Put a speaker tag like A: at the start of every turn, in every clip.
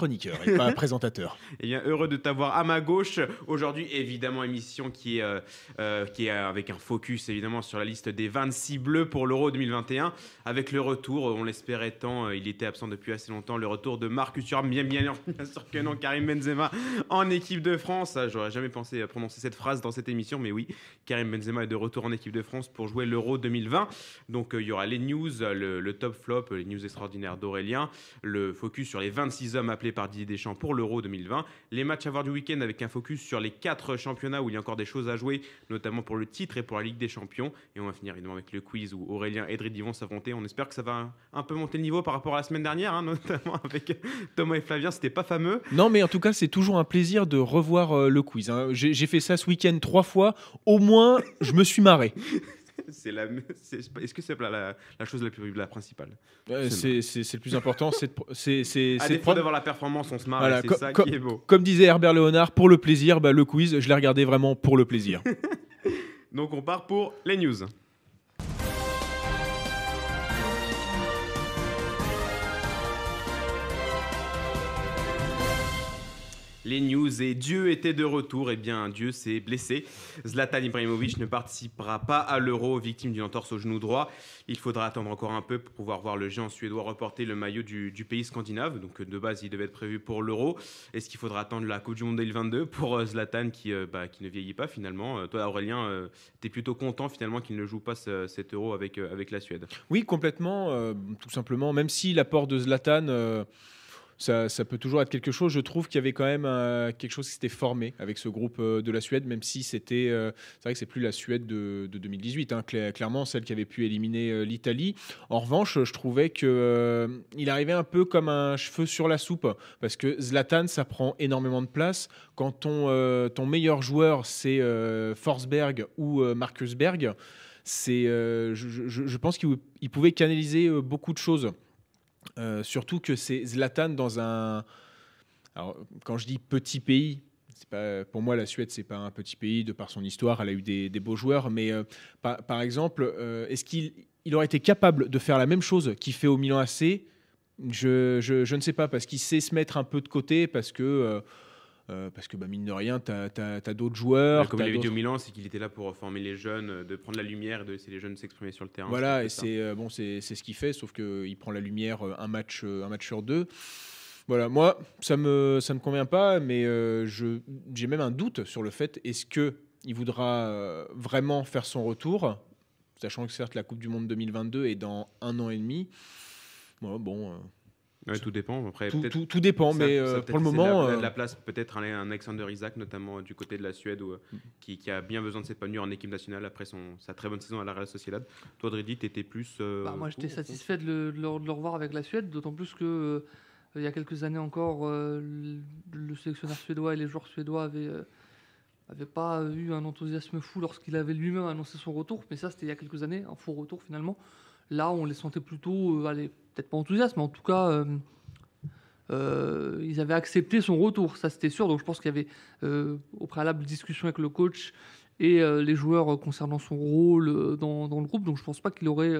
A: chroniqueur et pas présentateur.
B: Eh bien, heureux de t'avoir à ma gauche. Aujourd'hui, évidemment, émission qui est, euh, euh, qui est avec un focus, évidemment, sur la liste des 26 bleus pour l'Euro 2021. Avec le retour, on l'espérait tant, euh, il était absent depuis assez longtemps, le retour de Marcus Thuram, bien, bien, bien sûr que non, Karim Benzema en équipe de France. Ah, J'aurais jamais pensé prononcer cette phrase dans cette émission, mais oui, Karim Benzema est de retour en équipe de France pour jouer l'Euro 2020. Donc, euh, il y aura les news, le, le top flop, les news extraordinaires d'Aurélien, le focus sur les 26 hommes appelés par Didier Deschamps pour l'Euro 2020, les matchs à voir du week-end avec un focus sur les quatre championnats où il y a encore des choses à jouer, notamment pour le titre et pour la Ligue des Champions. Et on va finir évidemment avec le quiz où Aurélien et Dridi vont s'affronter. On espère que ça va un, un peu monter le niveau par rapport à la semaine dernière, hein, notamment avec Thomas et Flavien. C'était pas fameux.
A: Non, mais en tout cas, c'est toujours un plaisir de revoir euh, le quiz. hein. J'ai fait ça ce week-end trois fois. Au moins, je me suis marré.
B: C'est la, c'est- est-ce que c'est la, chose la plus la principale? C'est
A: le plus important. C'est
B: À défaut d'avoir la performance, on se marre.
A: Voilà,
B: c'est ça qui est beau.
A: Comme disait Herbert Léonard, pour le plaisir, bah, le quiz, je l'ai regardé vraiment pour le plaisir.
B: Donc on part pour les news. Les news et Dieu était de retour. Eh bien, Dieu s'est blessé. Zlatan Ibrahimovic ne participera pas à l'Euro, victime d'une entorse au genou droit. Il faudra attendre encore un peu pour pouvoir voir le géant suédois reporter le maillot du, pays scandinave. Donc, de base, il devait être prévu pour l'Euro. Est-ce qu'il faudra attendre la Coupe du Monde 2022 pour euh, Zlatan qui, euh, bah, qui ne vieillit pas finalement? Euh, Toi, Aurélien, tu es plutôt content finalement qu'il ne joue pas ce- cet Euro avec, euh, avec la Suède?
A: Oui, complètement, euh, tout simplement. Même si l'apport de Zlatan, euh, ça, peut toujours être quelque chose. Je trouve qu'il y avait quand même euh, quelque chose qui s'était formé avec ce groupe euh, de la Suède, même si c'était, euh, c'est vrai que c'est plus la Suède de, de 2018, hein, cla- clairement celle qui avait pu éliminer l'Italie. En revanche, je trouvais que euh, il arrivait un peu comme un cheveu sur la soupe, parce que Zlatan, ça prend énormément de place. Quand ton, meilleur joueur c'est Forsberg ou Marcus Berg, c'est, je, pense qu'il il pouvait canaliser beaucoup de choses. Euh, surtout que c'est Zlatan dans un. Alors, quand je dis petit pays, pas, pour moi, la Suède, c'est pas un petit pays de par son histoire. Elle a eu des, des beaux joueurs, mais euh, par, par exemple, euh, est-ce qu'il il aurait été capable de faire la même chose qu'il fait au Milan AC je, je, je ne sais pas, parce qu'il sait se mettre un peu de côté, parce que. Euh, parce que bah, mine de rien, tu as, d'autres joueurs.
B: Comme il avait dit au Milan, c'est qu'il était là pour former les jeunes, de prendre la lumière et de laisser les jeunes s'exprimer sur le terrain.
A: Voilà, et c'est euh, bon, c'est ce qu'il fait, sauf qu'il prend la lumière euh, un match, un match sur deux. Voilà, moi, ça me ça me convient pas, mais euh, je j'ai même un doute sur le fait est-ce que il voudra vraiment faire son retour, sachant que certes la Coupe du Monde 2022 est dans un an et demi. Bon, bon,
B: Ouais, tout dépend. Après,
A: tout,
B: peut-être-
A: tout- tout dépend,
B: ça-
A: mais
B: ça
A: euh, pour le moment,
B: la,
A: euh,
B: la place peut-être un, un Alexander Isaac, notamment euh, du côté de la Suède, où, euh, qui, qui a bien besoin de s'épanouir en équipe nationale après son, sa très bonne saison à la Real Sociedad. Toi, Dridi, t'étais plus. euh,
C: Bah, moi, j'étais satisfait de le, de le- de le revoir avec la Suède, d'autant plus que euh, il y a quelques années encore, euh, le, le sélectionneur suédois et les joueurs suédois avaient, euh, avaient pas eu un enthousiasme fou lorsqu'il avait lui-même annoncé son retour. Mais ça, c'était il y a quelques années, un faux retour finalement. Là, on les sentait plutôt, euh, allez, peut-être pas enthousiastes, mais en tout cas, euh, euh, ils avaient accepté son retour, ça c'était sûr. Donc je pense qu'il y avait euh, au préalable discussion avec le coach et les joueurs concernant son rôle dans, le groupe. Donc je pense pas qu'il aurait,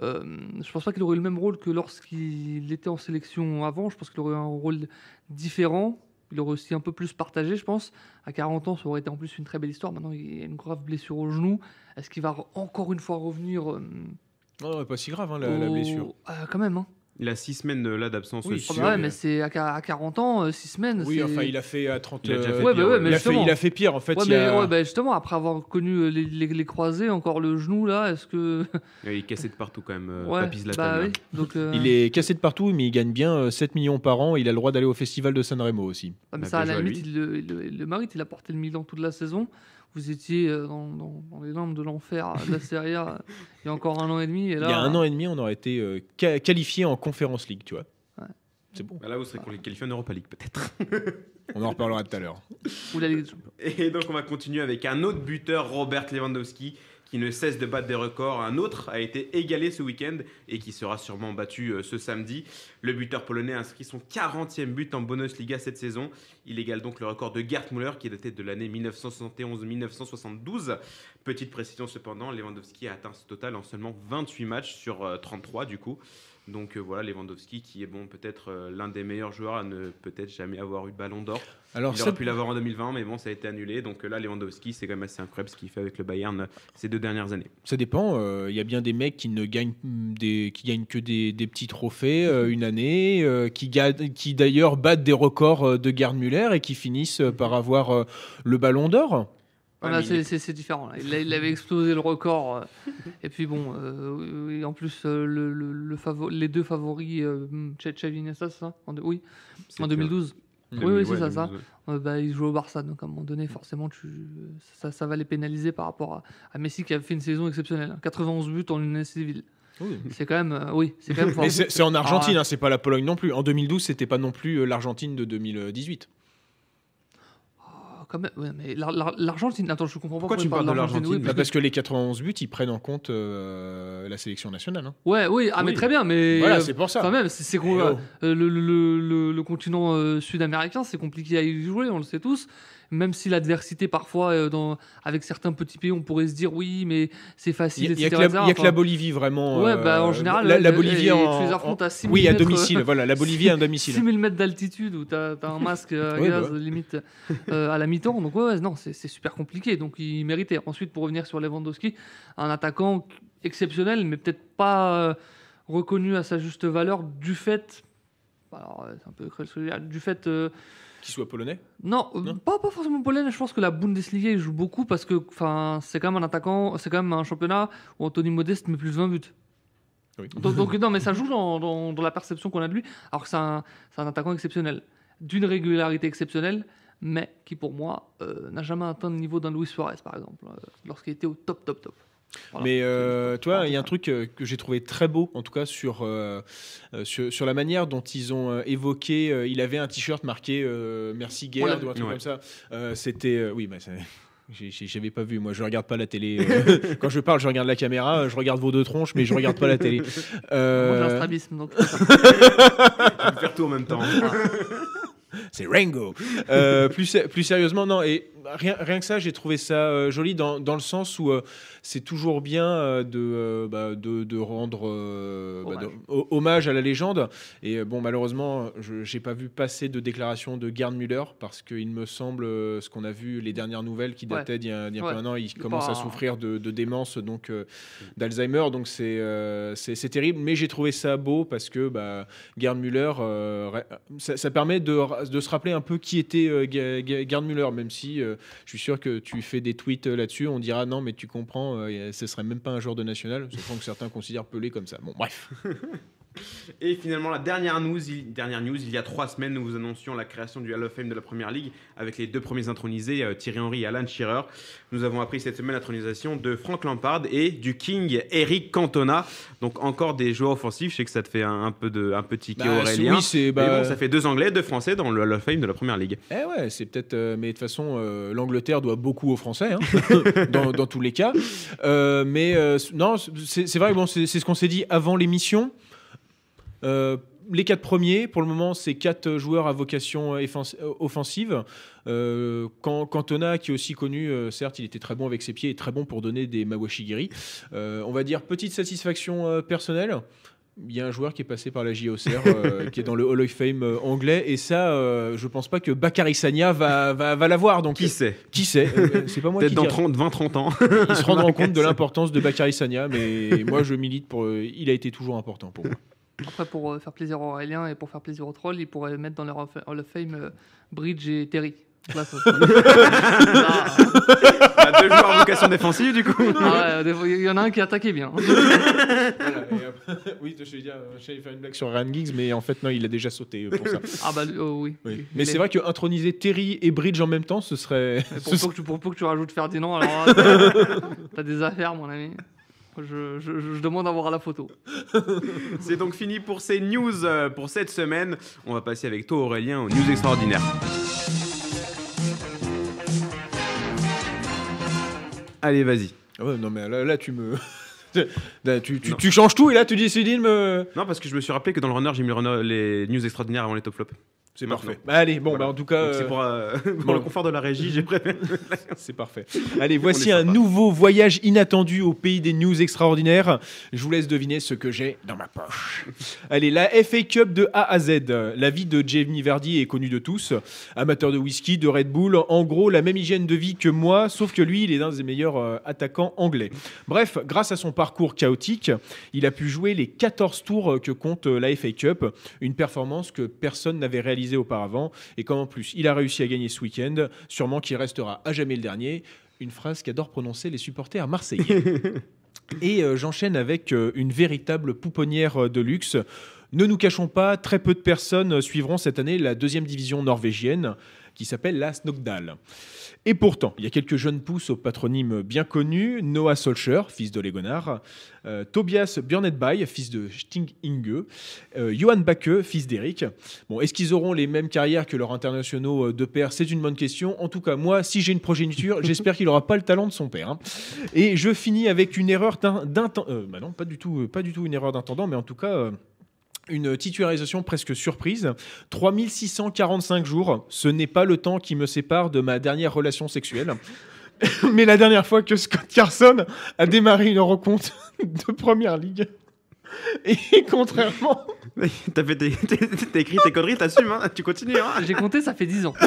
C: je pense pas qu'il aurait le même rôle que lorsqu'il était en sélection avant. Je pense qu'il aurait un rôle différent. Il aurait aussi un peu plus partagé, je pense. À 40 ans, ça aurait été en plus une très belle histoire. Maintenant, il y a une grave blessure au genou. Est-ce qu'il va re- encore une fois revenir
A: oh, pas si grave hein, la, la
C: au-
A: blessure.
C: Ah, Quand même, hein.
B: Il a six semaines euh, là d'absence
A: Oui,
C: Ah bah ouais,
A: euh,
C: mais c'est à, qua- à 40 ans, 6 semaines.
A: Oui, enfin, il a fait à 30.
B: Il a déjà
A: euh,
B: fait
C: Ouais,
B: pire,
C: bah ouais, mais
A: il, a fait,
C: justement.
A: il a fait pire en fait.
C: Ouais,
A: il
C: mais
A: a-
C: ouais, bah, justement, après avoir connu euh, les, les- les croisés, encore le genou là, est-ce que.
B: Il est cassé de partout quand même, euh,
C: ouais,
B: Papy Zlatan,
C: bah
B: là.
C: oui. Donc, euh,
A: Il est cassé de partout, mais il gagne bien euh, 7 millions par an. Il a le droit d'aller au festival de Sanremo aussi.
C: ah, mais ça, à la limite, il le, il le- il le mérite. Il a porté le Milan toute la saison. Vous étiez euh, dans, dans- dans les limbes de l'enfer de la Serie A il y a encore un an et demi. Et là,
A: il y a un an et demi, on aurait été euh, qualifié en Conférence League, tu vois.
C: Ouais.
A: C'est bon.
B: Bah là, vous serez qualifié en Europa League peut-être.
A: On en reparlera tout à l'heure.
C: ou la Ligue des Champions.
B: Et donc, on va continuer avec un autre buteur, Robert Lewandowski, qui ne cesse de battre des records. Un autre a été égalé ce week-end et qui sera sûrement battu euh, ce samedi. Le buteur polonais a inscrit son 40e but en Bundesliga cette saison. Il égale donc le record de Gerd Müller, qui est daté de l'année 1971-1972. Petite précision cependant, Lewandowski a atteint ce total en seulement 28 matchs sur euh, 33 du coup. Donc euh, voilà, Lewandowski qui est bon peut-être euh, l'un des meilleurs joueurs à ne peut-être jamais avoir eu de ballon d'or.
A: Alors
B: Il aurait pu l'avoir en 2020, mais bon, ça a été annulé. Donc euh, là, Lewandowski, c'est quand même assez incroyable ce qu'il fait avec le Bayern euh, ces deux dernières années.
A: ça dépend. Il y a bien des mecs qui ne gagnent mm, des, qui gagnent que des, des petits trophées euh, une année, qui, d'ailleurs battent des records de Gerd Müller et qui finissent par avoir le Ballon d'Or.
C: Ah, c'est-
B: est-
C: c'est c'est différent. là. Il, avait explosé le record. euh, et puis bon, euh, en plus, euh, le, le- le favo- les deux favoris, euh, Xavi Iniesta, c'est ça en, Oui, en
B: que-
C: 2012.
A: Oui,
C: Oui, oui,
B: Ouais,
C: c'est ça, ça.
B: 2012,
C: Euh, bah, ils jouent au Barça, donc à un moment donné, forcément, tu, ça, ça va les pénaliser par rapport à, à Messi qui a fait une saison exceptionnelle. hein. 91 buts en une année civile. C'est quand même, euh, oui, c'est quand même
A: en Argentine,
C: Ah.
A: hein, c'est pas la Pologne non plus. En 2012, c'était pas non plus l'Argentine de 2018.
C: Quand même, ouais, mais l'Ar- l'Ar- l'Argentine, attends, je comprends pas
B: Pourquoi tu parles de l'Argentine
A: Bah,
C: parce
A: que les 91 buts, ils prennent en compte euh, la sélection nationale. hein.
C: ouais, oui, ah, mais
B: Oui.
C: très bien, mais.
A: Voilà,
C: euh,
A: c'est pour ça.
C: Quand même, c'est c'est qu'on-
A: Eh oh.
C: euh, le, le- le- le- le continent euh, sud-américain, c'est compliqué à y jouer, on le sait tous. Même si l'adversité, parfois, euh, dans, avec certains petits pays, on pourrait se dire oui, mais c'est
A: Il
C: facile,
A: n'y a, que la- il y a que la Bolivie vraiment.
C: Ouais,
A: euh,
C: bah, en général,
A: la, la
C: euh,
A: Bolivie
C: et
A: en,
C: tu les
A: en-
C: affrontes à 6
A: oui, à
C: 000 mètres,
A: domicile. voilà, la Bolivie à domicile.
C: 6000 mètres d'altitude où tu as, un masque à gaz
A: bah.
C: limite euh, à la mi-temps. Donc, ouais, ouais, non, c'est super compliqué. Donc, il méritait. Ensuite, pour revenir sur Lewandowski, un attaquant exceptionnel, mais peut-être pas euh, reconnu à sa juste valeur du fait. Alors, euh, c'est un peu cruel ce que je veux dire, Du fait. euh,
A: Qui soit polonais.
C: non, euh,
A: Non
C: Pas, pas forcément Pollen. Je pense que la Bundesliga il joue beaucoup parce que c'est quand même un attaquant, c'est quand même un championnat où Anthony Modeste met plus de 20 buts.
A: Oui.
C: Donc, donc, non, mais ça joue dans, dans- dans la perception qu'on a de lui, alors que c'est un, un attaquant exceptionnel, d'une régularité exceptionnelle, mais qui pour moi euh, n'a jamais atteint le niveau d'un Luis Suarez par exemple, euh, lorsqu'il était au top, top, top. Voilà.
A: Mais euh, tu vois, il y a un truc euh, que j'ai trouvé très beau, en tout cas sur, euh, euh, sur, sur la manière dont ils ont évoqué. euh, il avait un t-shirt marqué euh, Merci Gerd
C: Ouais.
A: ou un truc
B: Ouais.
A: comme ça. Euh, C'était. euh, oui, mais c'est- j'ai- j'ai- J'avais pas vu, moi je regarde pas la télé. euh, quand je parle, je regarde la caméra, je regarde vos deux tronches, mais je regarde pas la télé.
C: Moi j'ai
A: Euh,
C: un strabisme, donc
B: On peut faire tout en même temps.
A: c'est Rango. Euh, plus, plus sérieusement, non, et rien, rien que ça, j'ai trouvé ça euh, joli dans, dans le sens où euh, c'est toujours bien euh, de, euh, bah, de, de rendre euh, bah, de-
C: Hommage.
A: ho- hommage à la légende. Et bon, malheureusement, je n'ai pas vu passer de déclaration de Gerd Müller parce qu'il me semble, ce qu'on a vu, les dernières nouvelles qui
C: Ouais.
A: dataient d'il y a, d'il y a
C: Ouais.
A: un an, il commence à souffrir de, de démence, donc euh, d'Alzheimer. Donc c'est euh, c'est c'est terrible, mais j'ai trouvé ça beau parce que bah, Gerd Müller, euh, ça, ça permet de, de se rappeler un peu qui était Ge- Ge- Gerd Müller, même si je suis sûr que tu fais des tweets là-dessus, on dira non, mais tu comprends, ce serait même pas un joueur de national, sachant que certains considèrent Pelé comme ça. Bon, bref.
B: Et finalement, la dernière news, il, dernière news, il y a trois semaines, nous vous annoncions la création du Hall of Fame de la Première Ligue avec les deux premiers intronisés, euh, Thierry Henry et Alan Shearer. Nous avons appris cette semaine l'intronisation de Frank Lampard et du King Eric Cantona. Donc encore des joueurs offensifs. Je sais que ça te fait un, un peu de un petit
A: Bah,
B: Aurélien.
A: oui, c'est
B: Mais
A: bah,
B: bon, ça fait deux Anglais, deux Français dans le Hall of Fame de la Première Ligue.
A: Eh ouais, c'est peut-être. euh, mais de toute façon, euh, l'Angleterre doit beaucoup aux Français, hein, dans, dans tous les cas. Euh, mais non, c'est vrai, bon, c'est ce qu'on s'est dit avant l'émission. Euh, les quatre premiers, pour le moment, c'est quatre joueurs à vocation effens- offensive. Euh, Can- Cantona, qui est aussi connu, euh, certes, il était très bon avec ses pieds et très bon pour donner des mawashigiri. Euh, on va dire petite satisfaction euh, personnelle. Il y a un joueur qui est passé par la JOCR, euh, qui est dans le Hall of Fame euh, anglais, et ça, euh, je pense pas que Bakary Sagna va, va, va l'avoir. Donc,
B: Qui sait?
A: qui sait? Euh, C'est pas moi
B: Peut-être dans
A: dirais.
B: 30, 20-30 ans.
A: Ils se rendront compte de l'importance de Bakary Sagna, mais moi, je milite pour. euh, il a été toujours important pour moi.
C: Après, pour euh, faire plaisir à Aurélien et pour faire plaisir aux trolls, ils pourraient mettre dans leur Hall of Fame euh, Bridge et Terry. Là, ça- Ah,
B: Il y a deux joueurs à vocation défensive, du coup.
C: ah il y en a un qui attaquait bien.
A: Voilà, et après- oui, je vais dire, j'allais faire une blague sur Ryan Giggs, mais en fait, non, il a déjà sauté euh, pour ça.
C: Ah bah oh, oui.
A: Mais
C: est-
A: c'est vrai que introniser Terry et Bridge en même temps, ce serait.
C: Mais
A: ce
C: Pour, peu que tu, pour peu que tu rajoutes Ferdinand, alors t'as- t'as des affaires, mon ami. Je, je- je demande à voir la photo.
B: C'est donc fini pour ces news euh, pour cette semaine. On va passer avec toi, Aurélien, aux news extraordinaires. Allez, vas-y.
A: Ah ouais, non, mais là, là tu me. Là, tu, tu,
B: Non.
A: tu changes tout et là tu décides de me.
B: Non, parce que je me suis rappelé que dans le runner, j'ai mis le runner- les news extraordinaires avant les top flops.
A: C'est parfait. Bah, allez, bon,
B: Voilà.
A: bah, en tout cas,
B: c'est
A: euh,
B: pour, euh, pour
A: bon.
B: le confort de la régie, j'ai préféré.
A: c'est parfait. Allez, voici un nouveau voyage inattendu au pays des news extraordinaires. Je vous laisse deviner ce que j'ai dans ma poche. Allez, la FA Cup de A à Z. La vie de Jamie Vardy est connue de tous. Amateur de whisky, de Red Bull. En gros, la même hygiène de vie que moi, sauf que lui, il est l'un des meilleurs euh, attaquants anglais. Bref, grâce à son parcours chaotique, il a pu jouer les 14 tours que compte euh, la FA Cup. Une performance que personne n'avait réalisée auparavant. Et comme en plus, il a réussi à gagner ce week-end, sûrement qu'il restera à jamais le dernier. Une phrase qu'adorent prononcer les supporters marseillais. Et euh, j'enchaîne avec euh, une véritable pouponnière euh, de luxe. Ne nous cachons pas, très peu de personnes suivront cette année la deuxième division norvégienne qui s'appelle la Snogdal. Et pourtant, il y a quelques jeunes pousses au patronyme bien connu Noah Solskjaer, fils de Legonar, euh, Tobias Björnetby, fils de Sting Inge, euh, Johan Backe, fils d'Eric. Bon, est-ce qu'ils auront les mêmes carrières que leurs internationaux euh, de père C'est une bonne question. En tout cas, moi, si j'ai une progéniture, j'espère qu'il n'aura pas le talent de son père. hein. Et je finis avec une erreur d'un euh, bah non, pas du tout, pas du tout une erreur d'intendant, mais en tout cas. Une titularisation presque surprise. 3645 jours, ce n'est pas le temps qui me sépare de ma dernière relation sexuelle. Mais la dernière fois que Scott Carson a démarré une rencontre de première ligue. Et contrairement,
B: T'as fait tes- t'es- t'as écrit tes conneries, t'assumes, hein tu continues. Hein
C: J'ai compté, ça fait 10 ans.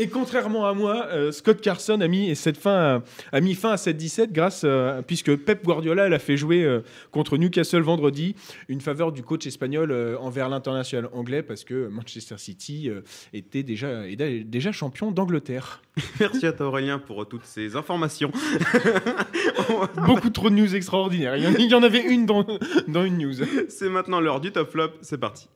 A: Et contrairement à moi, euh, Scott Carson a mis, cette fin, a mis fin à cette 17 grâce, euh, puisque Pep Guardiola elle a fait jouer euh, contre Newcastle vendredi une faveur du coach espagnol euh, envers l'international anglais parce que Manchester City euh, était déjà, déjà champion d'Angleterre.
B: Merci à toi Aurélien pour toutes ces informations.
A: Beaucoup trop de news extraordinaires. Il y en, il y en avait une dans, dans une news.
B: C'est maintenant l'heure du top flop, c'est parti.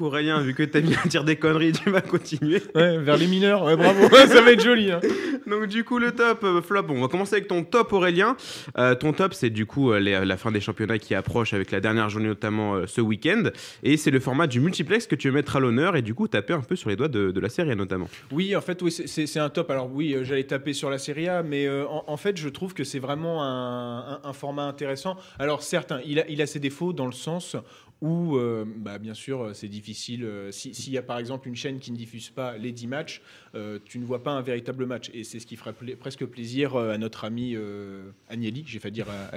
B: Coup Aurélien, vu que t'aimes bien dire des conneries, tu vas continuer.
A: Ouais, vers les mineurs, ouais, bravo, ça va être joli. hein.
B: Donc du coup le top euh, flop, on va commencer avec ton top Aurélien. Euh, ton top c'est du coup euh, les- la fin des championnats qui approche avec la dernière journée notamment ce week-end. Et c'est le format du multiplex que tu veux mettre à l'honneur et du coup taper un peu sur les doigts de, de la série notamment.
A: Oui, en fait, oui, c'est- un top. Alors oui, j'allais taper sur la Serie A, mais en, en fait, je trouve que c'est vraiment un, un- un format intéressant. Alors certes, hein, il, a, il a ses défauts dans le sens où, euh, bah, bien sûr, euh, c'est difficile. euh, si- S'il y a par exemple une chaîne qui ne diffuse pas les 10 matchs, tu ne vois pas un véritable match. Et c'est ce qui pla- presque plaisir à notre ami euh, Agnelli, j'ai fait dire à,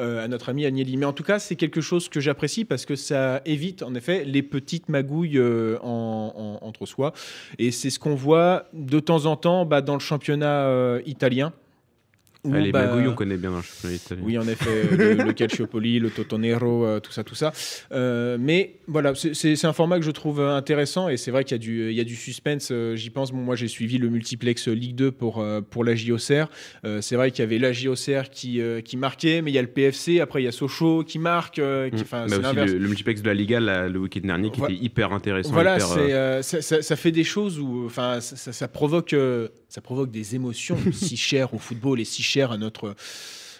A: euh, à notre ami Agnelli. Mais en tout cas, c'est quelque chose que j'apprécie parce que ça évite en effet les petites magouilles en- en- entre soi. Et c'est ce qu'on voit de temps en temps bah, dans le championnat italien.
B: Ah, les
A: bah,
B: magouilles on connaît bien dans le championnat italien.
A: oui, en effet, le, le Calciopoli, le Totonero, euh, tout ça, tout ça. Euh, mais voilà, c'est- un format que je trouve euh, intéressant et c'est vrai qu'il y, a du- il y a du suspense. euh, J'y pense, bon, moi j'ai suivi le multiplex Ligue 2 pour, euh, pour la JOCR. Euh, c'est vrai qu'il y avait la JOCR qui, euh, qui marquait, mais il y a le PFC, après il y a Sochaux qui marque. euh, qui- enfin,
B: Bah aussi le, le multiplex de la Liga là, le week-end dernier qui
A: Voilà.
B: était hyper intéressant.
A: Voilà,
B: hyper, euh,
A: euh, ça, ça- ça fait des choses où, ça, ça- provoque, euh, ça provoque des émotions si chères au football et si chères à notre,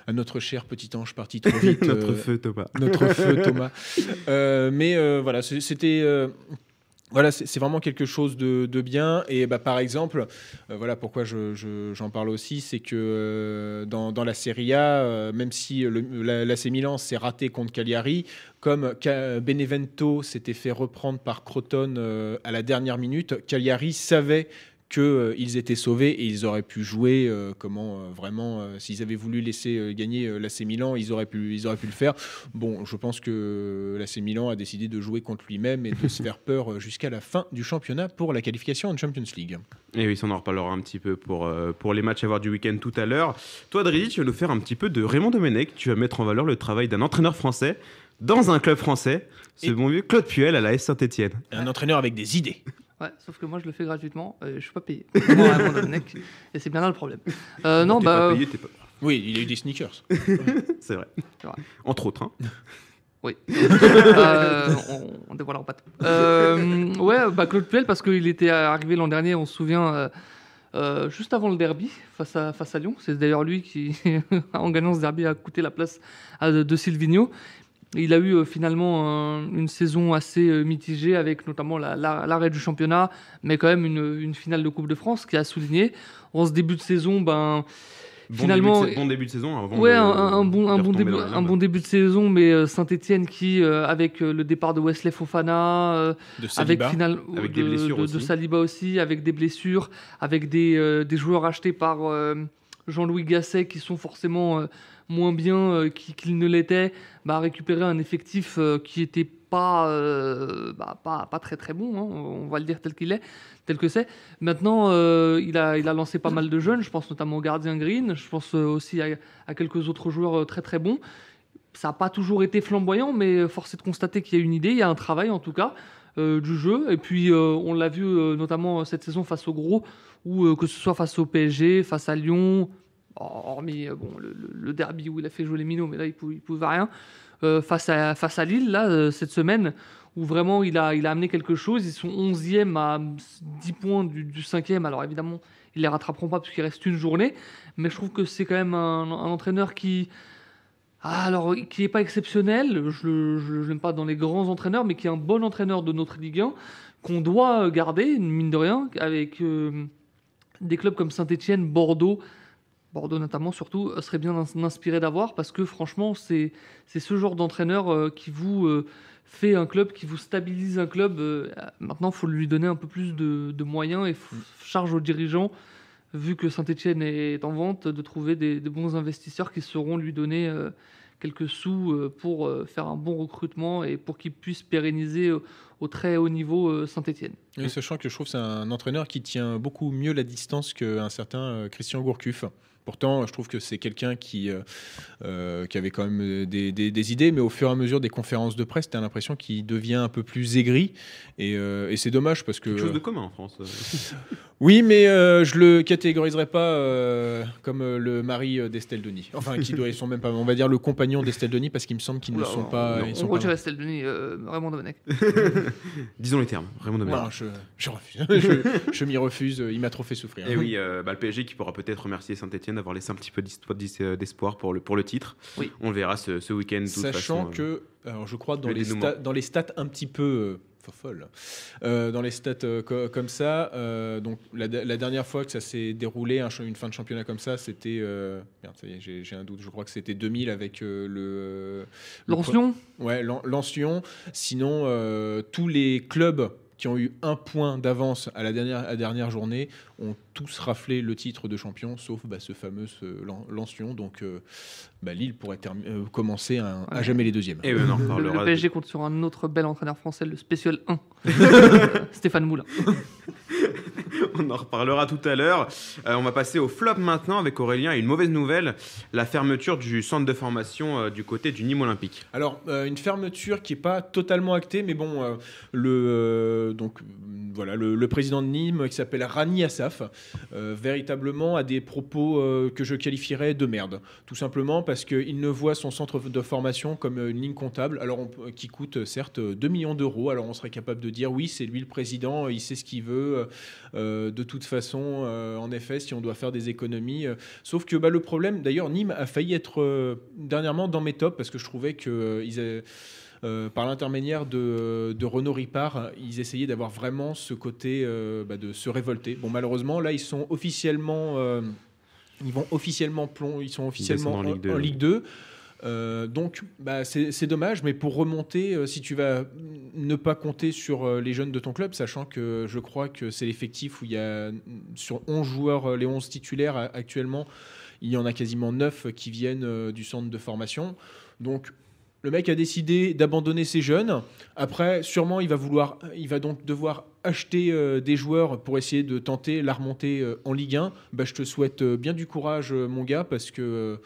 A: à notre cher petit ange parti trop vite.
B: notre
A: euh,
B: feu Thomas.
A: notre feu Thomas. Euh, mais euh, voilà, c'était. euh, voilà, c'est vraiment quelque chose de, de bien. Et bah, par exemple, voilà pourquoi je- je- j'en parle aussi, c'est que dans, dans la Serie A, même si le, la, Milan s'est raté contre Cagliari, comme Benevento s'était fait reprendre par Croton à la dernière minute, Cagliari savait qu'ils étaient sauvés et ils auraient pu jouer euh, comment euh, vraiment euh, s'ils avaient voulu laisser euh, gagner euh, l'AC Milan ils auraient pu ils auraient pu le faire bon je pense que l'AC Milan a décidé de jouer contre lui-même et de se faire peur euh, jusqu'à la fin du championnat pour la qualification en Champions League
B: Et oui, ça, on en reparlera un petit peu pour, euh, pour les matchs à voir du week-end tout à l'heure. Toi, Dridi, tu vas nous faire un petit peu de Raymond Domenech. Tu vas mettre en valeur le travail d'un entraîneur français dans un club français. Ce
A: Et-
B: bon vieux Claude Puel à la S Saint-Etienne.
A: un entraîneur avec des idées
C: Ouais, sauf que moi je le fais gratuitement, euh, je suis pas payé. Et c'est bien là le problème. Euh, non,
B: T'es
C: bah.
B: pas
C: euh,
B: payé, t'es pas-
A: oui il a eu des sneakers
B: C'est vrai.
C: C'est vrai.
B: Entre autres. hein.
C: Oui. Euh, on, on dévoilera pas tout. Euh, ouais, bah Claude Puel, parce qu'il était arrivé l'an dernier, on se souvient, euh, euh, juste avant le derby face à, face à Lyon. C'est d'ailleurs lui qui, en gagnant ce derby, a coûté la place à, de Silvino. Il a eu finalement une saison assez mitigée avec notamment l'arrêt du championnat, mais quand même une, une, finale de Coupe de France qui a souligné. En ce début de saison, ben,
B: finalement, bon début de saison.
C: Avant ouais, un, bon, un, bon début, un bon début de saison, mais euh, Saint-Etienne qui, euh, avec euh, le départ de Wesley Fofana, avec, final,
B: avec de, des blessures
C: de, Saliba aussi, avec des blessures, avec des, des joueurs achetés par Jean-Louis Gasset qui sont forcément moins bien qu'ils ne l'étaient, bah, récupérer un effectif qui était pas, bah, pas, pas, très très bon, hein, on va le dire tel qu'il est tel que c'est. Maintenant, euh, il, a, il a lancé pas mal de jeunes, je pense notamment au gardien Green, je pense euh, aussi à, quelques autres joueurs euh, très très bons. Ça n'a pas toujours été flamboyant, mais force est de constater qu'il y a une idée, il y a un travail en tout cas du jeu. Et puis on l'a vu notamment cette saison face au gros, ou que ce soit face au PSG, face à Lyon, hormis bon, le, derby où il a fait jouer les minots, mais là il ne pouvait, rien. face, à, face à Lille, là, cette semaine, où vraiment il a, il a amené quelque chose. Ils sont 11e à 10 points du, 5e. Alors évidemment, ils les rattraperont pas parce qu'il reste une journée. Mais je trouve que c'est quand même un, entraîneur qui. Ah, alors, qui n'est pas exceptionnel, je ne l'aime pas dans les grands entraîneurs, mais qui est un bon entraîneur de notre Ligue 1, qu'on doit garder, mine de rien, avec euh, des clubs comme Saint-Etienne, Bordeaux, Bordeaux notamment surtout, serait bien inspiré d'avoir, parce que franchement, c'est ce genre d'entraîneur euh, qui vous... Euh, fait un club, qui vous stabilise un club. Euh, maintenant, il faut lui donner un peu plus de, moyens et mm. charge aux dirigeants, vu que Saint-Etienne est en vente, de trouver des, bons investisseurs qui sauront lui donner euh, quelques sous euh, pour faire un bon recrutement et pour qu'il puisse pérenniser au très haut niveau Saint-Etienne.
A: sachant que je trouve que c'est un entraîneur qui tient beaucoup mieux la distance qu'un certain Christian Gourcuff. Pourtant, je trouve que c'est quelqu'un qui, euh, euh, qui avait quand même des, des, idées, mais au fur et à mesure des conférences de presse, tu as l'impression qu'il devient un peu plus aigri. Et, euh, et c'est dommage parce que.
B: Quelque chose de commun en France.
A: oui, mais je le catégoriserai pas comme le mari d'Estelle Denis. Enfin, qui doit, ils sont même pas, on va dire le compagnon d'Estelle Denis parce qu'il me semble qu'ils ne sont pas.
C: ils on retire Estelle Denis, Raymond Domenech.
B: Disons les termes, Raymond Domenech.
A: Non, je, je refuse. je, m'y refuse, il m'a trop fait souffrir.
B: Et oui, bah, le PSG qui pourra peut-être remercier Saint-Etienne d'avoir laissé un petit peu euh, d'espoir pour le, pour le titre.
C: Oui.
B: On le verra ce, ce week-end.
A: Sachant que, alors je crois, dans, les, dans les stats un petit peu euh, folle. Euh, dans les stats comme ça, donc la, dernière fois que ça s'est déroulé, une fin de championnat comme ça, c'était. j'ai un doute, je crois que c'était 2000 avec le.
C: Lens-Lyon
A: Ouais, Lens-Lyon. Sinon, tous les clubs qui ont eu un point d'avance à la dernière, dernière journée ont tous raflé le titre de champion, sauf bah, ce fameux. Donc euh, bah, Lille pourrait euh, commencer à, jamais les deuxièmes.
B: Et
C: ben, le, le, PSG compte sur un autre bel entraîneur français, le Spécial 1, Stéphane Moulin.
B: on en reparlera tout à l'heure. Euh, on va passer au flop maintenant avec Aurélien une mauvaise nouvelle la fermeture du centre de formation euh, du côté du Nîmes Olympique.
A: Alors, euh, une fermeture qui n'est pas totalement actée, mais bon, le, donc, voilà, le, président de Nîmes, qui s'appelle Rani Assaf, véritablement a des propos que je qualifierais de merde. Tout simplement parce qu'il ne voit son centre de formation comme une ligne comptable, alors qui coûte certes 2 millions d'euros. Alors, on serait capable de dire oui, c'est lui le président, il sait ce qu'il veut. Euh, de toute façon, euh, en effet, si on doit faire des économies. Euh, sauf que bah, le problème, d'ailleurs, Nîmes a failli être dernièrement dans mes tops parce que je trouvais que par l'intermédiaire de, Renaud Ripard, ils essayaient d'avoir vraiment ce côté bah, de se révolter. Bon, malheureusement, là, ils sont officiellement, ils vont officiellement plomb, ils sont officiellement en, Ligue 2. Euh, donc, bah, c'est dommage, mais pour remonter, euh, si tu vas ne pas compter sur euh, les jeunes de ton club, sachant que je crois que c'est l'effectif où il y a sur 11 joueurs, les 11 titulaires actuellement, il y en a quasiment 9 qui viennent du centre de formation. Donc, le mec a décidé d'abandonner ses jeunes. Après, sûrement, il va vouloir, il va donc devoir acheter des joueurs pour essayer de tenter la remontée en Ligue 1. Bah, je te souhaite bien du courage, mon gars, parce que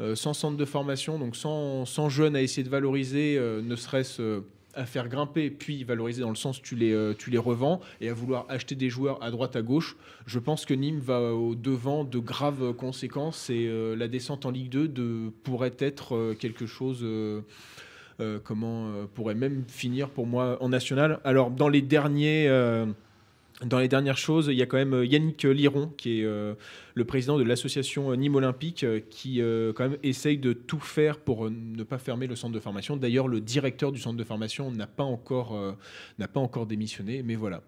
A: euh, sans centre de formation, donc sans, jeunes à essayer de valoriser, euh, ne serait-ce euh, à faire grimper, puis valoriser dans le sens tu les, tu les revends, et à vouloir acheter des joueurs à droite, à gauche, je pense que Nîmes va au devant de graves conséquences et la descente en Ligue 2 de, pourrait être quelque chose... comment pourrait même finir pour moi en national. Alors dans les derniers Dans les dernières choses, il y a quand même euh, Yannick Liron, qui est euh, le président de l'association Nîmes Olympique, euh, qui euh, quand même essaye de tout faire pour euh, ne pas fermer le centre de formation. D'ailleurs, le directeur du centre de formation n'a pas encore, euh, démissionné. Mais voilà,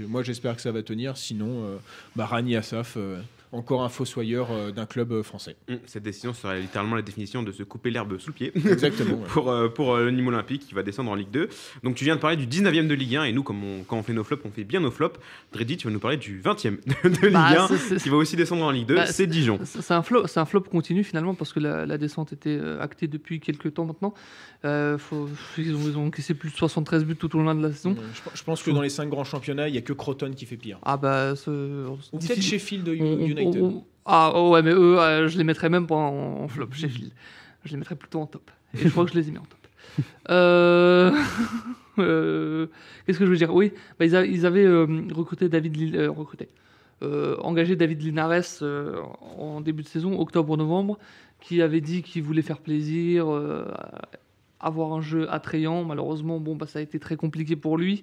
A: moi j'espère que ça va tenir. Sinon, euh, bah, Rani Assaf, euh, encore un fossoyeur euh, d'un club euh, français.
B: Hum, Cette décision serait littéralement la définition de se couper l'herbe sous le pied.
A: Exactement. ouais.
B: pour, euh, pour euh, le Nîmes Olympique qui va descendre en Ligue 2. Donc tu viens de parler du 19e de Ligue 1 et nous, comme on- quand on fait nos flops, on fait bien nos flops. Dreddy, tu vas nous parler du 20e de, de Ligue
C: Bah,
B: 1
C: c'est- c'est-
B: qui va aussi descendre en Ligue 2,
C: Bah,
B: c'est Dijon.
C: C'est c'est un flop, c'est un flop continu finalement parce que la, la descente était actée depuis quelques temps maintenant. Euh, faut- ils, ont, ils ont encaissé plus de 73 buts tout au long de la saison.
A: Je, je pense que dans les cinq grands championnats, il n'y a que Croton qui fait pire.
C: Ah bah, ce-
A: Ou peut-être Sheffield
C: on-
A: United.
C: on- ah oh ouais, mais eux, euh, je les mettrais même pas en, en flop, Sheffield. Je les mettrais plutôt en top. Et je crois que je les ai mis en top. Euh, euh, Qu'est-ce que je veux dire? Oui, bah, ils, a- ils avaient euh, recruté David, recruté, engagé David Linares en début de saison, octobre-novembre, qui avait dit qu'il voulait faire plaisir, avoir un jeu attrayant. Malheureusement, bon, bah, ça a été très compliqué pour lui.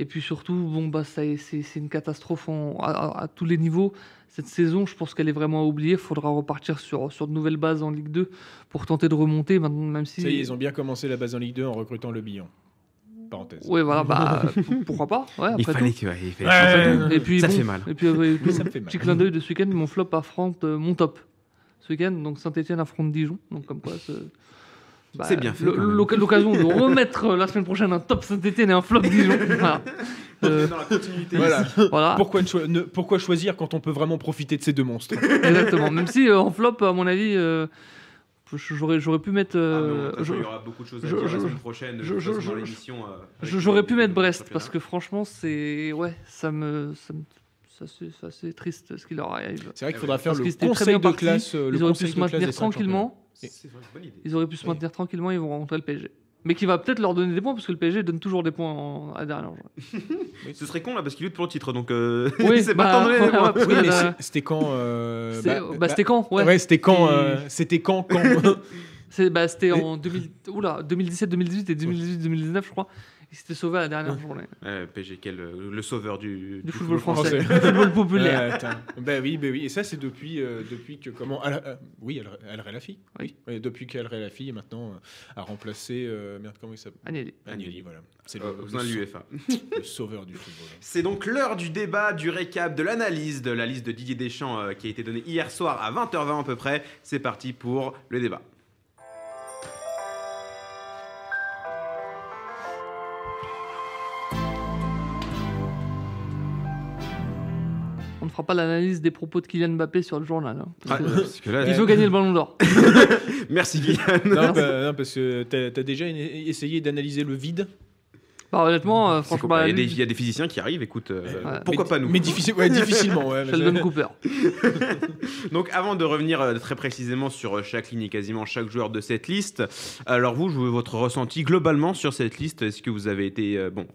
C: Et puis surtout, bon, bah, c'est une catastrophe en- à, tous les niveaux. Cette saison, je pense qu'elle est vraiment à oublier. Il faudra repartir sur, sur de nouvelles bases en Ligue 2 pour tenter de remonter, maintenant, même si.
A: Ça y est, ils ont bien commencé la base en Ligue 2 en recrutant le Billon. Parenthèse.
C: Ouais, voilà, bah, pourquoi pas ouais,
B: Il fallait
C: tout.
B: que. ouais, il fallait-
A: Ouais.
C: Après tout. Et puis,
B: Ça
C: bon,
B: fait mal.
C: Et puis, euh,
A: Mais ça me fait mal.
C: petit clin d'œil de ce week-end, mon flop affronte euh, mon top. Ce week-end, donc Saint-Etienne affronte Dijon. Donc, comme quoi, c'est. Bah,
B: C'est bien fait,
C: L'occasion de remettre euh, la semaine prochaine un top Saint-Etienne et un flop Dijon. Voilà. Euh,
B: Dans la continuité.
A: Voilà.
C: voilà.
A: Pourquoi, ne- pourquoi choisir quand on peut vraiment profiter de ces deux monstres?
C: Exactement. Même si euh, en flop, à mon avis, euh, j'aurais j'aurais pu mettre.
B: Ah,
C: euh, je-
B: il y aura beaucoup de choses à
C: je-
B: dire
C: je-
B: la semaine prochaine. euh,
C: J'aurais pu mettre Brest parce que franchement, c'est ouais, ça me, ça me- ça, c'est ça, c'est triste ce qui leur arrive.
A: C'est vrai qu'il faudra faire
C: Parce
A: le conseil
C: bien
A: de classe. euh, le
C: Ils auraient pu se maintenir tranquillement.
B: C'est c'est vrai, bonne idée.
C: Ils auraient pu se
A: Oui.
C: maintenir tranquillement. Ils vont rencontrer le PSG. Mais qui va peut-être leur donner des points parce que le PSG donne toujours des points en- à dernière journée.
B: Ce serait con là parce qu'il lutte pour le titre donc euh,
C: Oui,
B: c'est
C: bah, ouais, ouais,
A: Oui, c'est- c'était quand euh,
C: C'est-
A: bah,
C: bah,
A: bah,
C: c'était quand ouais.
A: Ouais, c'était quand euh, C'était quand quand
C: C'est- bah, C'était en 2000 oula, 2017, 2018 et 2018, 2019, je crois. Ils s'étaient sauvés à la dernière journée.
B: Ouais, PSG, quel, euh, le sauveur du,
C: Du football français.
A: français.
C: Du football populaire.
A: Attends. bah oui, bah oui. Et ça, c'est depuis, euh, depuis que comment Al- euh, Oui, Al- Relafi.
C: Oui.
A: Ouais, depuis qu'Al Relafi maintenant euh, a remplacé euh, merde comment il s'appelle?
C: Agnelli.
A: Agnelli, voilà. C'est le,
B: Euh,
A: le
B: l'UEFA.
A: le sauveur du football.
B: C'est donc l'heure du débat, du récap, de l'analyse de la liste de Didier Deschamps euh, qui a été donnée hier soir à 20h20 à peu près. C'est parti pour le débat.
C: Fera pas l'analyse des propos de Kylian Mbappé sur le journal. hein, parce
B: Ah,
C: que-
B: parce que là,
C: Il veut gagner le ballon d'or.
B: Merci Kylian.
A: non, bah, non, parce que t'as as déjà essayé d'analyser le vide.
C: Bah, honnêtement, euh, franchement,
B: il, y a des,
C: lui-
B: il y a des physiciens qui arrivent, écoute, euh,
C: Ouais.
B: pourquoi
A: Mais-
B: pas nous?
A: Mais difficile, ouais, difficilement. Ouais,
C: Sheldon Cooper.
B: Donc avant de revenir euh, très précisément sur chaque ligne et quasiment chaque joueur de cette liste, alors vous, je veux votre ressenti globalement sur cette liste. Est-ce que vous avez été euh, bon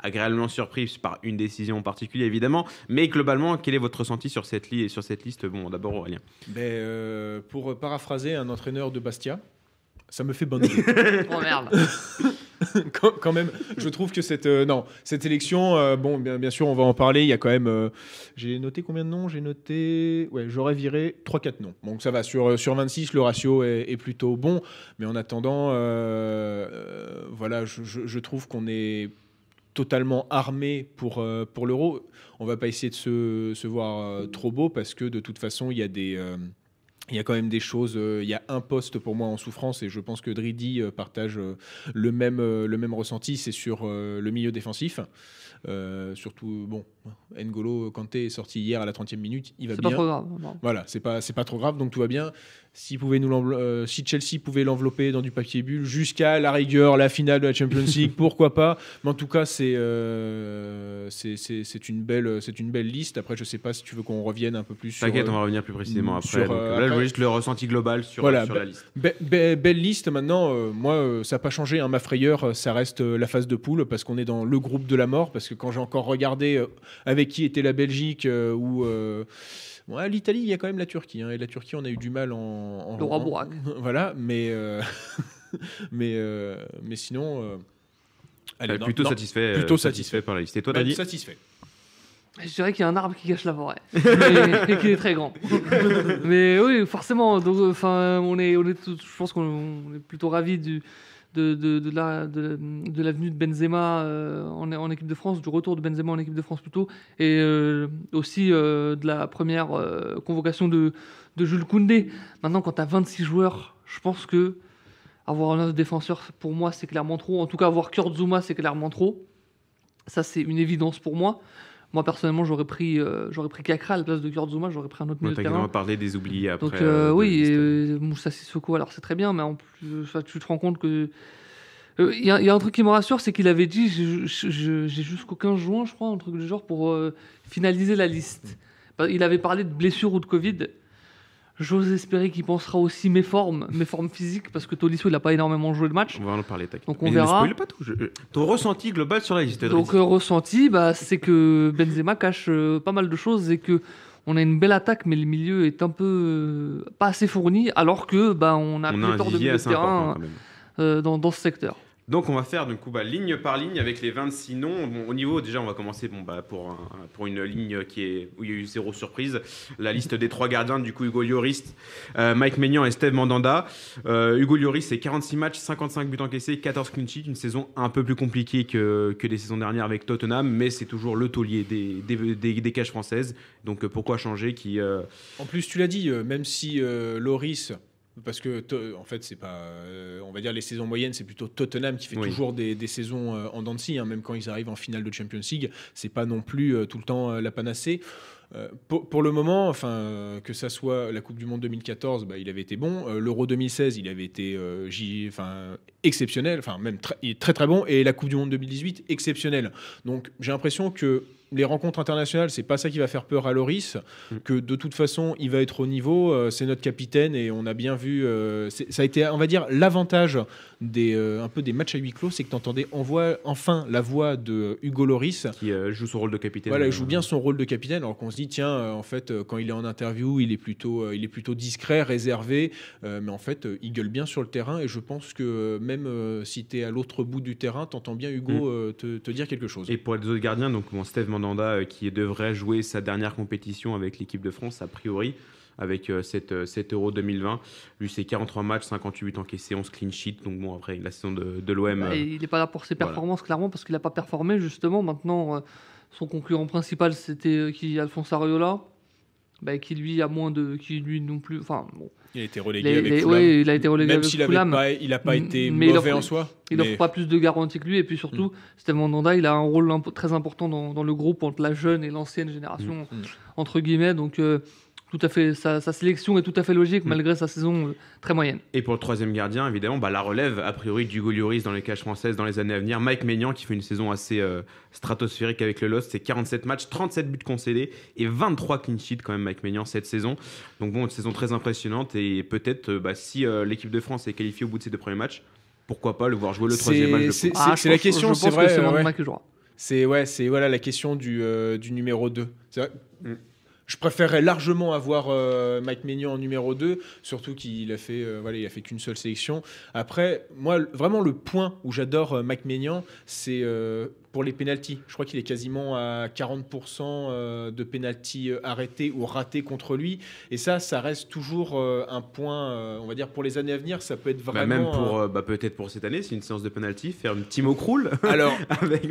B: agréablement surpris par une décision en particulier évidemment, mais globalement quel est votre ressenti sur cette, li sur cette liste? Bon d'abord Aurélien.
A: Ben, euh, pour paraphraser un entraîneur de Bastia, ça me fait bonne idée.
C: Oh merde.
A: quand, quand même, je trouve que cette, euh, non, cette élection, euh, bon, bien, bien sûr, on va en parler. Il y a quand même. euh, j'ai noté combien de noms? J'ai noté. Ouais, j'aurais viré 3-4 noms. Donc ça va. Sur, sur 26, le ratio est, est plutôt bon. Mais en attendant, euh, euh, voilà, je, je- je trouve qu'on est totalement armé pour, euh, pour l'euro. On va pas essayer de se, se voir euh, trop beau parce que de toute façon, il y a des. euh, il y a quand même des choses. il y a un poste pour moi en souffrance et je pense que Dridi partage le même, le même ressenti. C'est sur le milieu défensif. Euh, surtout, bon, N'Golo Kanté est sorti hier à la 30e minute. Il va
C: C'est
A: bien.
C: pas trop grave. non.
A: Voilà, c'est pas c'est pas trop grave, donc tout va bien. Pouvait nous euh, si Chelsea pouvait l'envelopper dans du papier bulle jusqu'à la rigueur, la finale de la Champions League, pourquoi pas. Mais en tout cas, c'est euh, c'est c'est- c'est une belle c'est une belle liste. Après, je sais pas si tu veux qu'on revienne un peu plus sur.
B: T'inquiète,
A: euh,
B: on va revenir plus précisément après.
A: sur,
B: donc,
A: euh,
B: là je veux juste le ressenti global sur,
A: Voilà,
B: sur la liste.
A: Be- be- belle liste maintenant. euh, moi, euh, ça n'a pas changé. hein, ma frayeur, euh, ça reste euh, la phase de poule parce qu'on est dans le groupe de la mort. Parce que quand j'ai encore regardé euh, avec qui était la Belgique euh, ou euh, ouais, l'Italie, il y a quand même la Turquie. hein, et la Turquie, on a eu du mal en. en-
C: Le roi
A: en-
C: Bourak.
A: Voilà, mais euh, mais euh, mais sinon. euh, allez,
B: Euh,
A: non,
B: plutôt
A: non,
B: satisfait,
A: plutôt
B: satisfait
A: satisfait.
B: par la liste. Et toi
A: ben,
B: Dadi
A: satisfait.
C: Je dirais qu'il y a un arbre qui cache la forêt et, qui est très grand. Mais oui, forcément. Donc, enfin, on est, on est, je pense qu'on est plutôt ravis du, de, de, de, la, de, de l'avenue de Benzema euh, en, équipe de France, du retour de Benzema en équipe de France plutôt, et euh, aussi euh, de la première convocation de, Jules Koundé. Maintenant, quand tu as 26 joueurs, je pense que avoir un autre défenseur, pour moi, c'est clairement trop. En tout cas, avoir Kurt Zuma, c'est clairement trop. Ça, c'est une évidence pour moi. Moi, personnellement, j'aurais pris, euh, j'aurais pris Kakra à la place de Kurt Zuma, j'aurais pris un autre milieu de terrain.
B: On parler des oubliés après.
C: Donc, euh, oui, et, Moussa Sissoko, alors c'est très bien, mais en plus, tu te rends compte que. Il euh, y, y, a un truc qui me rassure, c'est qu'il avait dit j'ai jusqu'au 15 juin, je crois, un truc du genre, pour euh, finaliser la liste. Il avait parlé de blessure ou de Covid. J'ose espérer qu'il pensera aussi mes formes, mes formes physiques, parce que Tolisso, il n'a pas énormément joué le match.
B: On va en parler,
C: Donc on Mais verra.
B: Ne pas tout. Je... Ton ressenti global sur la liste.
C: Donc euh, ressenti, bah, c'est que Benzema cache euh, pas mal de choses et que on a une belle attaque, mais le milieu est un peu euh, pas assez fourni, alors que bah, on a
B: on
C: pléthore de milieu de terrain euh, dans, dans ce secteur.
B: Donc on va faire du coup bah, ligne par ligne avec les 26 noms. Au niveau déjà on va commencer bon, bah, pour, un, pour une ligne qui est, où il y a eu zéro surprise. La liste des trois gardiens du coup Hugo Lloris, euh, Mike Maignan et Steve Mandanda. Euh, Hugo Lloris c'est 46 matchs, 55 buts encaissés, 14 clean sheets. Une saison un peu plus compliquée que, les saisons dernières avec Tottenham, mais c'est toujours le taulier des, des, cages françaises. Donc euh, pourquoi changer qui,
A: En plus tu l'as dit, même si Lloris parce que en fait c'est pas euh, on va dire les saisons moyennes c'est plutôt Tottenham qui fait oui. toujours des, des, saisons euh, en dents de scie hein, même quand ils arrivent en finale de Champions League c'est pas non plus euh, tout le temps la panacée pour, pour, le moment, enfin, que ça soit la Coupe du Monde 2014, bah, il avait été bon. L'Euro 2016, il avait été enfin, exceptionnel, enfin même très, très très bon. Et la Coupe du Monde 2018, exceptionnel. Donc j'ai l'impression que les rencontres internationales, c'est pas ça qui va faire peur à Loris, mm. que de toute façon, il va être au niveau, euh, c'est notre capitaine et on a bien vu, euh, ça a été, on va dire, l'avantage des, euh, un peu des matchs à huis clos, c'est que tu entendais enfin la voix de Hugo Loris.
B: Qui joue son rôle de capitaine.
A: Voilà, il joue bien son rôle de capitaine, alors qu'on se dit, tiens, en fait, quand il est en interview, il est plutôt, il est plutôt discret, réservé, mais en fait, il gueule bien sur le terrain et je pense que même si tu es à l'autre bout du terrain, tu entends bien Hugo mm. te, te, dire quelque chose.
B: Et pour les autres gardiens, donc bon, Steve Mandanda qui devrait jouer sa dernière compétition avec l'équipe de France, a priori avec euh, cette, cet Euro 2020. Lui, c'est 43 matchs, 58 encaissés, 11 clean sheet. Donc, bon, après, la saison de, de l'OM.
C: Bah, il n'est pas là pour ses performances, voilà. clairement, parce qu'il n'a pas performé, justement. Maintenant, euh, son concurrent principal, c'était euh, qui Alphonse Ariola. Bah, qui lui a moins de qui lui non plus enfin bon
A: il a été relégué les, avec les,
C: il a été relégué
A: Même
C: avec.
A: Pas, il n'a pas été mais mauvais
C: offre,
A: en soi.
C: Il n'offre mais... pas plus de garanties que lui. Et puis surtout, mm. Steve Mandanda, il a un rôle très important dans, dans, le groupe entre la jeune et l'ancienne génération, mm. entre guillemets. Donc, euh, tout à fait, sa, sa, sélection est tout à fait logique mmh. malgré sa saison euh, très moyenne.
B: Et pour le troisième gardien, évidemment, bah, la relève, a priori, d'Hugo Lloris dans les cages françaises dans les années à venir. Mike Maignan qui fait une saison assez euh, stratosphérique avec le Lost, c'est 47 matchs, 37 buts concédés et 23 clean sheets quand même Mike Maignan cette saison. Donc bon, une saison très impressionnante et peut-être euh, bah, si euh, l'équipe de France est qualifiée au bout de ces deux premiers matchs, pourquoi pas le voir jouer le troisième match
A: C'est ah, la question, c'est vrai. C'est ouais, c'est voilà la question du, euh, du numéro 2. C'est vrai. Mm. Je préférerais largement avoir euh, Mike Maignan en numéro 2, surtout qu'il a fait, euh, fait qu'une seule sélection. Après, moi, vraiment le point où j'adore euh, Mike Maignan, c'est pour les pénalties. Je crois qu'il est quasiment à 40% de pénalties arrêtés ou ratés contre lui. Et ça, ça reste toujours un point, on va dire, pour les années à venir, ça peut être vraiment.
B: Bah même pour, euh, bah, peut-être pour cette année, c'est une séance de pénalty, faire une Timo Krul.
A: Alors,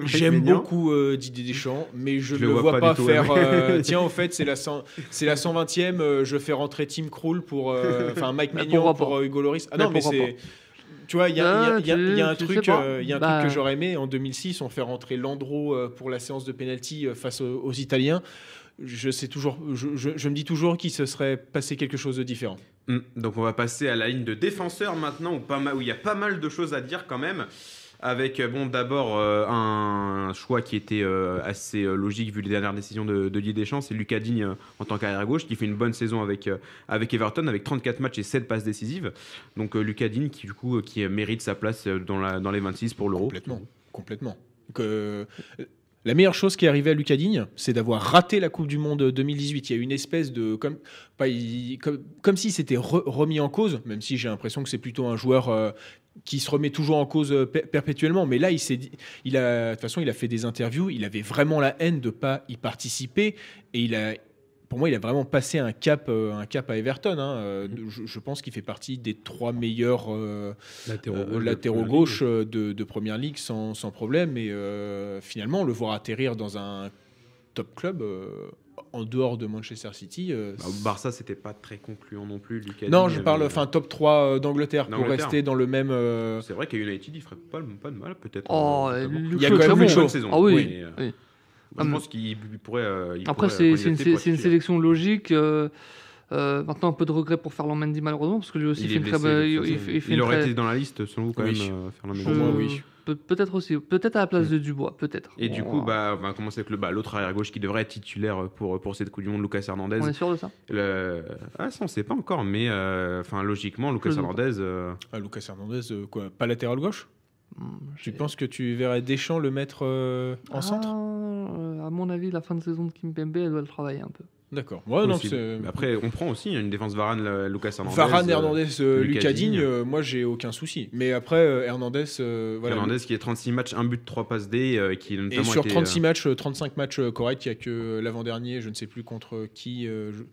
A: j'aime beaucoup euh, Didier Deschamps, mais je ne le vois, vois pas, pas faire. Euh, tiens, en fait, c'est la, 100, la 120e, je fais rentrer Tim Krul pour. Enfin, Mike Maignan pour Hugo Loris. Ah non, mais c'est. Tu vois, il y, y, y, y, a un truc, euh, y a un bah... truc que j'aurais aimé. En 2006, on fait rentrer Landreau euh, pour la séance de penalty euh, face aux, aux, Italiens. Je, sais toujours, je, je, je me dis toujours qu'il se serait passé quelque chose de différent.
B: Mmh. Donc on va passer à la ligne de défenseurs maintenant, où, pas où il y a pas mal de choses à dire quand même avec bon d'abord euh, un choix qui était euh, assez euh, logique vu les dernières décisions de, de Didier Deschamps, c'est Lucas Digne euh, en tant qu'arrière gauche qui fait une bonne saison avec avec Everton avec 34 matchs et 7 passes décisives. Donc Lucas Digne qui du coup qui mérite sa place dans la dans les 26 pour l'Euro.
A: Complètement, complètement. La meilleure chose qui est arrivée à Lucas Digne, c'est d'avoir raté la Coupe du Monde 2018. Il y a une espèce de. Comme, pas, il- comme, s'était re- remis en cause, même si j'ai l'impression que c'est plutôt un joueur euh, qui se remet toujours en cause euh, per- perpétuellement. Mais là, il s'est dit. De toute façon, il a fait des interviews. Il avait vraiment la haine de pas y participer. Et il a. Pour moi, il a vraiment passé un cap, euh, un cap à Everton. hein. Euh, je, je pense qu'il fait partie des trois meilleurs euh,
D: Latéraux
A: euh,
D: gauche de
A: latéraux gauche de, de première ligue sans, sans problème. Et euh, finalement, le voir atterrir dans un top club euh, en dehors de Manchester City. euh,
B: Bah, Barça, c'était pas très concluant non plus. Lucas
A: non, je parle
B: avait-
A: enfin top 3 euh, d'Angleterre pour rester dans le même. euh,
B: C'est vrai qu'à United, il ferait pas, pas de mal, peut-être.
C: Oh,
B: euh,
A: Il y a quand même Luke
C: bon.
A: Shaw.
B: saison.
C: Ah oui,
B: mais, euh,
C: oui.
B: Moi, je
C: mais-
B: pense qu'il il pourrait. euh, il
C: Après, c'est
B: euh,
C: une,
B: pour
C: sélection logique. euh, euh, maintenant, un peu de regret pour Ferland Mendy, malheureusement, parce que lui aussi
B: Il
C: fait
B: est
C: une très
B: blessé, de
C: Il,
B: aurait
C: très-
B: été dans la liste, selon vous, quand
A: Oui.
B: même, euh, Ferland
A: Pour
B: Mendy.
A: moi, oui.
C: peut- Peut-être aussi. Peut-être à la place de Dubois, peut-être.
B: Et du
C: On-
B: coup, bah, on va commencer avec le- bah, l'autre arrière-gauche qui devrait être titulaire pour, pour cette Coupe du Monde, Lucas Hernandez.
C: On est sûr de ça?
B: Le... Ah, ça, on sait pas encore, mais euh, enfin, logiquement, Lucas Hernandez. euh,
A: ah, Lucas Hernandez, euh, quoi, pas latéral gauche? Tu
C: j'ai-
A: penses que tu verrais Deschamps le mettre euh, en
C: Ah,
A: centre?
C: euh, À mon avis, la fin de saison de Kimpembe, elle doit le travailler un peu.
A: D'accord. Ouais, non,
B: possible.
A: c'est-
B: Mais Après, on prend aussi une défense Varane, Lucas Hernandez.
A: Varane,
B: euh,
A: Hernandez, euh,
B: Lucas
A: Digne, euh, moi j'ai aucun souci. Mais après, euh, Hernandez, euh, voilà.
B: Hernandez qui est 36 matchs, 1 but, 3 passes D, euh, qui
A: Et
B: notamment
A: sur
B: été,
A: 36
B: euh,
A: matchs, euh, 35 matchs corrects, il n'y a que l'avant-dernier, je ne sais plus contre qui. euh, je-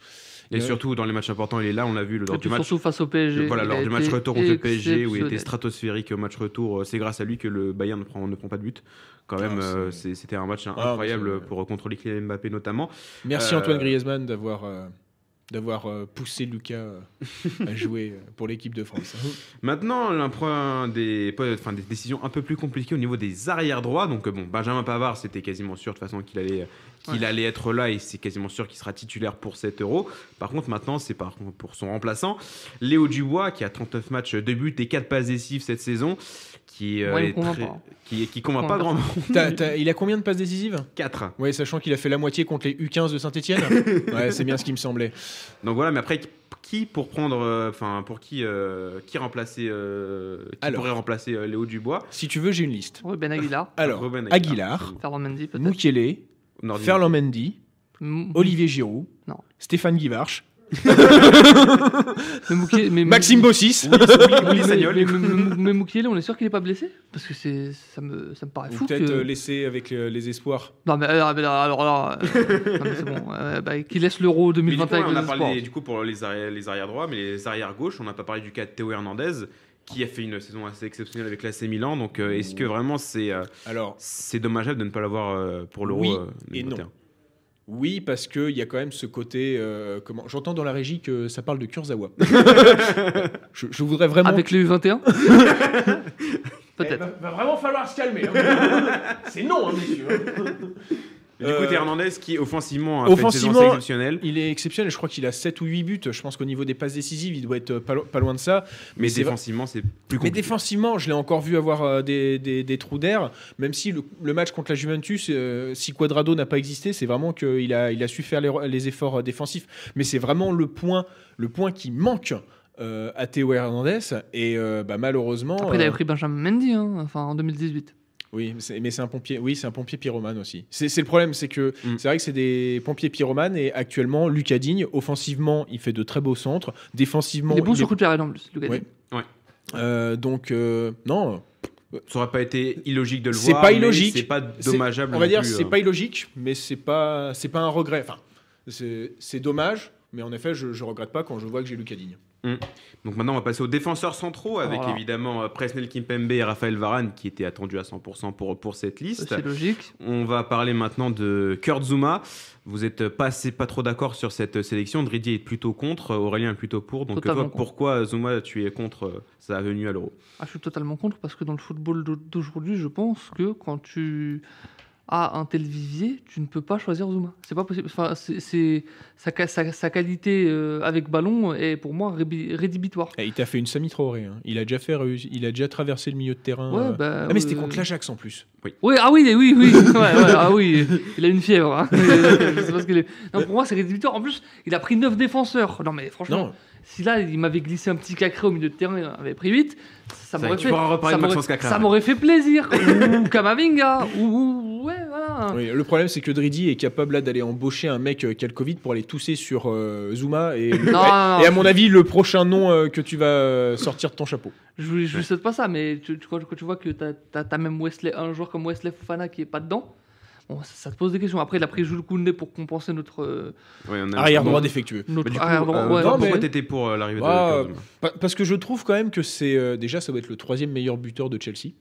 B: Et
A: Euh,
B: surtout dans les matchs importants, il est là, on l'a vu lors du match.
C: surtout face au PSG.
B: Voilà,
C: il
B: lors du match retour contre le PSG où il était stratosphérique au match retour, c'est grâce à lui que le Bayern ne prend, ne prend pas de but. Quand même,
A: Ah,
B: euh, c'était un match
A: Ah,
B: incroyable pour contrôler Kylian Mbappé notamment.
A: Merci
B: Euh,
A: Antoine Griezmann d'avoir euh, d'avoir euh, poussé Lucas euh, à jouer euh, pour l'équipe de France.
B: Maintenant, un point des, enfin, des décisions un peu plus compliquées au niveau des arrières droits. Donc, euh, bon, Benjamin Pavard, c'était quasiment sûr de toute façon qu'il allait, qu'il
C: Ouais.
B: allait être là et c'est quasiment sûr qu'il sera titulaire pour 7 euros. Par contre, maintenant, c'est par, pour son remplaçant, Léo Dubois, qui a 39 matchs, 2 buts et 4 passes décisives cette saison. Qui, euh, est
C: convainc
B: très-
C: pas.
B: qui, qui convainc pas grand monde.
A: Il a combien de passes décisives?
B: 4.
A: Ouais, sachant qu'il a fait la moitié contre les U15 de Saint-Etienne. ouais, c'est bien ce qui me semblait.
B: Donc voilà, mais après, qui pour prendre, euh, enfin, pour qui, euh, qui remplacer, euh, qui
A: Alors.
B: pourrait remplacer euh, Léo Dubois?
A: Si tu veux, j'ai une liste.
C: Ruben Aguilar,
A: Alors,
B: Ruben
A: Aguilar,
C: Mendy peut-être.
A: Mukele, Ferland Mendy, Olivier Giroud,
C: Non.
A: Stéphane Guivarch,
C: mais Moukielé- mais-
A: Maxime Bossis.
B: Oui, oui,
C: mais- mais- Moukielé, on est sûr qu'il est pas blessé? Parce que c'est ça me, ça me paraît
A: Ou
C: fou.
A: peut-être
C: que-
A: euh, laisser avec euh, les espoirs.
C: Non, mais, alors, mais là, alors là, euh, c'est bon. euh, bah, qu'il laisse l'Euro
B: Mais du coup,
C: 2021
B: on a parlé
C: espoirs.
B: du coup pour les arrières, les arrières droits, mais les arrières gauches, on n'a pas parlé du cas de Théo Hernandez qui a fait une saison assez exceptionnelle avec l'AC Milan. Donc, euh, est-ce que vraiment c'est euh,
A: Alors,
B: c'est dommageable de ne pas l'avoir euh, pour l'Euro
A: Oui
B: euh,
A: et
B: 2021?
A: non. oui, parce qu'il y a quand même ce côté. euh, comment J'entends dans la régie que ça parle de Kurzawa. je, je voudrais vraiment.
C: Avec les U21
A: Il
C: Peut-être.
A: va, va vraiment falloir se calmer. hein. c'est non, hein, messieurs.
B: Mais Du coup,
A: Euh,
B: Théo Hernandez qui offensivement a fait une
A: offensivement,
B: exceptionnelle,
A: Il est exceptionnel. Je crois qu'il a 7 ou 8 buts. Je pense qu'au niveau des passes décisives, il doit être pas, lo- pas loin de ça.
B: mais défensivement, c'est plus
A: Mais
B: compliqué.
A: défensivement, je l'ai encore vu avoir euh, des, des- des trous d'air, même si le, le match contre la Juventus, euh, si Quadrado n'a pas existé, c'est vraiment qu'il a, il a su faire les, les efforts euh, défensifs. Mais c'est vraiment le point, le point qui manque euh, à Théo Hernandez. Et euh, bah, malheureusement.
C: Après, il avait
A: euh,
C: pris Benjamin Mendy, hein, enfin en 2018.
A: Oui, mais c'est- c'est un pompier. Oui, c'est un pompier pyromane aussi. C'est c'est le problème, c'est que
B: Mm.
A: c'est vrai que c'est des pompiers pyromanes et actuellement, Lucas Digne, offensivement, il fait de très beaux centres, défensivement,
C: il est bon
A: il
C: sur
A: est-
C: coup de en plus, Lucas
A: Ouais.
C: Digne.
A: euh, donc euh, non,
B: Ça aurait pas été illogique de le
A: C'est
B: voir.
A: pas
B: mais
A: illogique.
B: C'est pas
A: C'est-
B: dommageable.
A: On va dire, c'est
B: euh.
A: pas illogique, mais c'est pas, c'est pas un regret. Enfin, c'est c'est dommage, mais en effet, je, je regrette pas quand je vois que j'ai Lucas Digne.
B: Donc maintenant, on va passer aux défenseurs centraux avec
C: Voilà.
B: évidemment euh, Presnel Kimpembe et Raphaël Varane qui étaient attendus à 100% pour, pour cette liste.
C: C'est logique.
B: On va parler maintenant de Kurt Zuma. Vous êtes pas, pas trop d'accord sur cette sélection. Dridier est plutôt contre, Aurélien est plutôt pour. Donc toi, pourquoi Zuma tu es contre euh, sa venue à l'Euro?
C: Ah, je suis totalement contre parce que dans le football d'au- d'aujourd'hui, je pense que quand tu as un tel vivier, tu ne peux pas choisir Zuma. C'est pas possible. Enfin, c'est sa, ca- sa- sa qualité euh, avec ballon est pour moi rédhibitoire.
A: Et il t'a fait une Sami Traoré. hein. Il a déjà fait, il a déjà traversé le milieu de terrain.
C: Ouais,
A: euh.
C: bah,
A: ah, mais c'était contre l'Ajax en plus.
C: Oui, ah oui, oui, oui, ouais, ouais, ah oui, il a une fièvre. hein. Je sais pas ce qu'il est. Non, pour moi, c'est rédhibitoire. En plus, il a pris 9 défenseurs. Non, mais franchement,
A: Non,
C: si là, il m'avait glissé un petit cacré au milieu de terrain, il avait pris 8, ça m'aurait fait, ça m'aurait- fait plaisir. ou Kamavinga, ou, ou- ouais, voilà.
A: Oui, le problème, c'est que Dridi est capable là d'aller embaucher un mec euh, qui a le Covid pour aller tousser sur euh, Zuma. Et,
C: Non, non,
A: et à mon avis, le prochain nom euh, que tu vas euh, sortir de ton chapeau.
C: Je ne souhaite pas ça, mais tu, tu- quand, quand tu vois que tu as, même Wesley, un joueur comme Wesley Fofana qui est pas dedans, bon, ça, ça te pose des questions. Après, il a pris Jules Koundé pour compenser notre, euh,
B: Ouais,
A: Arrière droit défectueux.
C: notre
B: mais du coup,
C: arrière droit.
B: euh,
C: ouais,
B: toi,
A: non,
B: pourquoi
A: mais-
B: t'étais pour euh, l'arrivée de
A: Ah,
B: Kurtzuma
A: Pa- Parce que je trouve quand même que c'est euh, déjà ça doit être le troisième meilleur buteur de Chelsea.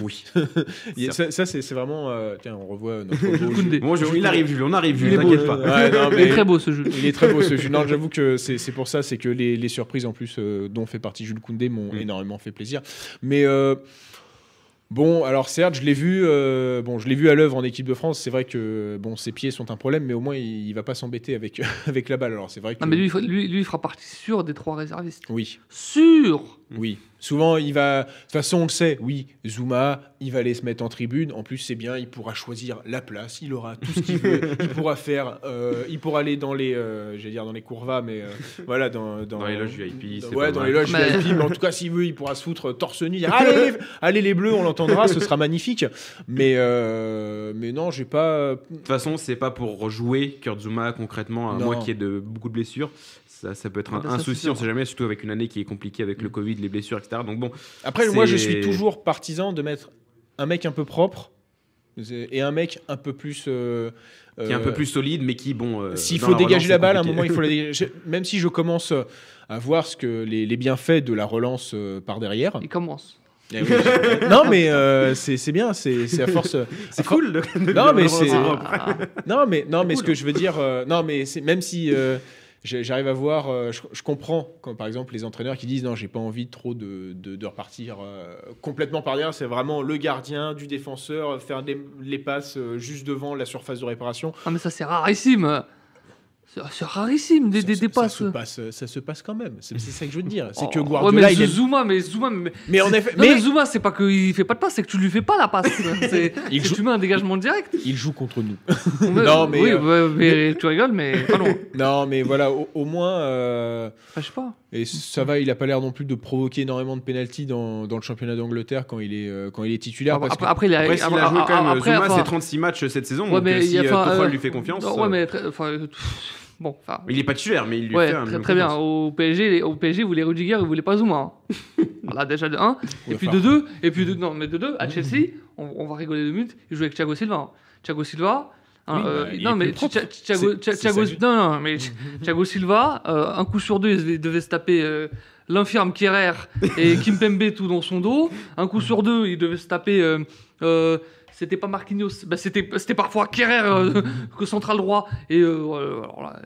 B: Oui.
A: Ça, ça, c'est vraiment euh, tiens on revoit notre beau
C: Koundé.
A: jeu.
B: Bon, je- il arrive, Jules, on arrive,
C: Il est
B: Jules,
C: beau,
B: t'inquiète pas.
A: Ouais, non,
C: Il est très beau ce jeu.
A: Il est très beau ce jeu. Non, j'avoue que c'est c'est pour ça, c'est que les, les surprises en plus euh, dont fait partie Jules Koundé m'ont
B: Mm.
A: énormément fait plaisir. Mais euh, bon, alors certes, je l'ai vu, euh, bon, je l'ai vu à l'œuvre en équipe de France. C'est vrai que bon, ses pieds sont un problème, mais au moins il, il va pas s'embêter avec avec la balle. Alors c'est vrai que
C: Non, mais lui, il fera- lui, lui, il fera partie sûre des trois réservistes.
A: oui,
C: Sûr
A: oui. Souvent, il va. De toute façon, on le sait. Oui, Zuma, il va aller se mettre en tribune. En plus, c'est bien. Il pourra choisir la place. Il aura tout ce qu'il veut. il pourra faire. euh, il pourra aller dans les. euh, J'allais dire dans les courvas, mais euh, voilà, dans,
B: Dans les loges VIP, c'est
A: Ouais, dans les loges
C: Mais-
A: VIP. Mais en tout cas, s'il veut, il pourra se foutre torse nu. dire, allez, les, allez les bleus, on l'entendra. ce sera magnifique. Mais euh, mais non, j'ai pas.
B: De toute façon, c'est pas pour rejouer Kurtzuma concrètement, à
A: Non.
B: moins qu'il y ait de, beaucoup de blessures. Ça, ça peut être un,
C: Ah
B: un
C: ça, c'est
B: souci, on sait jamais, surtout avec une année qui est compliquée avec le Covid, les blessures, etc. Donc bon,
A: Après, moi, je suis toujours partisan de mettre un mec un peu propre et un mec un peu plus. euh,
B: qui est un
A: euh,
B: peu plus solide, mais qui, bon. euh,
A: S'il faut
B: la
A: dégager
B: relance,
A: la balle, à un moment, il faut la dégager. Même si je commence euh, à voir ce que les, les bienfaits de la relance euh, par derrière.
C: Il commence.
A: Eh oui. non, mais euh, c'est bien, c'est à force. euh,
B: C'est cool. de- de-
A: Non,
B: de
A: mais
B: relancer
A: c'est-
B: propre.
C: Ah,
A: Non, mais, non, mais ce que je veux dire, euh, non, mais c'est- même si euh, j'arrive à voir, euh, je, comprends quand par exemple les entraîneurs qui disent non, j'ai pas envie trop de, de, repartir euh, complètement par derrière, c'est vraiment le gardien du défenseur, euh, faire les passes juste devant la surface de réparation.
C: Ah, mais ça, c'est rarissime. C'est rarissime, des,
A: Ça-
C: des,
A: ça,
C: passes.
A: se passe, ça se passe quand même. C'est ça que je veux te dire. C'est
C: Oh,
A: que
C: ouais,
A: Guardiola,
C: mais
A: il aime-
C: Zuma, mais Zuma, mais,
A: Mais en effet,
C: Non, mais
A: mais
C: Zuma, c'est pas qu'il fait pas de passe, c'est que tu lui fais pas la passe. C'est
A: joue-
C: tu mets un dégagement direct.
A: il joue contre nous.
C: Ouais,
A: Non, mais,
C: Oui,
A: euh,
C: ouais, mais tu rigoles, mais pas loin.
A: non, mais voilà, au, au moins. euh,
C: Enfin, je sais pas.
A: Et ça va, il a pas l'air non plus de provoquer énormément de pénalty dans, dans le championnat d'Angleterre quand il est euh, quand il est titulaire.
C: Après,
A: parce que-
C: après, il a,
B: Après,
C: après-
B: a joué quand même,
C: après,
B: Zuma, c'est 36 matchs cette saison.
C: ouais,
B: donc
C: mais
B: euh,
C: il
B: si euh,
C: euh,
B: lui fait confiance. euh,
C: ouais, mais euh, bon, enfin.
B: Il est pas titulaire, mais il lui
C: Ouais,
B: fait un
C: très, très bien. Au PSG, au PSG, vous voulez Rudiger, vous voulez pas Zuma. hein. voilà, déjà de 1. Et puis de 2, et puis de, non, mais de 2, à Chelsea, on, on va rigoler deux minutes, il joue avec Thiago Silva. Thiago Silva.
A: Oui,
C: euh,
A: bah, il
C: non, mais Thiago, Thiago- non, non, mais Thi- Thiago Silva, euh, un coup sur deux, il devait- devait se taper euh, l'infirme Kerrer et Kimpembe tout dans son dos. Un coup sur deux, il devait se taper. C'était pas Marquinhos, bah, c'était c'était parfois Kerrer euh, que central droit et euh, alors là,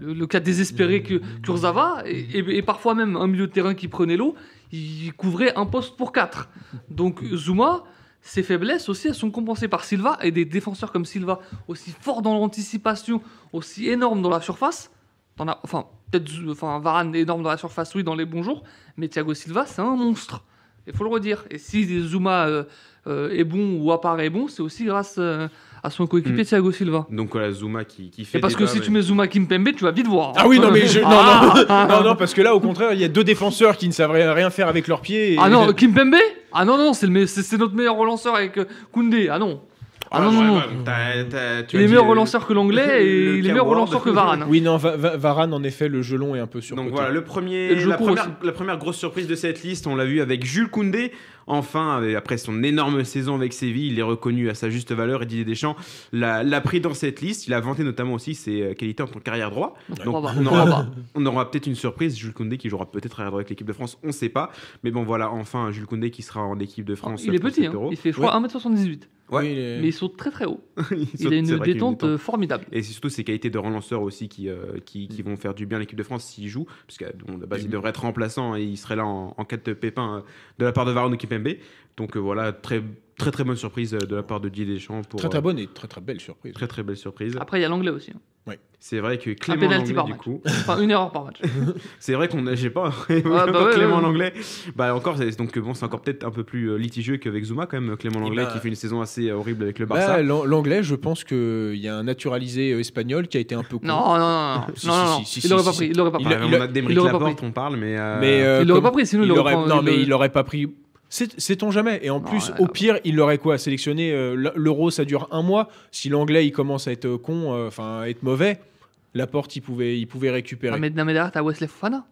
C: le, cas désespéré que Kurzawa et, et- et parfois même un milieu de terrain qui prenait l'eau, il couvrait un poste pour quatre. Donc Zuma, ses faiblesses aussi, elles sont compensées par Silva et des défenseurs comme Silva aussi forts dans l'anticipation, aussi énormes dans la surface. T'en as- enfin peut-être enfin Varane énorme dans la surface, oui, dans les bons jours, mais Thiago Silva, c'est un monstre. Il faut le redire. Et si Zuma euh, est bon ou apparaît bon, c'est aussi grâce euh, à son coéquipier
B: Mm.
C: Thiago Silva.
B: Donc voilà, Zuma qui, qui fait.
C: Et parce que si
B: mais-
C: tu mets Zuma Kimpembe, tu vas vite voir.
A: Ah oui, non, mais je- non,
C: Ah, ah,
A: non, non, parce que là, au contraire, il y a deux défenseurs qui ne savent rien, faire avec leurs pieds. et-
C: Ah non, Kimpembe Ah non, non, c'est le me- c'est c'est notre meilleur relanceur avec euh, Koundé. Ah non. Ah non,
B: ouais,
C: non, non.
B: ouais, t'as- t'as- tu
C: Il
B: as
C: est
B: dit,
C: meilleur
B: euh,
C: relanceur que l'anglais
B: le
C: et il est meilleur relanceur que Varane.
A: Oui, non, Va- Va- Varane, en effet, le gelon est un peu sur
B: Donc voilà, le premier,
C: le jeu
B: la, première, la première grosse surprise de cette liste, on l'a vu avec Jules Koundé. Enfin, après son énorme saison avec Séville, il est reconnu à sa juste valeur et Didier Deschamps l'a pris dans cette liste. Il a vanté notamment aussi ses euh, qualités en tant que carrière droit. Donc
C: On
B: aura,
C: va.
B: on aura peut-être une surprise, Jules Koundé qui jouera peut-être arrière droit avec l'équipe de France, on ne sait pas. Mais bon voilà, enfin Jules Koundé qui sera en équipe de France.
C: Il est petit, hein. Il fait je crois 1m78.
B: Ouais.
A: Oui, il est-
C: Mais il saute très très haut.
B: Il saute,
C: a
B: c'est
C: une détente euh, formidable.
B: Et c'est surtout ses qualités de relanceur aussi qui, euh, qui, qui vont faire du bien à l'équipe de France s'il joue. Parce qu'à la base, il devrait être remplaçant et il serait là en, en cas de pépin euh, de la part de Varane ou Donc euh, voilà, très, très très bonne surprise euh, de la part de Didier Deschamps. Pour,
A: Très très
B: euh,
A: bonne et très très belle surprise.
B: très très belle surprise.
C: Après, il y a l'anglais aussi. hein.
B: C'est vrai que Clément Langlais,
C: par
B: du
C: match.
B: coup,
C: Enfin, une erreur par match.
B: c'est vrai qu'on j'ai pas,
C: bah
B: encore
C: ouais,
B: Clément
C: ouais.
B: Langlais. Bah encore, c'est, donc bon, c'est encore peut-être un peu plus litigieux qu'avec Zuma quand même. Clément
A: Eh
B: Langlais
A: ben,
B: qui fait une saison assez horrible avec le
A: Bah,
B: Barça.
A: l'an- L'anglais, je pense qu'il y a un naturalisé espagnol qui a été un peu con.
C: Non, non, non, non.
A: Si,
C: non,
A: si,
C: non,
A: si,
C: non.
A: si,
C: il l'aurait pas pris. Il l'aurait pas pris.
A: il
B: on a D'Emeric
C: il
B: on parle, mais. euh,
A: Mais, euh,
C: Il l'aurait
A: comme-
C: pas pris, sinon il
A: il
C: aurait
A: aurait-
C: pris-
A: non, mais il l'aurait pas pris. C'est- Sait-on jamais Et en
C: Non,
A: plus, au pire, il l'aurait quoi Sélectionné euh, l'euro, ça dure un mois. Si l'anglais, il commence à être euh, con, euh, enfin, à être mauvais, Laporte, il pouvait, il pouvait récupérer.
C: Ah, mais, non, mais derrière, t'as Wesley Fofana.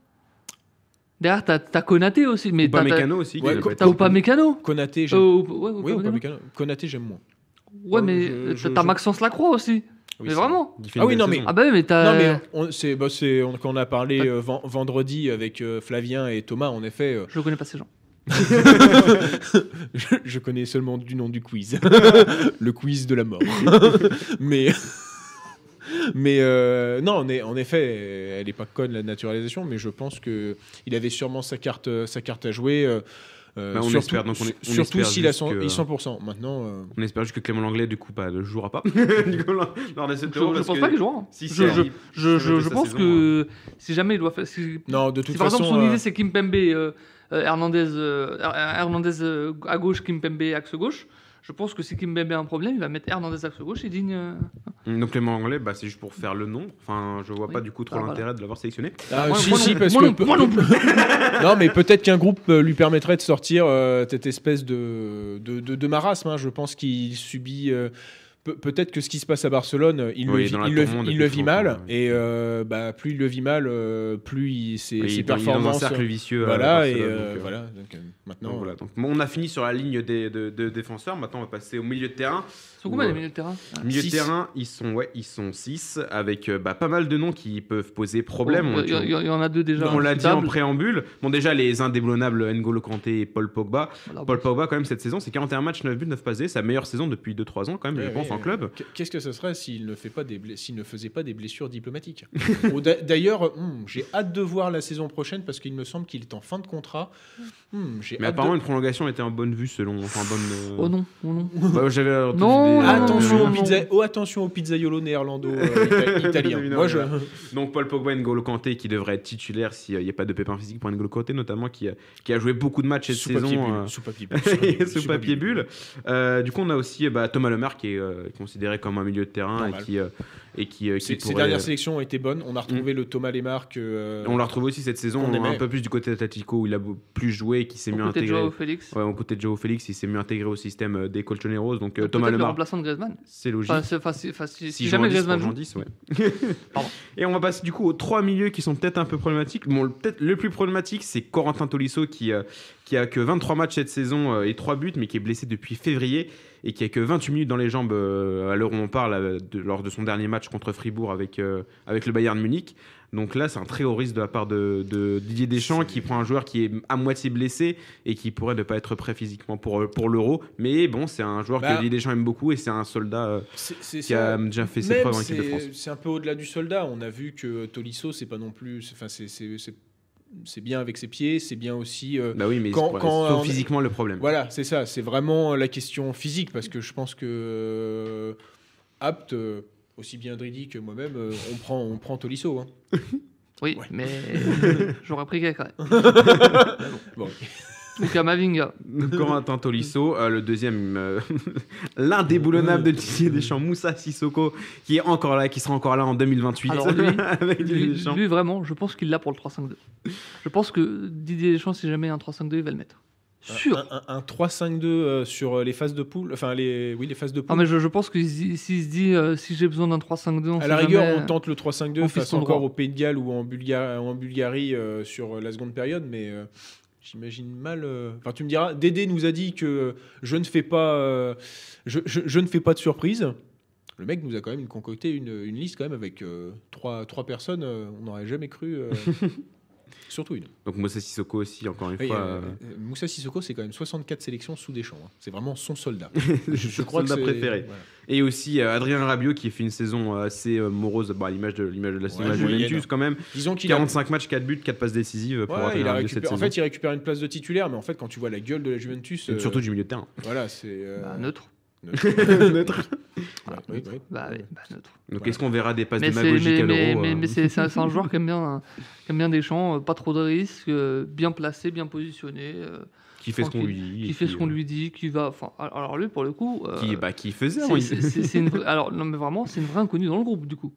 C: Derrière, t'as t'as Konaté aussi. Mais
B: Ou pas
C: t'as-
B: Mécano aussi.
A: Ouais,
C: T'as ou pas Mécano
A: Konaté, j'aime.
C: Euh, ou- ouais,
A: oui.
C: Upamecano.
A: Konaté, j'aime moins.
C: Ouais, mais
A: Je-
C: euh, t'as
A: je-
C: Maxence Lacroix aussi.
A: Oui,
C: mais vraiment
A: Ah oui,
B: belle
A: non, mais-.
C: Ah bah oui, mais t'as.
A: Non, mais on, c'est, bah, c'est, on, quand on a parlé euh, ven- vendredi avec euh, Flavien et Thomas, en effet, euh,
C: Je connais pas ces gens.
A: je, je connais seulement du nom du quiz. le quiz de la mort. mais mais euh, non, en, est- en effet, elle n'est pas conne la naturalisation, mais je pense que il avait sûrement sa carte, sa carte à jouer. euh, euh,
B: Bah, on
A: surtout
B: espère, donc on est- on
A: surtout s'il a
B: juste
A: son,
B: que-
A: il 100%. Maintenant, euh,
B: On espère juste que Clément Langlais, du coup, bah, ne jouera pas. du coup, lors- lors de cette
C: Je,
B: parce
C: pense
B: que
C: pas qu'il jouera. hein.
B: si
C: je, pense
B: saison,
C: que si jamais il doit faire. Si,
A: non, de toute
C: si par
A: façon,
C: exemple son
A: euh,
C: idée c'est Kimpembe, euh, euh, Hernandez, euh, Her- Hernandez euh, à gauche, Kimpembe axe gauche, je pense que si Kimpembe a un problème, il va mettre Hernandez axe gauche et Digne. euh,
B: Donc Clément Langlais, bah, c'est juste pour faire le nom. Enfin, je vois
C: Oui.
B: pas du coup trop
C: Ah, voilà.
B: l'intérêt de l'avoir sélectionné.
A: ah,
C: moi-
A: si,
C: moi
A: si,
C: non-
A: parce
C: moi
A: que
C: non- moi non plus.
A: non, mais peut-être qu'un groupe euh, lui permettrait de sortir euh, cette espèce de, de, de, de marasme. hein. Je pense qu'il subit. euh, pe- Peut-être que ce qui se passe à Barcelone, euh, il,
B: Oui,
A: le, vit, il, le, il le mal.
B: ouais.
A: Et euh, bah, plus il le vit mal, euh, plus il, ses,
B: est dans- il est dans un
A: performances.
B: cercle vicieux.
A: voilà, et
B: Barcelone, donc,
A: voilà. Donc, euh, maintenant,
B: donc voilà. Donc, bon, on a fini sur la ligne des, de, de défenseurs. Maintenant, on va passer au milieu de terrain.
C: Ils sont combien les milieux de terrain?
B: Milieu
A: Six.
B: de terrain, ils sont ouais, ils sont 6 avec bah, pas mal de noms qui peuvent poser problème.
C: Il y, en a deux déjà.
B: on l'a dit en préambule. Bon, déjà, les indéboulonnables N'Golo Kanté et Paul Pogba.
C: Voilà,
B: Paul Pogba, quand même, cette saison, c'est 41 matchs, 9 buts, 9 passés. Sa meilleure saison depuis 2-3 ans, quand même, je
A: Ouais,
B: pense, en club.
A: Qu'est-ce que ce serait s'il ne, fait pas des ble- s'il ne faisait pas des blessures diplomatiques? D'ailleurs, hum, j'ai hâte de voir la saison prochaine parce qu'il me semble qu'il est en fin de contrat. J'ai
B: Mais
A: hâte
B: apparemment,
A: de-
B: une prolongation était en bonne vue, selon. Enfin, bonne. euh,
C: Oh non, oh non.
B: bah, J'avais entendu
C: Non,
B: des-
C: non,
A: Attention,
C: non,
A: au
C: non.
A: pizza... oh, attention au pizzaiolo néerlando euh, ita- italien. Moi, je...
B: Donc Paul Pogba et N'Golo Kanté qui devrait être titulaire s'il n'y a pas de pépin physique pour N'Golo Kanté notamment qui a, qui a joué beaucoup de matchs cette
A: sous papier
B: saison.
A: bulle.
B: euh,
A: Sous papier bulle.
B: sous papier bulle. Euh, du coup, on a aussi bah, Thomas Lemar qui est euh, considéré comme un milieu de terrain
A: Normal.
B: et qui, euh, et qui, euh, qui
A: Ses, ses
B: pourrait-
A: dernières sélections ont été bonnes. On a retrouvé le Thomas Lemar que. euh,
B: On l'a retrouvé aussi cette saison
A: qu'on
B: un
A: aimait.
B: peu plus du côté d'Atletico où il a plus joué et qui s'est
C: Au
B: mieux
C: côté de
B: intégré.
C: Joao Félix.
B: Ouais, au côté de Joao Félix, il s'est mieux intégré au système euh, des Colchoneros. Donc euh,
C: Peut-être
B: Thomas
C: le
B: Lemar,
C: remplaçant de Griezmann.
B: c'est logique.
C: Enfin, c'est- enfin, si, enfin, si, si
B: Si
C: jamais
B: Jean 10 pour
C: Griezmann joue.
B: 10, ouais.
C: Pardon.
B: Et on va passer du coup aux trois milieux qui sont peut-être un peu problématiques. Bon, le- peut-être le plus problématique, c'est Corentin Tolisso qui, euh, qui a que 23 matchs cette saison et 3 buts, mais qui est blessé depuis février et qui a que 28 minutes dans les jambes à l'heure où on parle, de- lors de son dernier match contre Fribourg avec, euh, avec le Bayern Munich. Donc là, c'est un très haut risque de la part de, de Didier Deschamps qui prend un joueur qui est à moitié blessé et qui pourrait ne pas être prêt physiquement pour, euh, pour l'Euro. Mais bon, c'est un joueur
A: Bah,
B: que Didier Deschamps aime beaucoup et c'est un soldat euh, qui a déjà fait ses preuves en équipe de
A: c'est-
B: France.
A: C'est un peu au-delà du soldat. On a vu que Tolisso, c'est pas non plus. c'est- Enfin, c'est- c'est c'est- c'est bien avec ses pieds, c'est bien aussi. euh,
B: Bah oui, mais
A: Quand- quand
B: physiquement le problème.
A: Voilà, c'est ça. C'est vraiment la question physique parce que je pense que euh, apte, aussi bien Dridi que moi-même, euh, on prend, on prend Tolisso. hein.
C: Oui,
A: Ouais.
C: mais j'aurais pris quelqu'un.
A: Bon.
C: Ou Kamavinga.
B: Corentin Tolisso, euh, le deuxième, euh, l'indéboulonnable de Didier Deschamps, Moussa Sissoko, qui est encore là, qui sera encore là en 2028
C: Alors lui,
B: avec Didier
C: Lui,
B: Deschamps.
C: lui, vraiment, je pense qu'il l'a pour le 3-5-2. Je pense que Didier Deschamps, si jamais il y a un 3-5-2, il va le mettre. Sûr.
A: Un, un- un 3-5-2 euh, sur les phases de poule. Enfin, les, oui, les phases de poule.
C: Ah, mais je, je pense que s'il se dit euh, si j'ai besoin d'un 3-5-2, on
A: à la rigueur,
C: jamais,
A: on tente le 3-5-2
C: on
A: face encore
C: droit.
A: au Pays de Galles ou en, Bulga- en Bulgarie euh, sur la seconde période, mais euh, j'imagine mal. euh, Enfin, tu me diras, Dédé nous a dit que je ne fais pas, euh, je, je- je ne fais pas de surprise. Le mec nous a quand même concocté une, une liste quand même avec euh, trois, trois personnes. euh, on n'aurait jamais cru. Surtout une.
B: Donc Moussa Sissoko aussi, encore une
A: Oui,
B: fois.
A: euh,
B: euh,
A: euh, Moussa Sissoko, c'est quand même 64 sélections sous des champs. hein. C'est vraiment son soldat.
B: je crois soldat
A: c'est-
B: préféré.
A: voilà.
B: Et aussi euh, Adrien Rabiot qui a fait une saison assez euh, morose, bah, à l'image de l'image de la saison
A: Ouais.
B: Juventus quand même.
A: Disons qu'il a
B: 45 matchs, 4 buts, 4 passes décisives pour
A: Ouais, il a
B: cette
A: récupéré- en
B: saison.
A: fait, il récupère une place de titulaire, mais en fait, quand tu vois la gueule de la Juventus, euh,
B: Surtout du milieu de terrain.
A: voilà, c'est. euh,
C: bah, neutre.
B: Neutre.
A: Ouais, oui, oui.
C: Bah, oui, bah, neutre.
B: Donc, est-ce qu'on verra des passes
C: Mais,
B: démagogiques
C: mais,
B: à l'euro
C: mais- mais c'est un, joueur qui aime bien, qui aime bien des champs, euh, pas trop de risques, euh, bien placé, bien positionné, euh,
B: Qui fait ce qu'on lui dit.
C: qui fait ce qu'on lui dit, qui va. Enfin, alors lui, pour le coup. euh,
B: Qui, bah, qui faisait.
C: c'est-
B: hein,
C: une alors non, mais vraiment, c'est une vraie inconnue dans le groupe du coup.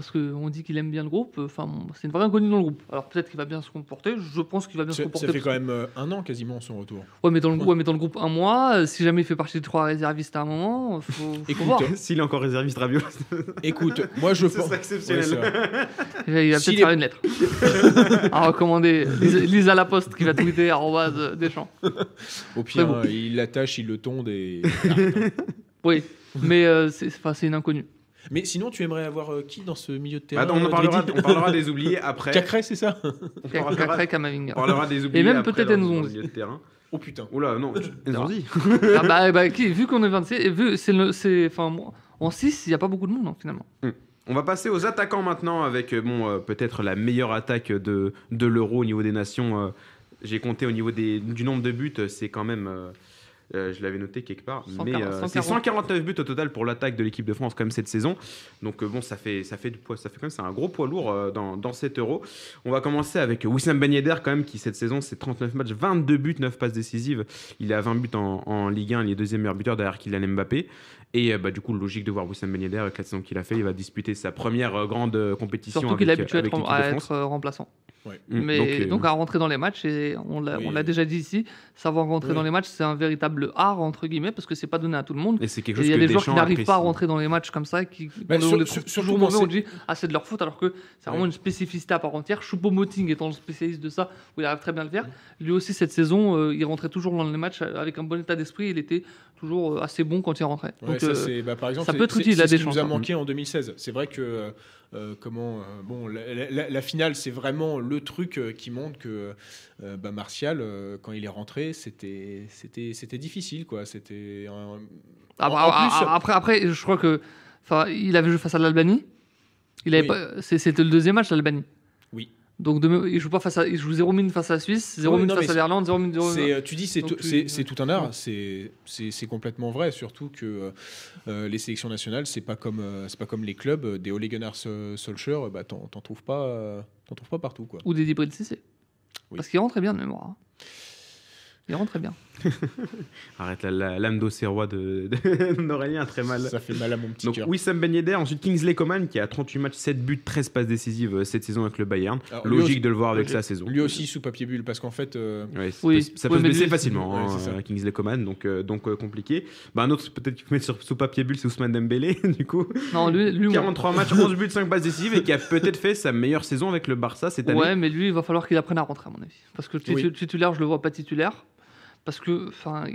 C: Parce qu'on dit qu'il aime bien le groupe, euh, enfin, c'est une vraie inconnue dans le groupe. Alors peut-être qu'il va bien se comporter, je pense qu'il va bien se comporter.
A: ça fait quand même euh, un an quasiment son retour.
C: Ouais, mais dans le, ouais, mais dans le groupe un mois, euh, si jamais il fait partie des trois réservistes à un moment, faut, faut
A: Écoute,
C: voir.
B: S'il est encore réserviste Rabiot,
A: Écoute, moi je
B: c'est
A: pense.
B: exceptionnel.
A: Ouais, c'est vrai.
C: Il va, peut-être
A: est-
C: faire une lettre à recommander. Lise, à la poste qui va tweeter arrobase Deschamps.
A: Au pire,
C: bon.
A: hein, il l'attache, il le tonde et.
C: Oui, mais euh, c'est une inconnue.
A: Mais sinon, tu aimerais avoir euh, qui dans ce milieu de terrain
B: on, en
A: euh,
B: parlera, on parlera des oubliés après.
A: Cacré, c'est ça?
B: On parlera,
C: Cacré, Kamavinga.
B: on parlera des oubliés
C: même
B: après
C: peut-être Nzonzi.
B: le milieu de terrain.
A: Oh putain.
B: Oula, non, Nzonzi.
C: Ah bah, bah, qui- vu qu'on est 26, et vu, c'est le, c'est, enfin, moi, en 6, il n'y a pas beaucoup de monde hein, finalement.
B: On va passer aux attaquants maintenant avec euh, bon, euh, peut-être la meilleure attaque de, de l'Euro au niveau des nations. euh, J'ai compté au niveau des, du nombre de buts, c'est quand même. Euh, je l'avais noté quelque part,
C: 140,
B: mais euh, c'est
C: 140.
B: 149 buts au total pour l'attaque de l'équipe de France quand même cette saison. Donc euh, bon, ça fait ça fait du poids, ça fait quand même c'est un gros poids lourd dans, dans cet Euro. On va commencer avec Wissam Ben Yedder quand même qui cette saison c'est 39 matchs, 22 buts, 9 passes décisives. Il est à 20 buts en, en Ligue 1, il est deuxième meilleur buteur derrière Kylian Mbappé. Et bah, du coup, logique de voir Wissam Ben Yedder avec la saison qu'il a fait, il va disputer sa première grande compétition
C: Surtout
B: avec,
C: qu'il est habitué à être, à être, remplaçant.
A: Ouais.
B: Mm,
C: Mais
B: euh,
C: donc, à rentrer dans les matchs, et on l'a
A: Oui.
C: déjà dit ici, savoir rentrer dans les matchs, c'est un véritable art, entre guillemets, parce que c'est pas donné à tout le monde.
B: et c'est quelque chose
C: il y a
B: que
C: des joueurs qui n'arrivent pas à rentrer dans les matchs comme ça, qui
A: Bah,
C: on
A: sur-
C: les
A: sur-
C: toujours mauvais, on dit ah c'est de leur faute, alors que c'est vraiment
A: Ouais.
C: une spécificité à part entière. Choupo-Moting étant le spécialiste de ça, où il arrive très bien à le faire. Lui aussi cette saison, euh, il rentrait toujours dans les matchs avec un bon état d'esprit. Il était toujours euh, assez bon quand il rentrait.
A: Ouais,
C: Donc,
A: ça,
C: euh,
A: bah, par exemple,
C: ça peut être utile,
A: ce qui
C: Deschamps,
A: nous a
C: ça.
A: manqué en 2016. C'est vrai que euh, comment euh, bon la, la- la- la finale, c'est vraiment le truc qui montre que bah, Martial, quand il est rentré, c'était difficile quoi. C'était
C: Ah bah, ah, ah, après, après, je crois que, il avait joué face à l'Albanie. Il
A: Oui.
C: c'était le deuxième match l'Albanie.
A: Oui.
C: Donc de, il joue pas face à, il joue 0 minutes face à la Suisse, 0
A: Oui, non,
C: face à l'Irlande, 0 minutes. 0
A: C'est, euh, tu dis c'est c'est, tout un art, c'est, c'est, complètement vrai, surtout que euh, euh, les sélections nationales, c'est pas comme, euh, c'est pas comme les clubs, euh, des Ole Gunnar Sol- Solskjaer, bah, t'en, trouves pas, euh, t'en trouves pas partout quoi.
C: Ou des Djibril Cissé.
A: Oui.
C: Parce qu'il rentre très bien de mémoire. hein. Il rentre très bien.
B: Arrête la, la- l'âme d'Auxerrois de, de, d'Aurélien a très mal.
A: Ça fait mal à mon petit
B: Donc
A: cœur.
B: Wissam Ben Yedder, ensuite Kingsley Coman qui a 38 matchs, 7 buts, 13 passes décisives euh, cette saison avec le Bayern.
A: Alors,
B: Logique
A: aussi-
B: de le voir avec sa saison.
A: Lui aussi sous papier bulle, parce qu'en fait, euh,
B: Ouais, ça
C: Oui.
B: peut, ça peut
C: Oui,
B: se
C: lui,
B: facilement,
A: ouais,
B: hein,
A: c'est ça.
B: euh, Kingsley Coman, donc, euh, donc euh, compliqué. Bah, un autre peut-être qu'il faut mettre sur, sous papier bulle, c'est Ousmane Dembélé, du coup.
C: Non, lui, lui, on-
B: 43 matchs, 11 buts, 5 passes décisives et qui a peut-être fait sa meilleure saison avec le Barça cette année.
C: Ouais, mais lui, il va falloir qu'il apprenne à rentrer, à mon avis. Parce que titu-
A: Oui.
C: titulaire, je le vois pas titulaire. Parce que,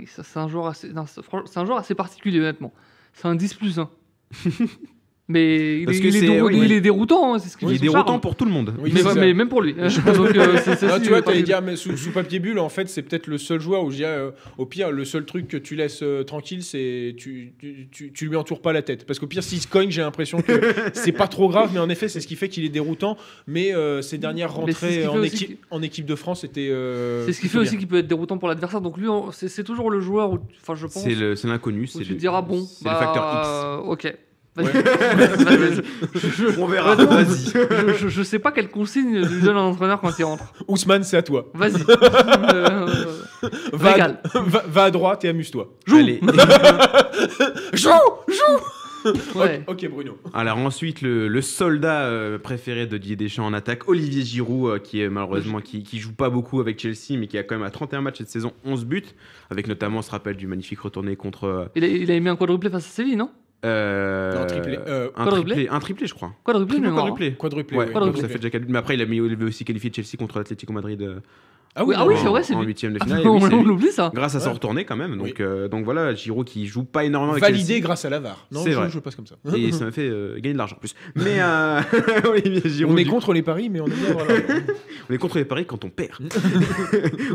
C: c'est un joueur c'est un joueur assez particulier, honnêtement. C'est un 10 plus 1. mais il,
B: Parce
C: est,
B: que
C: il est
B: c'est-
C: dérou-
B: oui.
C: il est déroutant, hein, c'est ce qui
B: Il
C: fait
B: est déroutant
C: charme.
B: pour tout le monde.
A: Oui,
C: mais,
A: ça.
C: même pour lui. Donc, euh, c'est
A: Non, tu vois, t'allais dire, mais sous, sous papier bulle, en fait, c'est peut-être le seul joueur où je dirais, euh, au pire, le seul truc que tu laisses euh, tranquille, c'est tu, tu, tu, tu lui entoures pas la tête. Parce qu'au pire, s'il se cogne, j'ai l'impression que c'est pas trop grave, mais en effet, c'est ce qui fait qu'il est déroutant. Mais euh, ses dernières
C: ce qui
A: rentrées en, équipe, en équipe de France, c'était. euh,
C: C'est ce qui fait aussi qu'il peut être déroutant pour l'adversaire. Donc lui, c'est toujours le joueur où, enfin, je pense,
B: C'est l'inconnu.
C: tu te diras bon,
B: c'est
C: bah,
B: le facteur
C: Ok.
A: Ouais.
B: On verra, vas-y.
C: je, je- je sais pas quelle consigne lui donne un entraîneur quand il rentre.
A: Ousmane, c'est à toi.
C: Vas-y. Euh,
A: Va,
C: Régale.
A: à, va, va à droite et amuse-toi.
B: Allez.
A: Joue
C: ouais.
A: Ok, Bruno.
B: Alors ensuite, le, le soldat euh, préféré de Didier Deschamps en attaque, Olivier Giroud, euh, qui est malheureusement qui, qui joue pas beaucoup avec Chelsea, mais qui a quand même à 31 matchs cette saison 11 buts, avec notamment, on se rappelle du magnifique retourné contre euh,
C: Il, a, il a mis un quadruplé face à Séville, non?
B: Euh,
A: Un triplé. Euh,
B: un
C: Quadruplé
B: triplé, un triplé, je crois.
C: Quadruplé,
B: Triplé quadruplé.
A: Quadruplé.
B: Ouais, donc ça fait déjà quatre buts. Mais après, il, a mis, il avait aussi qualifié Chelsea contre l'Atlético Madrid euh,
A: Ah oui,
C: Ah
A: non,
C: oui, c'est vrai, c'est
B: en huitième de
C: Ah,
B: finale.
C: on
B: oui,
C: l'oublie ça.
B: Grâce à son
A: Ouais.
B: retourné quand même. Donc,
A: Oui.
B: euh, donc voilà, Giroud qui joue pas énormément avec
A: Validé
B: Chelsea.
A: grâce à la VAR. Non,
B: C'est
A: je,
B: vrai.
A: je passe comme ça.
B: Et ça m'a fait euh, gagner de l'argent en plus. Mais euh, Olivier Giroud,
A: On est contre les paris, mais on est bien. Voilà.
B: on est contre les paris quand on perd.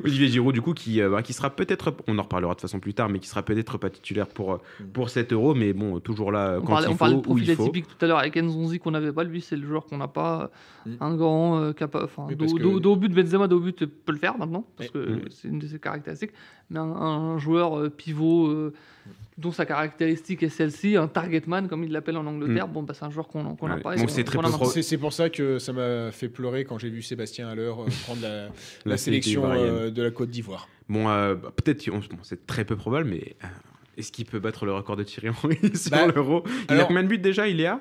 B: Olivier Giroud, du coup, qui, bah, qui sera peut-être, on en reparlera de façon plus tard, mais qui sera peut-être pas titulaire pour, euh, pour 7 euros, mais bon, toujours là euh,
C: On
B: quand
C: parlait,
B: il
C: on parlait de
B: il
C: profil atypique tout à l'heure avec Nzonzi qu'on n'avait pas. Lui, c'est le joueur qu'on n'a pas.
A: Mm.
C: Un grand, euh, capable. Enfin,
A: Oui, que-
C: au but, Benzema, dos au but, peut le faire. maintenant, parce que
B: Mm.
C: c'est une de ses caractéristiques. Mais un, un joueur euh, pivot euh, dont sa caractéristique est celle-ci, un target man, comme ils l'appellent en Angleterre, bon, bah, c'est un joueur qu'on n'a
B: Ouais.
C: pas.
B: c'est
A: pour ça que ça m'a fait pleurer quand j'ai vu Sébastien Haller euh, prendre la, la sélection
B: ivoirienne.
A: euh, de la Côte d'Ivoire.
B: Bon, euh, peut-être, on- bon, c'est très peu probable, mais euh, est-ce qu'il peut battre le record de Thierry Henry sur
A: Bah,
B: l'Euro? Il a combien de buts déjà Il est à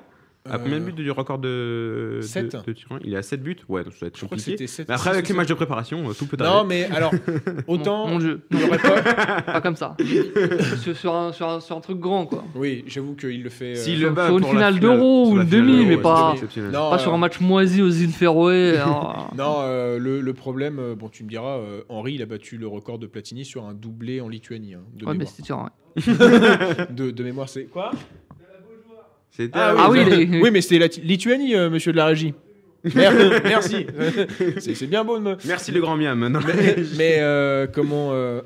B: à combien de
A: Euh,
B: buts du record de, de,
A: sept.
B: de Thierry Henry Il est à 7 buts? Ouais, donc ça va être
A: Je crois que
B: compliqué.
A: 7.
B: Mais après, avec les matchs de préparation, euh, tout peut arriver.
A: Non, mais alors,
C: Mon,
A: autant.
C: mon Dieu,
A: il y aurait pas-
C: pas comme ça. sur, sur un, sur, un, sur un truc grand, quoi.
A: Oui, j'avoue qu'il le fait. euh,
B: S'il
C: sur-
B: le bat
C: sur une finale
B: finale-
C: d'Euro ou une demi, mais
B: c'est
C: pas-
B: exceptionnel.
A: Non,
C: Pas
A: euh,
C: sur un match moisi aux îles Féroé. alors,
A: Non, euh, le, le problème, euh, bon, tu me diras, euh, Henri, il a battu le record de Platini sur un doublé en Lituanie. hein, de,
C: ouais, mais
A: mémoire.
C: c'était tirant.
A: de, de mémoire, c'est quoi? Ah,
C: Ah oui,
A: oui,
C: les-
A: oui, mais c'était la Lituanie, euh, monsieur de la régie. Mer- Merci. c'est c'est bien beau de me.
B: Merci le grand miam. Non,
A: Mais, mais, euh, comment. euh,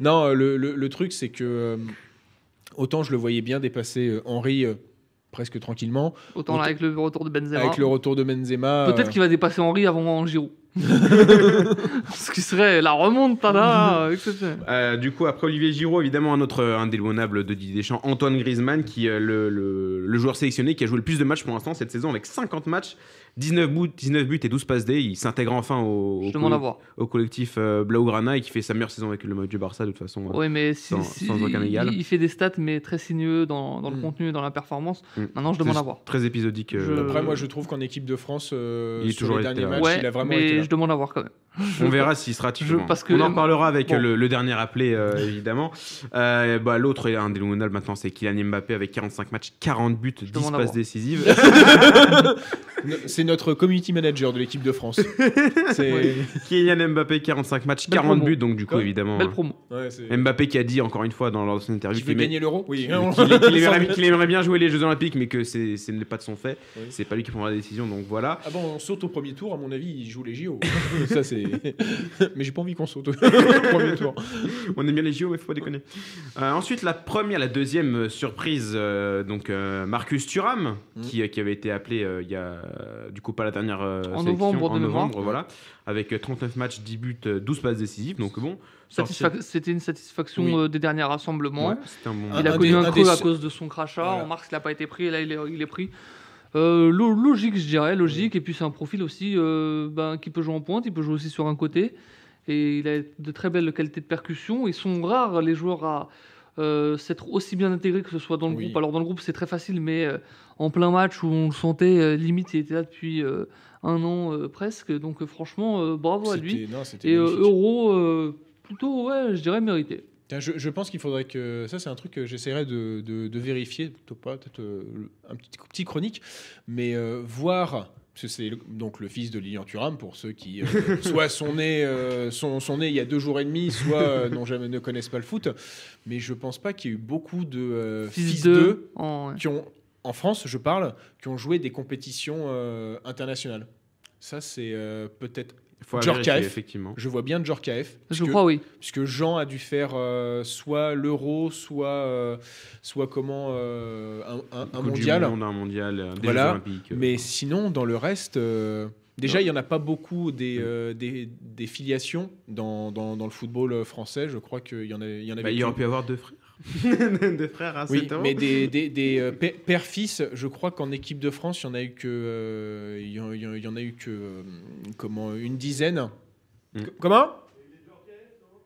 A: non, le, le- le truc, c'est que. euh, autant je le voyais bien dépasser euh, Henri euh, presque tranquillement.
C: Autant là, avec le retour de Benzema.
A: Avec le retour de Benzema.
C: Peut-être
A: euh,
C: qu'il va dépasser Henri avant Giroud. Ce qui serait la remontada exceptionnelle.
B: Euh, du coup, après Olivier Giroud, évidemment, un autre euh, indéloignable de Didier Deschamps, Antoine Griezmann, qui est le, le- le joueur sélectionné qui a joué le plus de matchs pour l'instant cette saison avec 50 matchs, 19 buts, 19 buts et 12 passes D. Il s'intègre enfin au, au, collectif euh, Blaugrana et qui fait sa meilleure saison avec le maillot du Barça de toute façon.
C: Oui, mais si,
B: sans-
C: si-
B: sans aucun égal.
C: Il, il fait des stats, mais très sinueux dans, dans le
A: Mm.
C: contenu et dans la performance.
B: Mm.
C: Maintenant, je demande à voir.
B: Très épisodique. euh,
C: Je-
A: Après, moi, je trouve qu'en équipe de France, euh,
B: Il est
A: sur
B: toujours
A: les
B: été
A: derniers matchs,
C: ouais,
A: il a vraiment été
C: mais
A: là.
C: je demande à voir quand même.
B: On verra s'il sera titulaire.
C: parce que-
B: On en parlera avec
C: Bon.
B: le, le dernier appelé, euh, évidemment. Euh, bah, L'autre est indéloignable maintenant, c'est Kylian Mbappé avec 45 matchs, 40 buts, 10
C: demande à
B: passes décisives.
A: C'est notre community manager de l'équipe de France.
C: Oui.
B: Kylian Mbappé, 45 matchs,
C: Belle
B: 40
C: promo.
B: buts, donc du coup,
A: Ouais.
B: évidemment.
C: Belle
B: euh,
C: promo.
A: Ouais,
B: Mbappé qui a dit encore une fois dans lors de son interview qu'il aimait-
A: gagner l'euro? Oui.
B: qu'il- aimerait, bien jouer les Jeux Olympiques, mais que c'est- ce n'est pas de son fait.
A: Oui.
B: C'est pas lui qui prendra la décision, donc voilà.
A: Ah bon, on saute au premier tour, à mon avis, il joue les JO. Ça, c'est. Mais j'ai pas envie qu'on saute au premier tour.
B: On aime bien les JO, mais faut pas déconner. Euh, ensuite, la première, la deuxième euh, surprise, euh, donc euh, Marcus Thuram,
A: Mm.
B: qui, qui avait été appelé euh, il y a du coup pas la dernière euh,
C: En
B: sélection,
C: novembre
B: en novembre, voilà, avec euh, 39 matchs, 10 buts, euh, 12 passes décisives. Donc bon,
C: Satisfac- C'était une satisfaction
A: Oui.
C: euh, des derniers rassemblements.
B: Ouais, c'était un bon.
A: Un-
C: Il a
A: un
C: connu
A: des-
C: un
A: un
C: creux
A: des-
C: à cause de son crachat.
A: Voilà.
C: En mars, il n'a pas été pris. Et là, il est, il est pris. Euh, lo- logique, je dirais. Logique. Et puis, c'est un profil aussi euh, ben, qui peut jouer en pointe. Il peut jouer aussi sur un côté. Et il a de très belles qualités de percussion. Ils sont rares, les joueurs, à euh, s'être aussi bien intégrés que ce soit dans le
A: Oui.
C: groupe. Alors, dans le groupe, c'est très facile. Mais euh, en plein match où on le sentait, euh, limite, il était là depuis euh, un an euh, presque. Donc, euh, franchement, euh, bravo à lui.
A: C'était- non, c'était
C: Et euh,
A: magnifique.
C: Euro, euh, plutôt, ouais, je dirais mérité.
A: Je, je pense qu'il faudrait que. Ça, c'est un truc que j'essaierai de, de- de vérifier. Peut-être pas, peut-être euh, un petit, petit chronique. Mais euh, voir. C'est donc le fils de Lilian Thuram, pour ceux qui euh, soit sont nés, euh, sont, sont nés il y a deux jours et demi, soit n'ont jamais ne connaissent pas le foot. Mais je pense pas qu'il y ait eu beaucoup de
C: Fils,
A: fils
C: de.
A: d'eux
C: en-
A: qui ont, en France, je parle, qui ont joué des compétitions internationales. Ça, c'est peut-être.
B: Faut vérifier, effectivement.
A: Je vois bien Djorkaeff.
C: Je
A: puisque-
C: crois, oui.
A: puisque Jean a dû faire euh, soit l'euro, soit, euh, soit comment euh, un, un- un mondial.
B: monde, un mondial, des
A: Voilà.
B: Jeux Olympiques.
A: Mais sinon, dans le reste, euh, déjà, il n'y en a pas beaucoup des, euh, des, des filiations dans, dans, dans le football français. Je crois qu'il y en, a, il y en avait.
B: Bah, il
A: que-
B: aurait pu avoir deux frères. deux frères à
A: Oui,
B: 7 ans.
A: mais des, des, des euh, père- père-fils, je crois qu'en équipe de France, il y en a eu que, euh, il y en, a eu que, euh, comment, une dizaine.
B: Mm.
A: Comment?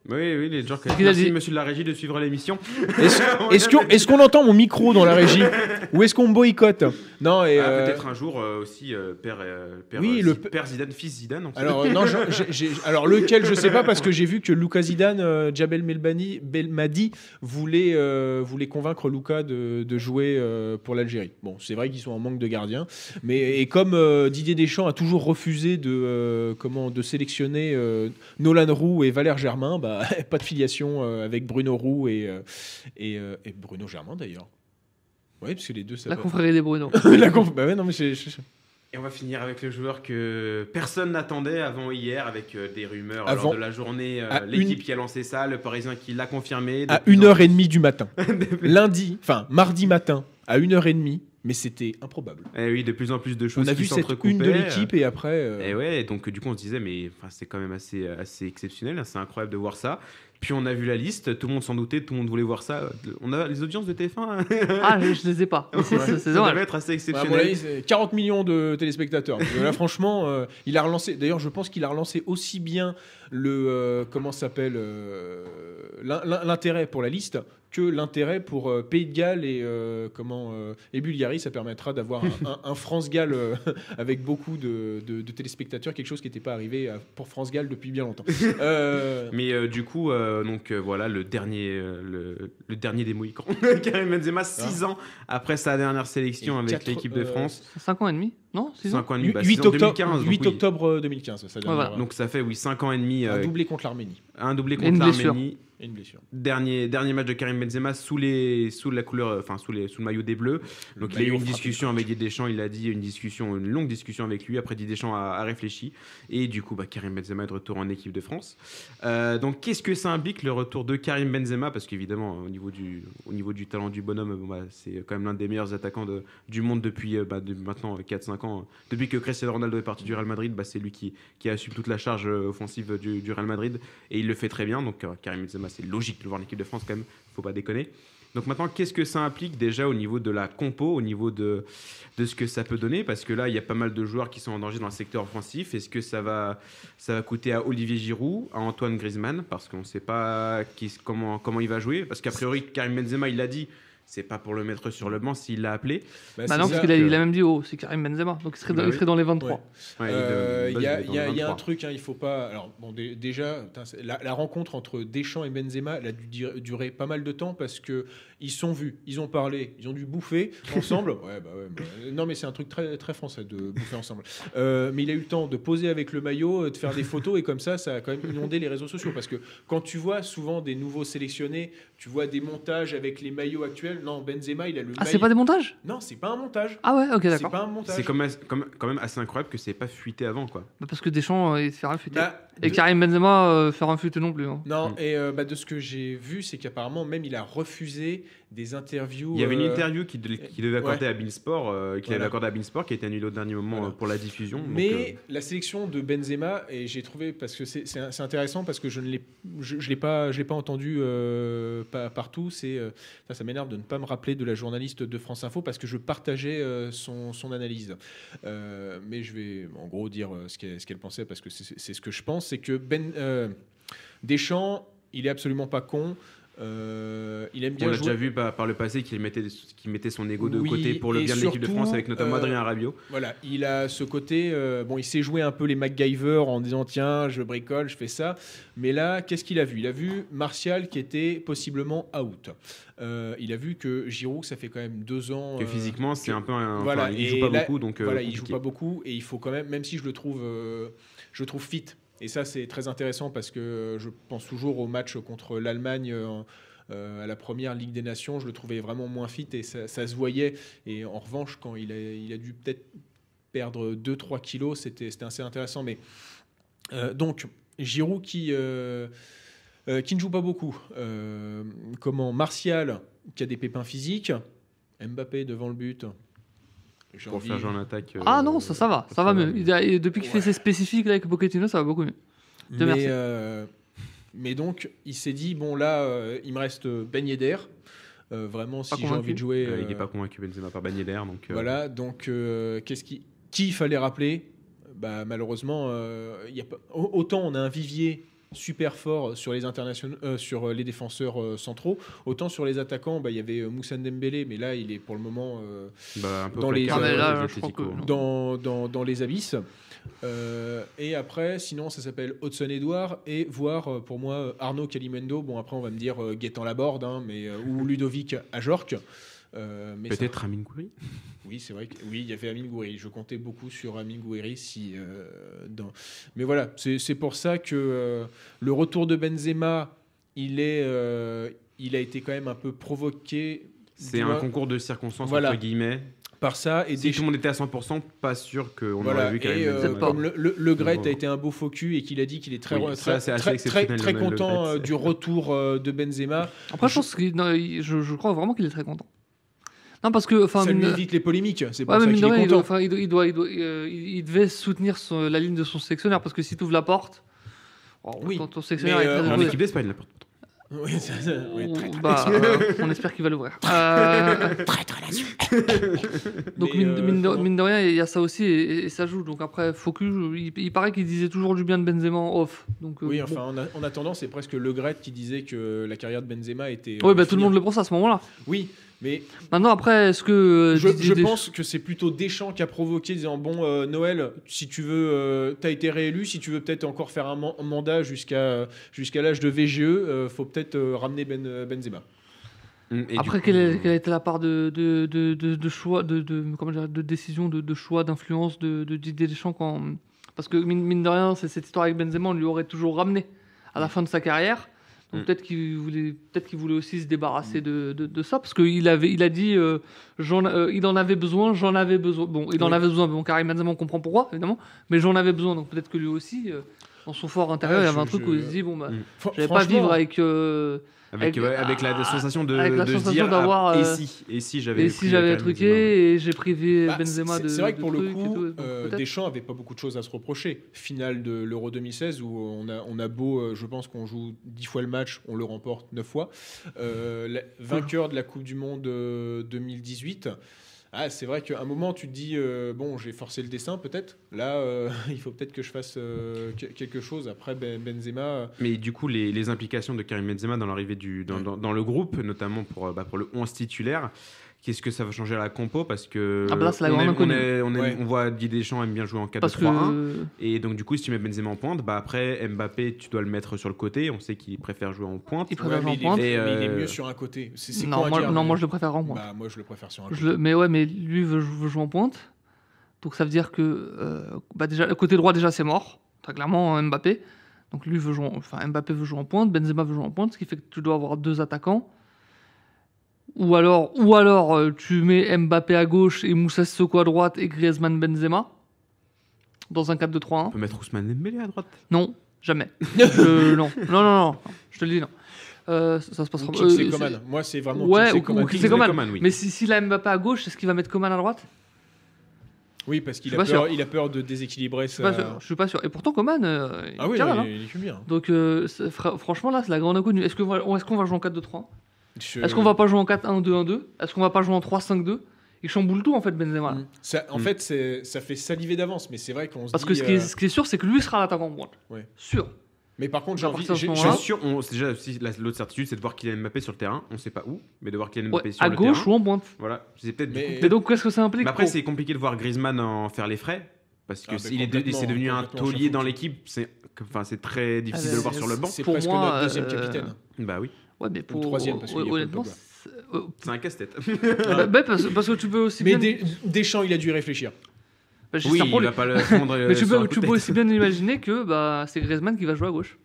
B: Oui, oui, les
C: a
B: Merci,
C: dit.
B: monsieur de la régie, de suivre l'émission.
A: Est-ce qu'on entend mon micro dans la régie Ou est-ce qu'on me boycotte? Non, et
B: Ah,
A: euh,
B: Peut-être un jour euh, aussi euh, père, père,
A: Oui, le
B: père Zidane, fils Zidane. on sait
A: alors alors lequel je sais pas parce que j'ai vu que Lucas Zidane, euh, Jabel Melbani, Belmadi voulait voulait convaincre Lucas de, de jouer pour l'Algérie. Bon, c'est vrai qu'ils sont en manque de gardiens, mais et comme Didier Deschamps a toujours refusé de comment de sélectionner Nolan Roux et Valère Germain, bah pas de filiation euh, avec Bruno Roux et euh, et, euh, et Bruno Germain d'ailleurs. Oui, parce que les deux ça
C: La
A: va.
C: confrérie des Bruno.
A: La conf- bah ouais, non mais c'est- c'est-
B: Et on va finir avec le joueur que personne n'attendait avant hier, avec euh, des rumeurs
A: Avant-
B: lors de la journée. euh, L'équipe
A: une-
B: qui a lancé ça, le Parisien qui l'a confirmé.
A: à
B: De plus en
A: 1h30 du matin. Lundi, enfin mardi matin, à 1h30, mais c'était improbable.
B: Eh oui, de plus en plus de choses
A: On a
B: qui
A: vu cette une de l'équipe et après. euh,
B: Et ouais, donc du coup on se disait mais enfin, c'est quand même assez, assez exceptionnel, hein, c'est incroyable de voir ça. Puis on a vu la liste, tout le monde s'en doutait, tout le monde voulait voir ça. On a les audiences de TF1. hein.
C: Ah, je, je les ai pas. C'est-
B: ça devait être assez exceptionnel.
A: avis, c'est 40 millions de téléspectateurs. Là, franchement, euh, il a relancé. D'ailleurs, je pense qu'il a relancé aussi bien le euh, comment s'appelle euh, l'in- l'in- l'intérêt pour la liste que l'intérêt pour euh, Pays de Galles et euh, comment euh, et Bulgarie. Ça permettra d'avoir un, un- un France Galles euh, avec beaucoup de, de- de téléspectateurs, quelque chose qui n'était pas arrivé à- pour France Galles depuis bien longtemps. Euh,
B: Mais euh, du coup, euh, donc euh, voilà le dernier, euh, le, le dernier des Mohicans, Karim Benzema, 6 ans après sa dernière sélection
A: Et
B: avec l'équipe de France,
C: 5 ans et demi Non 6 ans
B: 5 ans et demi,
A: 8,
B: bah, c'est
A: octobre,
B: 2015. donc
A: 8
B: oui.
A: octobre 2015, ça
C: voilà.
B: Donc ça fait oui 5 ans et demi,
A: un
B: euh,
A: doublé contre l'Arménie
B: un doublé contre l'Arménie.
A: et une blessure.
B: Dernier, dernier match de Karim Benzema sous, les, sous la couleur, euh, enfin sous, les, sous le maillot des Bleus.
A: Le
B: Donc il y a eu une discussion avec Didier Deschamps, il a dit une discussion, une longue discussion avec lui. Après Didier Deschamps a, a réfléchi et du coup bah, Karim Benzema est de retour en équipe de France. Euh, donc qu'est-ce que ça implique le retour de Karim Benzema? Parce qu'évidemment au niveau du au niveau du talent du bonhomme, bon, bah, c'est quand même l'un des meilleurs attaquants de- du monde depuis euh, bah, de- maintenant 4-5 ans. Depuis que Cristiano Ronaldo est parti du Real Madrid, bah, c'est lui qui, qui assume toute la charge euh, offensive du, Real Madrid et il le fait très bien. Donc euh, Karim Benzema c'est logique de le voir en équipe de France quand même, faut pas déconner. Donc maintenant, qu'est-ce que ça implique déjà au niveau de la compo, au niveau de, ce que ça peut donner? Parce que là, il y a pas mal de joueurs qui sont en danger dans le secteur offensif. Est-ce que ça va, ça va coûter à Olivier Giroud, à Antoine Griezmann? Parce qu'on ne sait pas comment, comment il va jouer. Parce qu'a priori, Karim Benzema, il l'a dit, c'est pas pour le mettre sur le banc s'il l'a appelé.
A: Bah,
C: Bah non, parce qu'il a,
A: que-
C: il a même dit oh, c'est Karim Benzema. Donc il serait, dans,
B: Bah
C: il
B: oui.
C: serait dans les 23.
A: Ouais.
B: Ouais, il
A: Euh, Il y, a- y y un
B: 23.
A: truc, hein, il faut pas. Alors, bon, dé- déjà, la, la rencontre entre Deschamps et Benzema, elle a dû durer pas mal de temps parce que ils sont vus, ils ont parlé, ils ont dû bouffer ensemble. ouais, bah ouais, mais- non, mais c'est un truc très, très français de bouffer ensemble. Euh, mais il a eu le temps de poser avec le maillot, euh, de faire des photos et comme ça, ça a quand même inondé les réseaux sociaux parce que quand tu vois souvent des nouveaux sélectionnés, tu vois des montages avec les maillots actuels. Non, Benzema, il a le
C: Ah, c'est
A: maillot-
C: pas des montages?
A: Non, c'est pas un montage.
C: Ah ouais, ok,
A: C'est
C: d'accord.
A: pas un montage.
B: C'est quand même, comme- quand même assez incroyable que c'est pas fuité avant. quoi.
C: Bah, parce que Deschamps, euh, il se fait rien fuiter.
A: Bah,
C: Et
A: de-
C: Karim Benzema, euh, faire un fuite non plus. hein.
A: Non,
B: Mm.
A: et euh, bah, de ce que j'ai vu, c'est qu'apparemment, même il a refusé des interviews.
B: Il y avait une
A: euh,
B: interview qui, de- qui devait accorder à Beansport, euh, qu'il
A: Voilà.
B: avait accordé à Beansport, qui a été annulée au dernier moment
A: Voilà.
B: pour la diffusion. donc,
A: Mais
B: euh,
A: la sélection de Benzema, et j'ai trouvé, parce que c'est- c'est c'est intéressant, parce que je ne l'ai je, je l'ai pas, je l'ai pas entendu euh, pas- partout, c'est ça, ça m'énerve de ne pas me rappeler de la journaliste de France Info, parce que je partageais son, son analyse. Mais je vais en gros dire ce qu'elle ce qu'elle pensait, parce que c'est c'est ce que je pense, c'est que ben, Deschamps, il est absolument pas con. Euh, il aime
B: on
A: bien
B: l'a
A: jouer.
B: déjà vu par, par le passé qu'il mettait, son ego de
A: Oui,
B: côté pour le bien de l'équipe de France, avec notamment
A: euh,
B: Adrien Rabiot.
A: Voilà, il a ce côté. euh, bon, il s'est joué un peu les MacGyver en disant tiens, je bricole, je fais ça. Mais là, qu'est-ce qu'il a vu? Il a vu Martial qui était possiblement out. Il a vu que Giroud, ça fait quand même deux ans.
B: Que physiquement, c'est un peu un.
A: voilà,
B: enfin, il joue pas
A: là-
B: beaucoup, donc.
A: voilà, il joue pas beaucoup et il faut quand même, même si je le trouve, je le trouve fit. Et ça, c'est très intéressant parce que je pense toujours au match contre l'Allemagne. euh, euh, à la première Ligue des Nations, je le trouvais vraiment moins fit et ça, se voyait. Et en revanche, quand il a, il a dû peut-être perdre 2-3 kilos, c'était assez intéressant. Mais euh, donc, Giroud qui, qui ne joue pas beaucoup. Comment Martial qui a des pépins physiques. Mbappé devant le but.
B: Pour
A: envie-
B: faire genre en attaque. euh,
C: Ah non, ça, ça va, ça va mieux. Depuis qu'il
A: Ouais.
C: fait ses spécifiques là, avec Pochettino, ça va beaucoup mieux. Dieu
A: mais,
C: merci.
A: euh, mais donc, il s'est dit bon, là, euh, il me reste Ben Yedder. Euh, vraiment, si j'ai envie de jouer.
B: euh, il n'est
A: euh,
B: pas convaincu Benzema par Bagné d'air, donc. euh,
A: Voilà, donc, euh, qu'est-ce qui, qui il fallait rappeler? Bah, Malheureusement, euh, il y a pas, autant on a un vivier super fort sur les internationaux, euh, sur les défenseurs euh, centraux, autant sur les attaquants, bah, il y avait euh, Moussa Dembélé, mais là, il est pour le moment euh,
B: bah,
A: Dans les-
C: là, que-
A: dans, dans, dans abysses. Euh, et après, sinon, ça s'appelle Hudson Edouard et voir euh, pour moi euh, Arnaud Calimendo. Bon, après, on va me dire euh, Gaëtan Laborde, hein, mais, euh, ou Ludovic Ajorc. Euh, mais ça-
B: Peut-être Amin Gouiri
A: oui, c'est vrai que oui, il y avait Amin Gouiri. Je comptais beaucoup sur Amin Gouiri. Si, euh, dans... Mais voilà, c'est pour ça que euh, le retour de Benzema, il, est, euh, il a été quand même un peu provoqué
B: C'est un concours de circonstances,
A: Voilà.
B: entre guillemets.
A: par ça. Et
B: Si
A: des
B: tout le monde était à 100%, pas sûr qu'on
A: Voilà,
B: aurait vu quand
A: et
B: même
A: euh.
C: Peut-être
A: comme le, le, le Gret a été un beau faux cul et qu'il a dit qu'il est très,
B: Oui,
A: très, très, content
B: Gret.
A: du retour de Benzema.
C: Après, je pense que non, il- je, je crois vraiment qu'il est très content. Non, parce que. Enfin,
A: ça lui évite les polémiques. C'est pour
C: Ouais,
A: ça
C: mine
A: qu'il
C: de
A: est
C: rien, il doit,
A: content.
C: enfin, il doit- il doit- il doit- euh, il- devait soutenir son- la ligne de son sélectionneur parce que si tu ouvres la porte, oh,
A: Oui,
C: ton,
A: mais,
C: est
A: euh,
C: très
B: En équipe d'Espagne, là.
A: Oui, ça- ça- oui, très, très-
C: Bah, euh, on espère qu'il va l'ouvrir. Euh, donc
A: Mais,
C: mine,
A: euh,
C: mine de,
A: comment-
C: mine de rien, il y a ça aussi et, et ça joue. Donc après, Focus, il, il paraît qu'il disait toujours du bien de Benzema en off. Donc,
A: Oui,
C: bon.
A: enfin, en, a- en attendant, c'est presque Le Gret qui disait que la carrière de Benzema était. euh,
C: Oui, bah, tout le monde le pense à ce moment-là.
A: Oui, mais
C: Maintenant, après, est-ce que. euh,
A: je, pense que c'est plutôt Deschamps qui a provoqué, disant Bon, euh, Noël, si tu veux, euh, t'as été réélu, si tu veux peut-être encore faire un man- mandat jusqu'à jusqu'à l'âge de VGE, euh, faut peut-être euh, ramener ben, Benzema.
B: Mm, Et
C: Après,
B: coup,
C: quelle, a été la part de, de, de, de, de choix, de, de, comment dire, de décision, de, de choix, d'influence de, de Didier Deschamps quand... Parce que mine, mine de rien, c'est cette histoire avec Benzema, on lui aurait toujours ramené à la fin de sa carrière.
B: Mm.
C: peut-être qu'il voulait, aussi se débarrasser de, de, de ça, parce qu'il avait, il a dit, euh, euh, il en avait besoin, j'en avais besoin. Bon, il en avait besoin, bon, Karim Benzema, on comprend pourquoi, évidemment, mais j'en avais besoin. Donc peut-être que lui aussi, euh, dans son fort intérieur,
A: Ouais,
C: il y avait un truc
A: je-
C: où il se dit, bon, bah,
B: Mm.
C: J'allais pas vivre avec. euh,
B: Avec,
C: avec-
B: ouais, avec la
C: ah,
B: sensation de,
C: avec la
B: de
C: sensation
B: dire
C: d'avoir,
B: ah,
C: euh,
B: et si et si j'avais
C: Et si j'avais
B: Benzema,
C: truqué et j'ai privé
A: Bah,
C: Benzema
A: c'est-
C: de.
A: C'est vrai que pour le
C: et
A: coup,
C: tout,
A: euh. Deschamps avait pas beaucoup de choses à se reprocher. Finale de l'Euro 2016 où on a, on a beau, euh, je pense qu'on joue 10 fois le match, on le remporte 9 fois. Euh, la- vainqueur de la Coupe du Monde euh, 2018. Ah, c'est vrai qu'à un moment, tu te dis, euh, bon, j'ai forcé le dessin peut-être. Là, euh, il faut peut-être que je fasse euh, que- quelque chose. Après, Ben- Benzema,
B: Mais du coup, les, les implications de Karim Benzema dans l'arrivée du dans,
A: Ouais.
B: dans- dans le groupe, notamment pour, bah, pour le 11 titulaire, qu'est-ce que ça va changer à la compo Parce que
C: Ah bah là, c'est la
B: on,
C: grande
B: aime- on,
C: inconnue.
B: est- on, aime-
A: Ouais.
B: on voit Didier Deschamps aime bien jouer en 4
C: Parce
B: 3 1
C: que.
B: Et donc, du coup, si tu mets Benzema en pointe, bah après Mbappé, tu dois le mettre sur le côté. On sait qu'il préfère jouer en pointe.
C: Il préfère
A: ouais,
C: jouer en
A: est,
C: pointe.
A: mais il est
B: Et,
A: mieux
B: euh,
A: sur un côté. C'est c'est
C: Non,
A: con à
C: moi,
A: dire,
C: non,
A: mais-
C: moi je le préfère en pointe.
A: Bah, moi, je le préfère sur un côté.
C: Mais ouais, mais lui veut, veut jouer en pointe. Donc ça veut dire que. euh, bah déjà, le côté droit, déjà, c'est mort. Très clairement, Mbappé. Donc lui veut jouer. en- Enfin, Mbappé veut jouer en pointe, Benzema veut jouer en pointe, ce qui fait que tu dois avoir deux attaquants. Ou alors, ou alors euh, tu mets Mbappé à gauche et Moussa Sissoko à droite et Griezmann Benzema. Dans un 4-2-3-1.
B: On peut mettre Ousmane Dembélé à droite.
C: Non, jamais. Je- non. non, non, non, je te le dis, non. Euh, ça se passera
A: Ou
C: euh,
A: Coman. Moi, c'est vraiment
C: Ouais, ou-
A: Coman.
C: ou Coman.
B: oui.
C: Mais si, s'il a Mbappé à gauche, est-ce qu'il va mettre Coman à droite?
A: Oui, parce qu'il a, peur- il a peur de déséquilibrer
C: Je
A: ça.
C: Je suis pas sûr. Et pourtant, Coman, euh, il
A: Ah oui,
C: tient
A: non,
C: là, hein.
A: il, il bien.
C: Donc, euh, franchement, là, c'est la grande inconnue. Est-ce qu'on va, est-ce qu'on va jouer en 4-2-3
A: Je-
C: Est-ce qu'on va pas jouer en 4-1-2-1-2 Est-ce qu'on va pas jouer en 3-5-2 Il chamboule tout, en fait, Benzema.
A: Mm. Ça- en
B: Mm.
A: fait, ça fait saliver d'avance, mais c'est vrai qu'on se
C: Parce
A: dit.
C: que ce qui, est,
A: euh,
C: ce qui est sûr, c'est que lui sera l'attaquant en pointe.
A: Ouais.
C: Sûr.
A: Mais par contre, j'ai
C: à
A: envie.
B: Je suis sûr, on, déjà aussi la- l'autre certitude, c'est de voir Kylian Mbappé sur le terrain. On sait pas où, mais de voir Kylian Mbappé
C: Ouais,
B: sur
C: à
B: le
C: gauche
B: terrain.
C: ou en pointe.
B: Voilà, c'est peut-être. du
A: Mais-
B: peut-être-
C: donc, qu'est-ce que ça implique
B: Mais après, c'est compliqué de voir Griezmann en faire les frais. Parce que
A: Ah,
B: s'il est, de- devenu un taulier dans l'équipe, c'est enfin, c'est très difficile
C: Ah,
B: de le voir sur le banc.
A: C'est
C: Pour
A: presque
C: moi,
A: notre deuxième
C: euh,
A: capitaine.
B: Bah oui,
C: Ouais, mais pour.
A: troisième, parce qu'il
C: honnêtement, c'est- euh,
B: c'est un casse-tête.
C: bah, bah, parce, parce que tu peux aussi
A: Mais
C: bien.
A: Des- Deschamps, il a dû y réfléchir.
C: Bah,
B: oui, il
C: lui.
B: va pas le euh,
C: Mais tu
B: un
C: peux, tu peux aussi bien imaginer que bah, c'est Griezmann qui va jouer à gauche.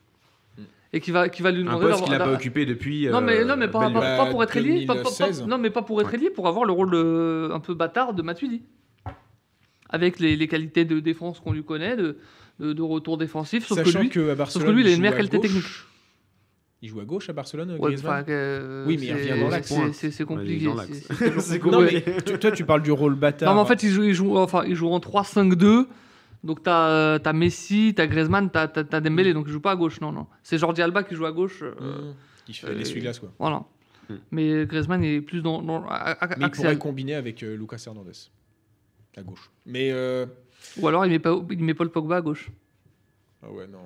A: Mm.
C: Et qui va, qui va lui
B: Un
C: demander
B: poste
C: d'avoir-
B: qu'il n'a pas occupé depuis.
C: Non mais,
B: euh,
C: non, mais pas, pas- pas pour être ailier, pas- pas- pas-
A: 2016.
C: non, mais pas pour être ailier, pour avoir le rôle de- un peu bâtard de Matuidi. Avec les, les qualités de défense qu'on lui connaît, de, de, de retour défensif, sauf
A: Sachant
C: que lui,
A: que à Barcelone,
C: que lui, il a une meilleure qualité
A: gauche.
C: technique.
A: Il joue à gauche à Barcelone,
C: ouais,
A: Griezmann
C: euh,
A: Oui, mais il revient dans l'axe.
C: c'est- compliqué. c'est-.
A: Tu- Toi, tu parles du rôle bâtard.
C: Non, mais en fait, il joue, il joue, enfin, il joue en 3-5-2. Donc, t'as as Messi, t'as Griezmann, t'as as, Dembélé. Donc, il joue pas à gauche. Non, non. C'est Jordi Alba qui joue à gauche. euh,
A: Mmh. Il fait
C: euh,
A: l'essuie-glace, quoi.
C: Voilà.
B: Mm.
C: Mais Griezmann est plus dans, dans a- a-
A: Mais il pourrait combiner avec euh, Lucas Hernandez à gauche. Mais euh,
C: Ou alors il met, pas, il met Paul Pogba à gauche.
A: Ah ouais, non.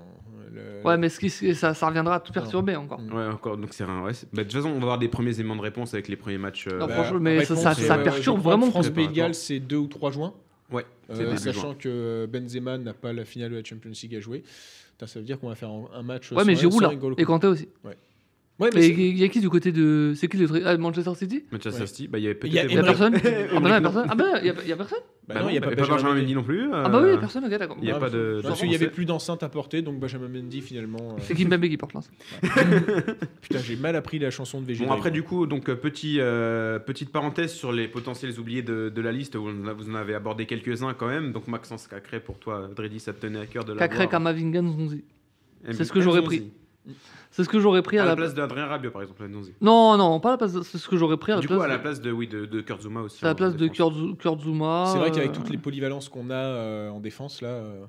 A: le-
C: Ouais, mais ce qui, ça, ça reviendra à tout perturber encore.
A: Mm.
B: Ouais, encore. Donc c'est un. Ouais, bah, de toute façon, on va avoir des premiers éléments de réponse avec les premiers matchs. euh,
C: Non,
A: Bah,
C: franchement, mais ça-
A: réponse,
C: ça- ça
A: euh,
C: perturbe
A: crois
C: vraiment.
A: France
B: Par
A: Pays de. Galles, c'est 2 ou 3 juin.
B: Ouais,
A: Euh, sachant
B: juin.
A: que Benzema n'a pas la finale de la Champions League à jouer. Ça veut dire qu'on va faire un, match.
C: Ouais, mais Giroud là. Et Kanté aussi.
A: Ouais, mais
C: Mais il y a qui du côté de. C'est qui le truc ah, Manchester City?
B: Manchester
A: Ouais.
B: City, bah, il y avait
A: a
B: peut-être.
C: Il y a
A: Emery.
C: personne Ah, bah il y a
B: non.
C: personne. Ah, bah, il y a, il y a personne
A: bah
B: Bah
A: non, il n'y a pas
B: Benjamin
A: Benjamin
B: Mendy non plus.
C: Ah, bah oui, il y a
B: euh,
C: personne, ok, d'accord.
B: Il n'y a
A: Ah,
B: pas de.
A: Parce qu'il n'y avait plus d'enceinte à porter, donc Benjamin Mendy finalement. euh,
C: C'est Kimpembe qui porte là.
A: Putain, j'ai mal appris la chanson de VG.
B: Bon, après, du coup, donc, euh, petit, euh, petite parenthèse sur les potentiels oubliés de, de la liste, où on vous en avez abordé quelques-uns quand même. Donc, Maxence Cacré, pour toi, Dredi, ça te tenait à cœur de la
C: Cacré, Kamavinga, Nzonzi.
B: Eh
C: c'est ce que j'aurais pris. C'est ce que j'aurais pris
B: À
C: à,
B: la
C: la
B: place d'Adrien Rabiot, par exemple, à Nancy.
C: Non, non, pas à la place. de- C'est ce que j'aurais pris à la
B: Du
C: place.
B: coup, à la
C: de-
B: place de, oui, de, de Kurt Zouma aussi.
C: à la place de.
A: C'est vrai qu'avec
C: euh,
A: toutes les polyvalences qu'on a euh, en défense, là, euh,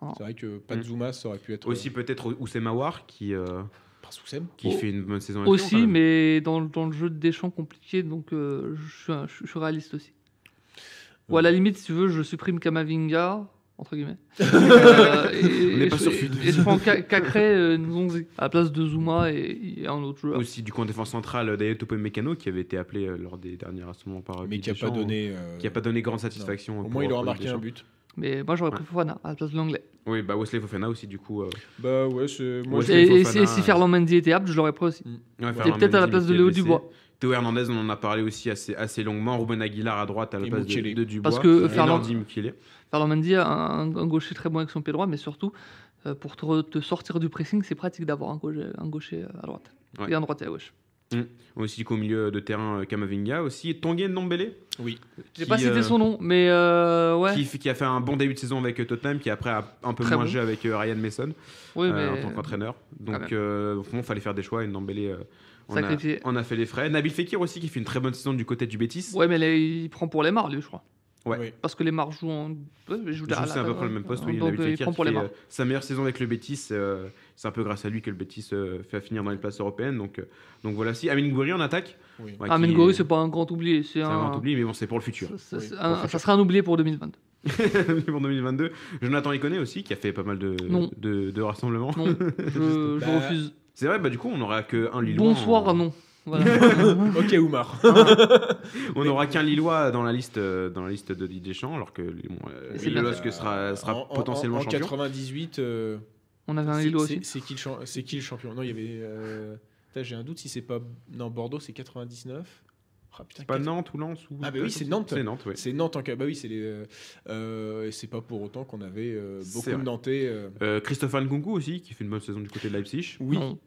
C: Ah.
A: c'est vrai que pas de
B: Mm.
A: Zuma, ça aurait pu être.
B: Aussi peut-être Oussem Aouar qui, euh,
A: euh, Soussem.
B: qui
C: Oh.
B: fait une bonne saison.
C: Aussi, mais dans, dans le jeu de Deschamps compliqué, donc euh, je, suis un- je suis réaliste aussi. Ou à la limite, si tu veux, je supprime Kamavinga, entre guillemets. Euh, et,
B: On n'est pas sur
C: et- je prends Cacré euh, Nzonzi à la place de Zuma et, et un autre joueur.
B: Aussi, du coup, en défense centrale, Dayo Topo Mécano qui avait été appelé euh, lors des derniers rassemblements par
A: Mais qui a
B: Deschamps,
A: pas donné. euh,
B: qui a pas donné grande satisfaction.
A: Au
B: pour-
A: moins, il aura marqué un but.
C: Mais moi, j'aurais pris Fofana à la place de l'anglais.
B: Oui, bah Wesley Fofana aussi, du coup. euh,
A: Bah ouais, c'est.
C: Et,
B: Fofana,
C: si, si
B: euh,
C: Ferland Mendy était apte, je l'aurais pris aussi.
B: ouais, Ferland
C: peut-être à la place de Léo. Dubois.
B: Théo Hernandez, on en a parlé aussi assez, assez longuement. Ruben Aguilar à droite à la
A: Et
B: place de, Dubois.
C: Parce que Ferland- Ferland Mendy a un, un gaucher très bon avec son pied droit, mais surtout, euh, pour te, sortir du pressing, c'est pratique d'avoir un gaucher, un gaucher à droite.
B: Ouais.
C: Et un droitier à gauche.
B: Aussi qu'au milieu de terrain, euh, Kamavinga. Aussi Tongue Ndombele.
A: Oui.
C: J'ai
B: qui,
C: pas cité
B: euh,
C: son nom, mais euh, ouais.
B: Qui, qui a fait un bon début de saison avec euh, Tottenham, qui après a un peu
C: Très
B: moins
C: bon.
B: joué avec euh, Ryan Mason
C: Oui,
B: euh,
C: mais
B: en tant qu'entraîneur. Donc, euh, il fallait faire des choix et Ndombele euh, on, a,
C: Sacrifié.
B: on a fait les frais. Nabil Fekir aussi, qui fait une très bonne saison du côté du Betis.
C: ouais, mais là, il prend pour les marres, lui, je crois.
B: Ouais.
A: Oui.
C: Parce que les marres jouent en.
B: Je
C: à
B: peu près le même poste, oui.
C: Donc,
B: Nabil
C: euh, il pour les
B: fait,
C: marres.
B: euh, sa meilleure saison avec le Betis. euh, c'est un peu grâce à lui que le Betis euh, fait finir dans les places européennes. Donc, euh, donc voilà. Si Amin Gouiri en attaque.
A: Oui.
B: ouais,
C: Ah,
B: qui-
C: Mengori, c'est pas un grand oublié. C'est
B: un
C: un.
B: grand oubli, mais bon, c'est pour le futur.
C: ça-
A: Oui,
C: un-
A: le futur.
C: ça sera un oublié pour 2022.
B: pour 2022. Jonathan Iconé aussi, qui a fait pas mal de,
C: Non.
B: de, de rassemblements.
C: Non, je, je
A: Bah,
C: refuse.
B: C'est vrai, bah du coup, on n'aura qu'un Lillois.
C: Bonsoir,
B: en-
C: non. Voilà.
A: Ok, Oumar.
B: On n'aura qu'un Lillois dans la liste, euh, dans la liste de Didier Deschamps, alors que bon, euh. Losque sera, sera
A: En- en-
B: potentiellement
A: en,
B: champion.
A: 98. euh,
C: On avait un Lillois
A: c'est-
C: aussi.
A: C'est qui, le champ- c'est qui le champion? Non, il y avait. euh, J'ai un doute si c'est pas. Non, Bordeaux, c'est 99. Ah, putain,
B: C'est pas Nantes ou Lens ou...
A: Ah, bah oui, c'est Nantes.
B: C'est Nantes, oui.
A: C'est Nantes en cas. Bah oui, c'est les. euh, euh, et c'est pas pour autant qu'on avait euh, beaucoup de Nantais. euh.
B: Euh, Christopher Nkunku aussi, qui fait une bonne saison du côté de Leipzig.
A: Oui.
C: Non.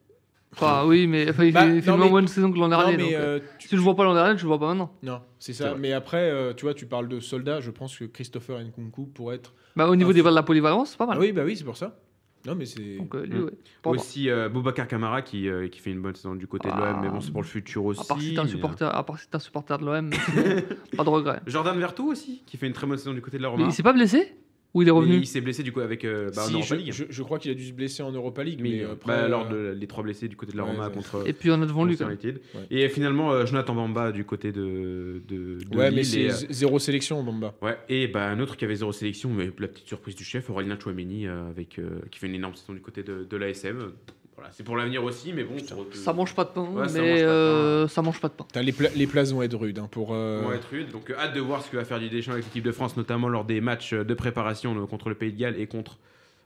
C: Enfin, oui, mais enfin, il
A: Bah,
C: fait, il fait
A: non,
C: une moins
A: mais-
C: bonne saison que l'an
A: Non,
C: dernier.
A: mais
C: donc, euh,
A: euh, tu-
C: Si je vois pas l'an dernier, je le vois pas maintenant.
A: Non, c'est ça. Mais après, euh, tu vois, tu parles de soldats. Je pense que Christopher Nkunku pourrait être.
C: Bah, au niveau
A: Ah,
C: des de la polyvalence, c'est pas mal.
A: Ah oui, bah oui, c'est pour ça. Non, mais c'est.
C: Euh,
B: Mm.
C: ouais.
B: Aussi euh, Boubacar Kamara qui, euh, qui fait une bonne saison du côté de
C: Ah.
B: l'OM, mais bon, c'est pour le futur aussi.
C: À part si t'es un
B: mais,
C: supporter, à part si t'es un supporter de l'OM, pas de regret.
B: Jordan Vertou aussi, qui fait une très bonne saison du côté de la
C: Mais
B: Roma.
C: il s'est pas blessé? Ou il est
B: Mais
C: revenu
B: il s'est blessé du coup avec euh, bah, en
A: Si,
B: Europa
A: je,
B: League.
A: je- je crois qu'il a dû se blesser en Europa League.
B: Mais,
A: Mais,
B: euh,
A: après,
B: bah,
A: euh,
B: lors de les trois blessés du côté de la Roma
A: ouais.
B: contre.
C: Et puis on a devant lui.
B: United.
A: Ouais.
B: Et finalement, euh, Jonathan Bamba du côté de, de, de
A: Ouais,
B: Lille.
A: mais c'est
B: euh,
A: zéro sélection, Bamba.
B: Ouais, et bah, un autre qui avait zéro sélection, mais la petite surprise du chef, Aurélien Chouameni, euh, avec, euh, qui fait une énorme saison du côté de, de l'ASM. Voilà, c'est pour l'avenir aussi, mais bon. pour-
C: Ça mange pas de pain,
B: Ouais, ça mange pas
C: mais
B: de pain.
C: euh, ça mange pas de pain.
A: Putain, les, pla- les places vont être rudes hein, pour. euh,
B: vont être rudes. Donc euh, hâte de voir ce que va faire Didier Deschamps avec l'équipe de France, notamment lors des matchs de préparation euh, contre le Pays de Galles et contre.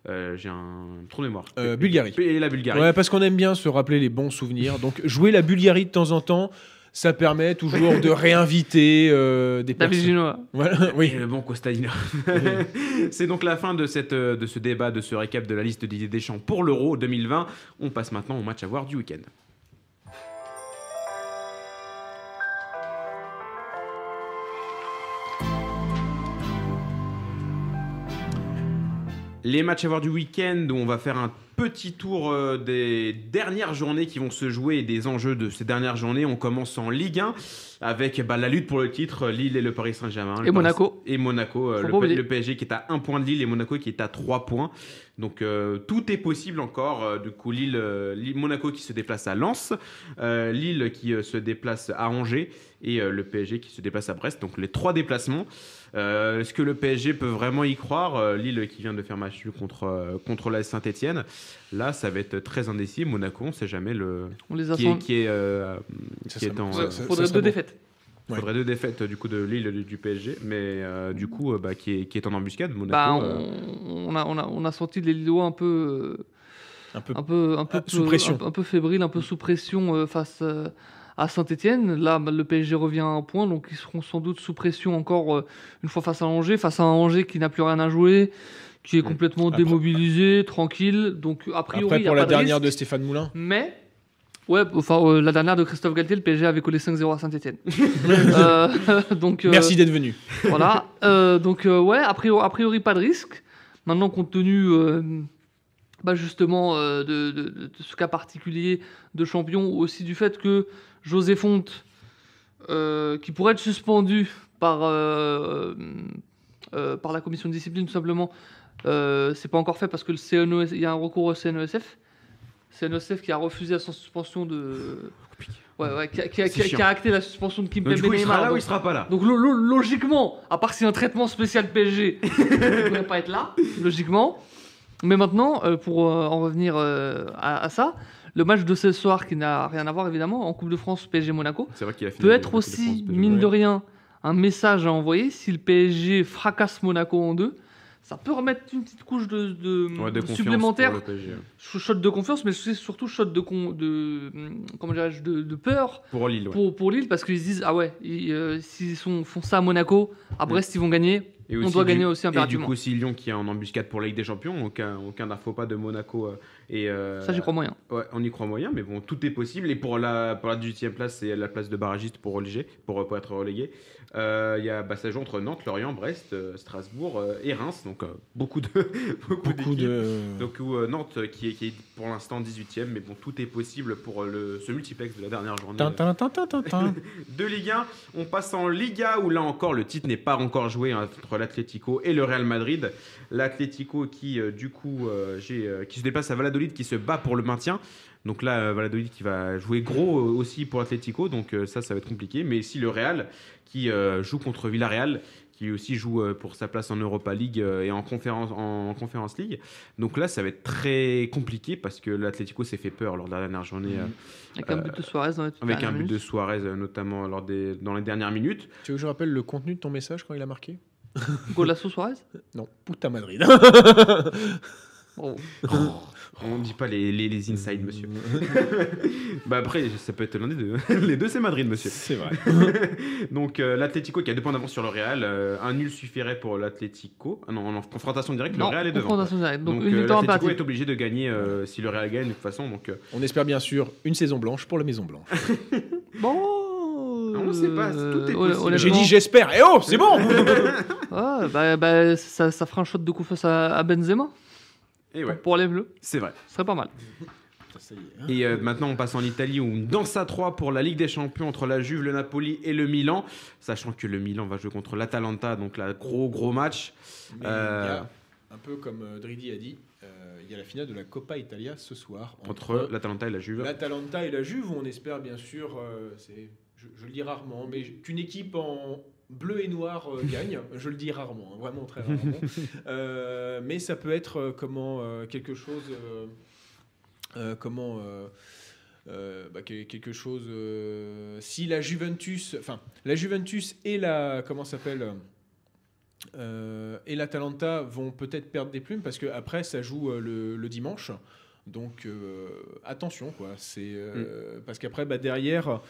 B: euh, J'ai un trou de mémoire.
A: Euh, Bulgarie.
B: Et la Bulgarie.
A: Ouais, parce qu'on aime bien se rappeler les bons souvenirs. Donc, jouer la Bulgarie de temps en temps, ça permet toujours de réinviter euh, des personnes. Voilà, oui.
B: Et le bon Costadino. c'est donc la fin de, cette, euh, de ce débat, de ce récap de la liste de Didier Deschamps pour l'Euro 2020. On passe maintenant au match à voir du week-end. Les matchs à voir du week-end, où on va faire un petit tour euh, des dernières journées qui vont se jouer et des enjeux de ces dernières journées. On commence en Ligue 1 avec bah, la lutte pour le titre, Lille et le Paris Saint-Germain.
C: Et Monaco.
B: Et Monaco, euh, le, PSG qui est à 1 point de Lille et Monaco qui est à 3 points. Donc euh, tout est possible encore. Du coup, Lille, Lille- Monaco qui se déplace à Lens, euh, Lille qui se déplace à Angers et euh, le PSG qui se déplace à Brest. Donc les trois déplacements. Euh, Est-ce que le PSG peut vraiment y croire Euh, Lille qui vient de faire match nul contre, euh, contre la Saint-Etienne? Là, ça va être très indécis. Monaco, on ne sait jamais le...
C: On les a
B: qui est, qui est, euh,
A: Ça
B: qui est
A: serait-
B: en...
A: ça- ça-
C: Faudrait deux
A: bon.
C: défaites.
B: il
A: Ouais.
B: faudrait deux défaites du coup de Lille et du PSG, mais euh, du coup euh, bah, qui, est, qui est en embuscade. Monaco,
C: Bah,
B: euh,
C: on, on a, on, a, on a senti les Lillois un peu,
A: Un peu.
C: un peu, un peu
A: sous pression.
C: un, un peu fébrile, un peu sous pression euh, face euh, à Saint-Etienne. Là, bah, le PSG revient à un point, donc ils seront sans doute sous pression encore euh, une fois face à Angers, face à un Angers qui n'a plus rien à jouer, qui est complètement
A: Après-
C: démobilisé, tranquille. Donc a priori,
A: Après,
C: il y a
A: pour la
C: pas de
A: dernière
C: risque.
A: de Stéphane Moulin.
C: Mais, ouais, enfin, euh, la dernière de Christophe Galtier, le PSG avait collé 5-0 à Saint-Etienne. donc, euh,
A: Merci d'être venu.
C: voilà. Donc, ouais, a priori, a priori, pas de risque. Maintenant, compte tenu bah, justement de, de- ce cas particulier de champion, aussi du fait que José Fonte, euh, qui pourrait être suspendu par, euh, euh, par la commission de discipline tout simplement, c'est pas encore fait parce que le CNES, il y a un recours au CNESF. CNESF qui a refusé la suspension de. Ouais, ouais, qui a, qui a-
B: C'est
C: qui a- qui a
B: chiant.
C: acté la suspension de Kim
B: Donc, du coup, il
C: Neymar.
B: sera là ou
C: donc-
B: il sera pas là?
C: donc lo- lo- logiquement, à part si un traitement spécial PSG, il ne pourrait pas être là, logiquement. Mais maintenant, pour en revenir à, à ça, le match de ce soir qui n'a rien à voir évidemment en Coupe de France PSG Monaco peut être aussi mine de rien un message à envoyer si le PSG fracasse Monaco en deux. Ça peut remettre une petite couche de, de-
B: Ouais, de confiance
C: supplémentaire shot de confiance, mais c'est surtout shot de, con- de, comment de, peur
B: Pour Lille, ouais.
C: pour, pour Lille parce qu'ils se disent ah ouais euh, s'ils font ça à Monaco à Brest ils vont gagner
B: Et
C: on doit
B: du-
C: gagner aussi
B: Et du
C: impérativement
B: coup, si Lyon qui est en embuscade pour la Ligue des Champions, aucun, aucun faux pas de Monaco. Euh, et, euh,
C: ça j'y crois moyen
B: Ouais, on y croit moyen, mais bon, tout est possible. Et pour la, pour la 18e place, c'est la place de barragiste pour, reléger, pour, pour être relégué. Euh, Il y a, bah, ça joue entre Nantes, Lorient, Brest, euh, Strasbourg euh, et Reims. Donc, euh, beaucoup de. beaucoup
A: de.
B: Donc, où, euh, Nantes euh, qui est, qui est pour l'instant 18e, mais bon, tout est possible pour euh, le, ce multiplex de la dernière journée. De Ligue 1. On passe en Liga où là encore le titre n'est pas encore joué hein, entre l'Atlético et le Real Madrid. L'Atlético qui euh, du coup euh, euh, qui se déplace à Valladolid qui se bat pour le maintien. Donc là euh, Valladolid qui va jouer gros euh, aussi pour l'Atlético donc euh, ça ça va être compliqué. Mais si le Real qui joue contre Villarreal qui aussi joue pour sa place en Europa League et en conférence en Conférence League. Donc là ça va être très compliqué parce que l'Atlético s'est fait peur lors de la dernière journée. euh,
C: avec un but de Suarez dans les
B: avec un but de. Suarez, notamment lors des, dans les dernières minutes.
A: Tu veux que je rappelle le contenu de ton message quand il a marqué?
C: Golasso Suarez?
A: Non, Puta Madrid.
C: Bon.
B: On ne dit pas les, les, les inside, monsieur. bah après, ça peut être l'un des deux. les deux, c'est Madrid, monsieur.
A: C'est vrai.
B: Donc euh, l'Atlético qui a deux points d'avance sur le Real. euh, un nul suffirait pour l'Atlético. Ah non, en confrontation directe, le Real est devant.
C: confrontation directe donc,
B: Donc, euh, l'Atlético est obligé de gagner euh, si le Real gagne de toute façon. Donc euh,
A: On espère bien sûr une saison blanche pour la Maison Blanche.
C: bon
B: On sait pas, tout est possible.
A: J'ai dit j'espère. Eh oh, c'est bon
C: ouais, bah, bah, ça, ça fera un shot de confiance à, à Benzema
B: et ouais,
C: pour les bleus
B: c'est vrai.
C: ce serait pas mal
A: hein.
B: Et euh, maintenant, on passe en Italie où on danse à 3 pour la Ligue des Champions entre la Juve, le Napoli et le Milan. Sachant que le Milan va jouer contre l'Atalanta, donc là, gros gros match.
A: Mais
B: Euh,
A: il y a, un peu comme euh, Dridi a dit, euh, il y a la finale de la Coppa Italia ce soir
B: Entre l'Atalanta et la Juve.
A: l'Atalanta et la Juve. où On espère bien sûr, euh, c'est, je, je le dis rarement, mais qu'une équipe en bleu et noir euh, gagne. Je le dis rarement, hein, vraiment très rarement. Euh, mais ça peut être euh, comment euh, quelque chose, comment. bah, que- quelque chose si la Juventus enfin la Juventus et la comment ça s'appelle et l'Atalanta vont peut-être perdre des plumes parce que après ça joue le, le dimanche. Donc euh, attention quoi. C'est euh, parce qu'après bah, derrière.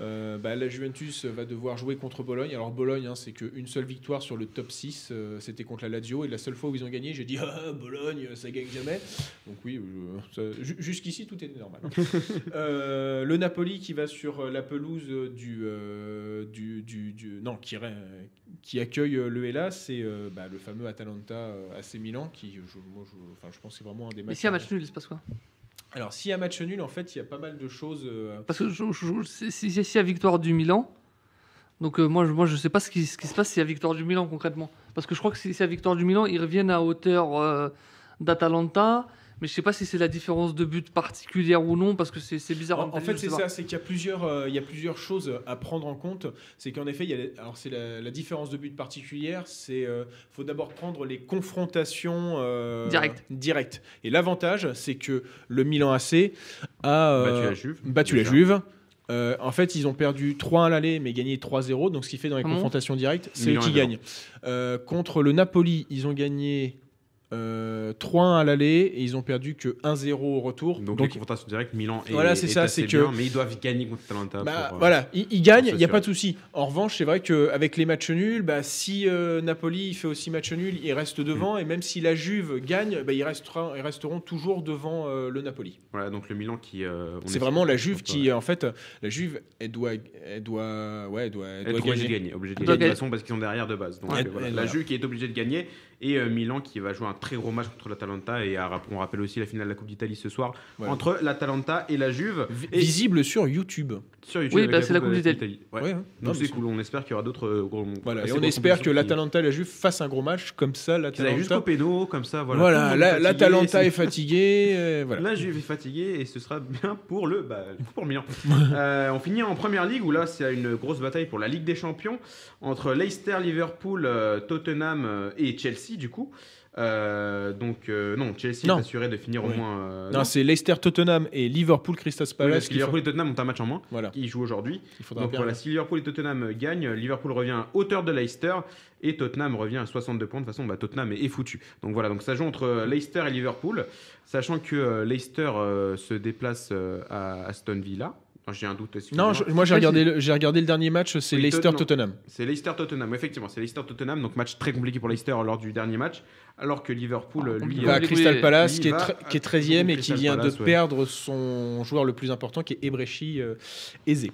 A: Euh, bah, la Juventus va devoir jouer contre Bologne. Alors Bologne, hein, c'est qu'une seule victoire sur le top 6, euh, c'était contre la Lazio. Et la seule fois où ils ont gagné, j'ai dit ah, Bologne, ça gagne jamais. Donc oui, euh, jusqu'ici tout est normal. Euh, le Napoli qui va sur la pelouse du, euh, du, du- du- non qui, accueille le Hellas, c'est euh, bah, le fameux Atalanta euh, AC Milan qui, je, moi, je, enfin, je pense que c'est vraiment un des
C: mais
A: matchs.
C: si un match nul il se passe quoi?
A: Alors s'il y a match nul, en fait, il y a pas mal de choses. euh,
C: Parce que je, je- je- si, si, si il y a victoire du Milan, donc euh, moi, je, moi je sais pas ce qui, ce qui se passe s'il y a victoire du Milan concrètement. Parce que je crois que si s'il y a victoire du Milan, ils reviennent à hauteur euh, d'Atalanta. Mais je sais pas si c'est la différence de but particulière ou non, parce que c'est bizarre.
A: En, fait, c'est ça, c'est qu'il y a plusieurs, euh, il y a plusieurs choses à prendre en compte. C'est qu'en effet, il y a, les- alors c'est la, la différence de but particulière. C'est, euh, faut d'abord prendre les confrontations euh,
C: Direct.
A: directes. Et l'avantage, c'est que le Milan AC a euh,
B: Battu la Juve.
A: battu la. Juve. Euh, en fait, ils ont perdu 3-1 à l'aller, mais gagné 3-0. Donc, ce qui fait dans les
C: Ah bon
A: confrontations directes, c'est eux qui gagnent. Euh, contre le Napoli, ils ont gagné euh, 3-1 à l'aller et ils ont perdu que 1-0 au retour.
B: Donc,
A: Donc,
B: les confrontations directes, Milan est,
A: Voilà, c'est
B: est
A: ça,
B: assez
A: c'est que-
B: mais ils doivent gagner contre Atalanta.
A: Bah,
B: pour, euh,
A: voilà, ils, ils gagnent, il n'y a pas de souci. En revanche, c'est vrai qu'avec les matchs nuls, bah, si euh, Napoli fait aussi match nul, il reste devant. Et même si la Juve gagne, bah, ils, restera- ils resteront toujours devant euh, le Napoli.
B: Voilà, donc le Milan qui. euh,
A: C'est vraiment la Juve
B: Ouais.
A: qui, en fait, la Juve, elle doit, elle doit, ouais, elle doit, elle doit gagner.
B: gagner, obligé de gagner de toute façon parce qu'ils sont derrière de base. Donc
A: Ouais,
B: euh, voilà.
A: elle
B: la Juve qui est obligée de gagner Et euh, Milan qui va jouer un très gros match contre l'Atalanta. Et à- on rappelle aussi la finale de la Coupe d'Italie ce soir
A: Voilà.
B: entre l'Atalanta et la Juve. Et
A: Visible sur YouTube.
B: sur YouTube
C: Oui, bah, c'est la Coupe d'Italie.
B: Ouais.
A: Ouais, hein.
B: Donc c'est cool, on espère qu'il y aura d'autres euh, gros.
A: Voilà, et on espère que l'Atalanta et la Juve fassent un gros match comme ça.
B: Aillent jusqu'au
A: L'Atalanta,
B: péno, comme ça. Voilà,
A: voilà, la- l'Atalanta est fatiguée. euh, voilà.
B: La Juve est fatiguée et ce sera bien pour le bah, pour Milan. Euh, on finit en première ligue où là c'est une grosse bataille pour la Ligue des Champions entre Leicester, Liverpool, Tottenham et Chelsea du coup. Euh, donc euh, non, Chelsea
A: Non.
B: est assuré de finir
A: Oui.
B: au moins. euh,
A: Non,
B: non.
A: c'est Leicester, Tottenham et Liverpool, Crystal
B: Oui,
A: Palace.
B: parce que
A: qui
B: Liverpool et Tottenham ont un match en moins
A: Voilà,
B: qui jouent aujourd'hui. Donc voilà, si Liverpool et Tottenham gagnent, Liverpool revient à hauteur de Leicester et Tottenham revient à 62 points. De toute façon, bah, Tottenham est, est foutu. Donc voilà, donc ça joue entre Leicester et Liverpool, sachant que Leicester se déplace à Aston Villa. Non, J'ai un doute.
A: Non, je- moi j'ai regardé, le- j'ai regardé le dernier match, c'est
B: Oui,
A: Leicester
B: Tot- non.
A: Tottenham.
B: C'est Leicester-Tottenham, effectivement, c'est Leicester-Tottenham, donc match très compliqué pour Leicester lors du dernier match, alors que Liverpool,
C: Ah,
B: lui,
A: va
C: va
A: à
C: aller
A: Crystal Palace, qui est,
B: à-
A: qui est 13e et qui vient
B: Palace,
A: de
B: ouais.
A: perdre son joueur le plus important, qui est Ebrechi euh, Eze.